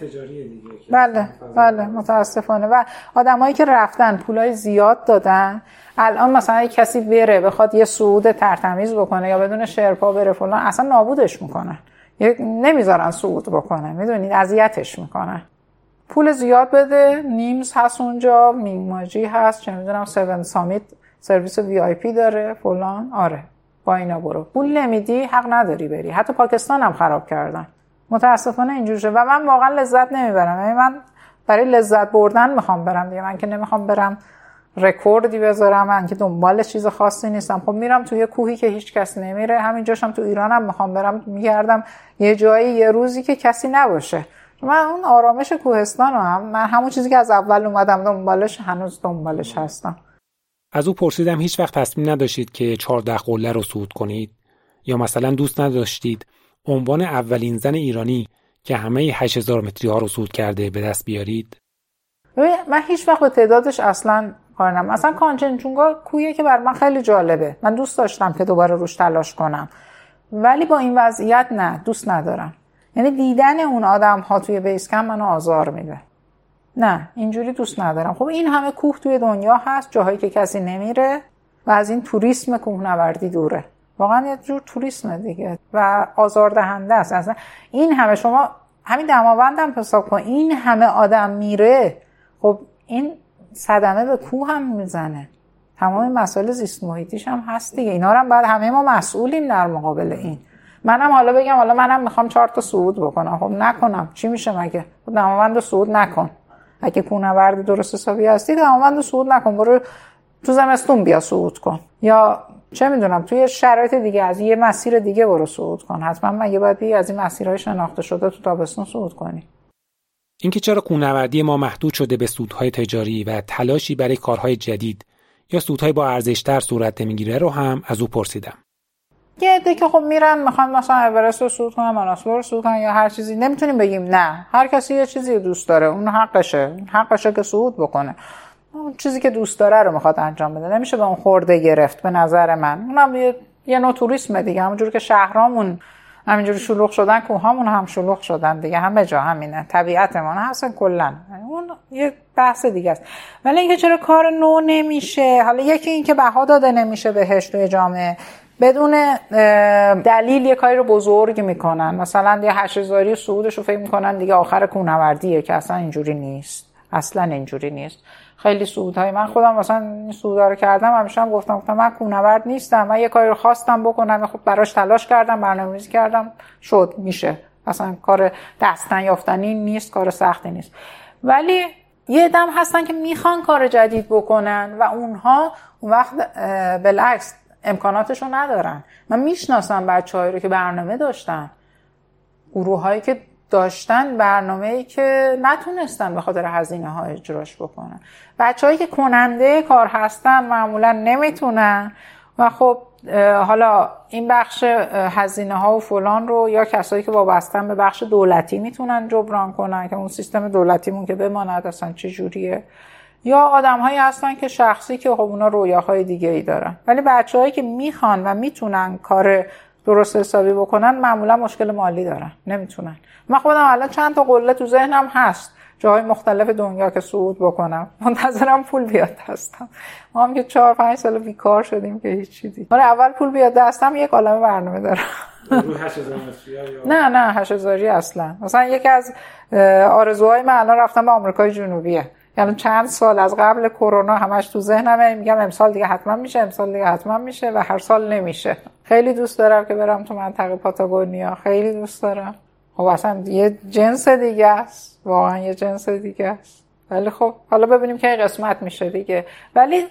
تجاری دیگه بله بله متاسفانه. و آدمایی که رفتن پولای زیاد دادن الان مثلا کسی بره بخواد یه صعود ترتمیز بکنه یا بدون شرپا بره فلان اصلا نابودش می‌کنن. نمی‌ذارن صعود بکنه. می‌دونید اذیتش می‌کنن. پول زیاد بده نیمز هست اونجا مینگما جی هست چه می‌دونم 7 Summit Service VIP داره فلان آره با اینا برو. پول نمیدی حق نداری بری. حتی پاکستان هم خراب کردن. متاسفانه اینجور شده و من واقعا لذت نمی‌برم. یعنی من برای لذت بردن می‌خوام برم دیگه. من که نمی‌خوام برم رکوردی بذارم. من که دنبال چیز خاصی نیستم. خب میرم توی کوهی که هیچ کس نمیره. همینجاشم تو ایرانم می‌خوام برم میگردم یه جایی یه روزی که کسی نباشه. من اون آرامش کوهستان هم من همون چیزی که از اول اومدم دنبالش هنوز دنبالش هستم. از او پرسیدم هیچ وقت تصمیم نداشتید که چهارده قله رو صعود کنید؟ یا مثلا دوست نداشتید عنوان اولین زن ایرانی که همه 8000 متری ها رو صعود کرده به دست بیارید؟ من هیچ وقت به تعدادش اصلا کار مثلا کانچنچونگا کویه که بر من خیلی جالبه. من دوست داشتم که دوباره روش تلاش کنم. ولی با این وضعیت نه دوست ندارم. یعنی دیدن اون آدم ها توی بیس کم منو آزار میده. نه اینجوری دوست ندارم. خب این همه کوه توی دنیا هست جاهایی که کسی نمیره و از این توریسم کوهنوردی دوره. واقعا یه جور توریسم دیگه و آزاردهنده است. اصلا این همه شما همین دماوندم حساب کن. این همه آدم میره خب این صدمه به کوه هم می‌زنه. تمام مسائل زیست محیطیش هم هست دیگه. اینا هم بعد همه ما مسئولیم در مقابل این. منم حالا بگم حالا منم می‌خوام چهار تا بکنم. خب نکنم. چی میشه مگه؟ خب دماوند صعود نکن. اگه کوهنورد درست حسابی هستی دماوند صعود نکن. برو تو زمستون بیا صعود کن. یا چه می‌دونم توی شرایط دیگه از یه مسیر دیگه برو صعود کن. حتما مگه باید بی از این مسیرهای شناخته شده تو تابستون صعود کنی؟ اینکه چرا کوهنوردی ما محدود شده به سودهای تجاری و تلاشی برای کارهای جدید یا سودهای با ارزشتر صورت نمی‌گیره رو هم از او پرسیدم. یه عده که خب میرن می‌خوان مثلا اورست رو صعود کنن مناسبه رو صعود کنن یا هر چیزی نمی‌تونیم بگیم نه. هر کسی یه چیزی دوست داره اون حقشه. حقشه که صعود بکنه. اون چیزی که دوست داره رو می‌خواد انجام بده. نمیشه به اون خورده گرفت به نظر من. اونم یه, یه نوع توریسم دیگه. همونجور که شهرامون همینجوری شلوغ شدن کوهامون هم شلوغ شدن دیگه. همه جا همینه. طبیعتمون هستن کلا اون یه بحث دیگه است. ولی اینکه چرا کار نو نمیشه؟ حالا یکی اینکه بها داده نمیشه بهش توی جامعه. بدون دلیل یه کاری رو بزرگ می‌کنن. مثلا یه هشتزاری سعودش رو فکر می‌کنن دیگه آخر کونوردیه که اصلا اینجوری نیست. اصلا اینجوری نیست. خیلی سودهای من خودم مثلا این سودها رو کردم همیشه هم گفتم گفتم من کوهنورد نیستم من یه کاری رو خواستم بکنم خب براش تلاش کردم برنامه‌ریزی کردم شد میشه. اصلا کار دستن یافتنی نیست کار سختی نیست. ولی یه دم هستن که می‌خوان کار جدید بکنن و اونها اون وقت بالعکس امکاناتش رو ندارن. من می‌شناسم بچه رو که برنامه داشتن. گروه هایی که داشتن برنامه ای که نتونستن به خاطر هزینه ها اجراش بکنن. بچههایی که کننده کار هستن معمولا نمی‌تونن. و خب حالا این بخش هزینه ها و فلان رو یا کسایی که وابستن به بخش دولتی می‌تونن جبران کنن که اون سیستم دولتیمون که بماند اصلا چه جوریه. یا آدم هایی هستن که شخصی که خب اونا رویاهای دیگه ای دارن. ولی بچههایی که می‌خوان و می‌تونن کار درست حسابی بکنن معمولا مشکل مالی دارن. نمی‌تونن. من خودم الان چند تا قله تو ذهنم هست. جاهای مختلف دنیا که صعود بکنم. منتظرم پول بیاد هستم ما هم که چهار پنج سال بیکار شدیم که هیچ چیزی. آره اول پول بیاد دستم یک عالم برنامه دارم. نه نه هشتزاری اصلا. مثلا یکی از آرزوهای من الان رفتم به آمریکای جنوبیه. یعنی چند سال از قبل کرونا همش تو ذهنمه. میگم امسال دیگه حتما میشه امسال دیگه حتما میشه و هر سال نمیشه. خیلی دوست دارم که برم تو منطقه پاتاگونیا. خیلی دوست دارم. خب اصلا یه جنس دیگه است. واقعا یه جنس دیگه است. ولی خب حالا ببینیم که قسمت میشه دیگه. ولی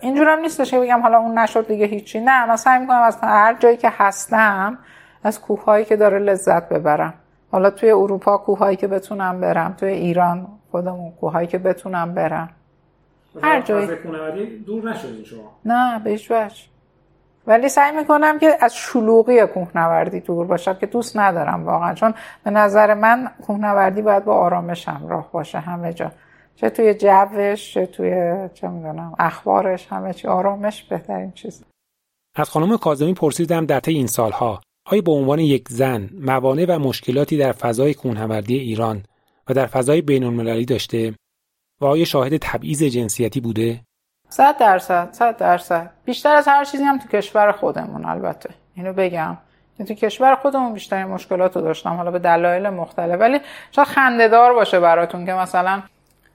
اینجورم نیستش که بگم حالا اون نشد دیگه هیچی. نه من سعی می‌کنم از هر جایی که هستم از کوههایی که داره لذت ببرم. حالا توی اروپا کوههایی که بتونم برم توی ایران خودمون کوههایی که بتونم برم. هر جایی. دور نشدین شما. نه به هیچ ولی سعی می‌کنم که از شلوغی کوهنوردی دور باشم که دوست ندارم واقعا. چون به نظر من کوهنوردی باید با آرامش همراه باشه همه جا. چه توی جوش چه توی چه می‌دونم اخبارش همه چی. آرامش بهترین چیز. از خانم کاظمی پرسیدم در طی این سالها آیا به عنوان یک زن موانع و مشکلاتی در فضای کوهنوردی ایران و در فضای بین‌المللی داشته و آیا شاهد تبعیض جنسیتی بوده؟ صد درصد صد درصد. بیشتر از هر چیزی هم تو کشور خودمون البته. اینو بگم. تو کشور خودمون بیشتر مشکلات رو داشتم حالا به دلایل مختلف. ولی شاید خندهدار باشه براتون که مثلا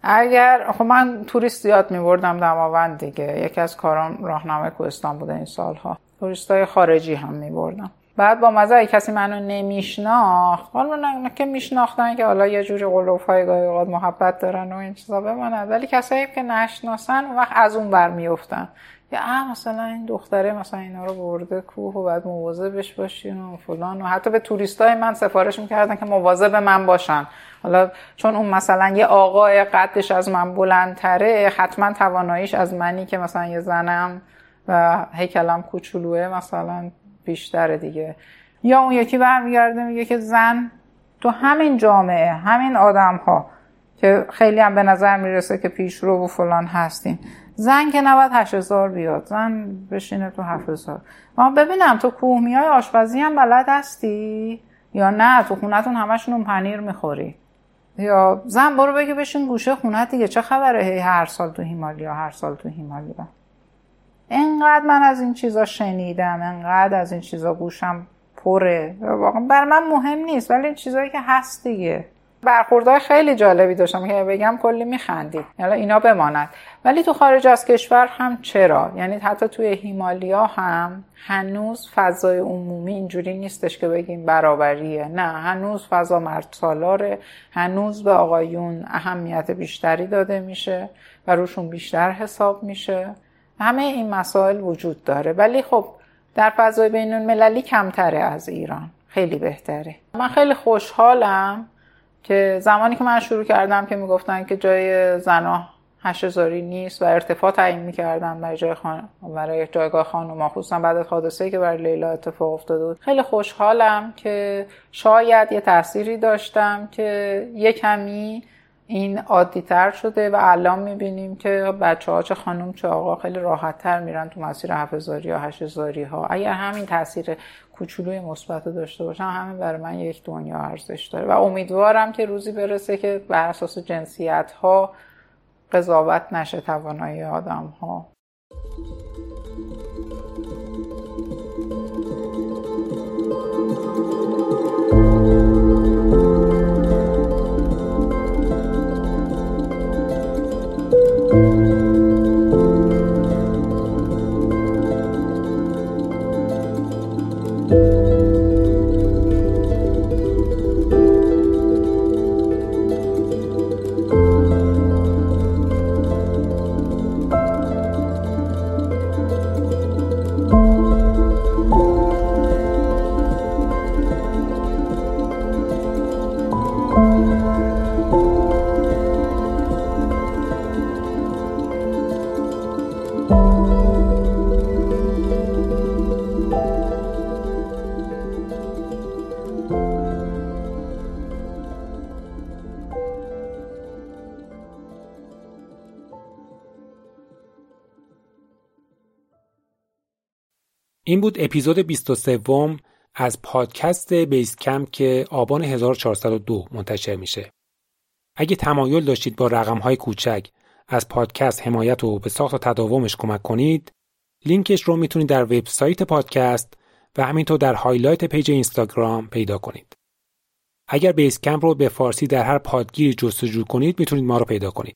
اگر خب من توریست زیاد میبردم دماوند دیگه. یکی از کارام راهنمای کوهستان بوده این سالها. توریستای خارجی هم میبردم. بعد با مزه کسی منو نمیشناخت. حالا که میشناختن که حالا یه جوری قلوف های گاهی اوقات محبت دارن و این چیزا بماند ولی کسایی که نشناسن اون وقت از اون بر میفتن یا مثلا این دختره مثلا اینا رو برده کوه و بعد مواظبش باشین و فلان و حتی به توریستای من سفارش می‌کردن که مواظب من باشن. حالا چون اون مثلا یه آقای قدش از من بلندتره حتما تواناییش از منی که مثلا یه زنم و هیکلم کوچولوه مثلا بیشتره دیگه. یا اون یکی برمیگرده میگه که زن تو همین جامعه همین آدم ها که خیلی هم به نظر می‌رسه که پیشرو و فلان هستیم زن که نباید هشت هزار بیاد. زن بشینه تو هفت هزار. ما ببینم تو کوهمی های آشپزی هم بلد هستی؟ یا نه؟ تو خونتون همشون اون پنیر می‌خوری. یا زن برو بگی بشین گوشه خونه دیگه. چه خبره؟ هی هر سال تو هیمالیا هر سال تو هیمالیا. انقدر من از این چیزا شنیدم انقدر از این چیزا گوشم پره. واقعا بر من مهم نیست ولی این چیزایی که هست دیگه. برخوردهای خیلی جالبی داشتم که بگم کلی میخندید. یعنی اینا بماند. ولی تو خارج از کشور هم چرا؟ یعنی حتی توی هیمالیا هم هنوز فضای عمومی اینجوری نیستش که بگیم برابریه. نه هنوز فضا مرد سالاره. هنوز به آقایون اهمیت بیشتری داده میشه و روشون بیشتر حساب میشه. همه این مسائل وجود داره. ولی خب در فضای بین المللی کمتره از ایران. خیلی بهتره. من خیلی خوشحالم که زمانی که من شروع کردم که می‌گفتن که جای زنا هشتزاری نیست و ارتفاع تعیین می‌کردن برای جای خان... برای جایگاه خانوما خصوصا بعد از حادثه که برای لیلا اتفاق افتاده بود. خیلی خوشحالم که شاید یه تأثیری داشتم که یه کمی این عادی تر شده و الان می‌بینیم که بچه ها چه خانم چه آقا خیلی راحت تر میرن تو مسیر هفزاری یا هشتزاری ها. اگر همین تاثیر کوچولوی مثبت داشته باشن همین برای من یک دنیا ارزش داره. و امیدوارم که روزی برسه که بر اساس جنسیت ها قضاوت نشه توانایی آدم ها این بود اپیزود 23 از پادکست بیس کمپ که آبان 1402 منتشر میشه. اگه تمایل داشتید با رقم های کوچک از پادکست حمایت و به ساخت و تداومش کمک کنید، لینکش رو می‌تونید در وبسایت پادکست و همینطور در highlight پیج اینستاگرام پیدا کنید. اگر بیس کمپ رو به فارسی در هر پادگیری جستجو کنید می‌تونید ما رو پیدا کنید.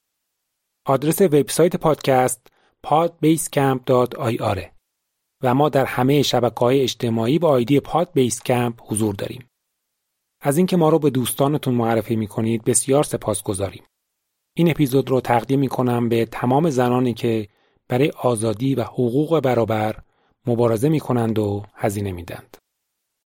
آدرس وبسایت پادکست podbasecamp.ir و ما در همه شبکه های اجتماعی با آیدی پاد بیس کمپ حضور داریم. از اینکه ما رو به دوستانتون معرفی می کنید بسیار سپاس گذاریم. این اپیزود رو تقدیم می کنم به تمام زنانی که برای آزادی و حقوق برابر مبارزه می کنند و هزینه میدند.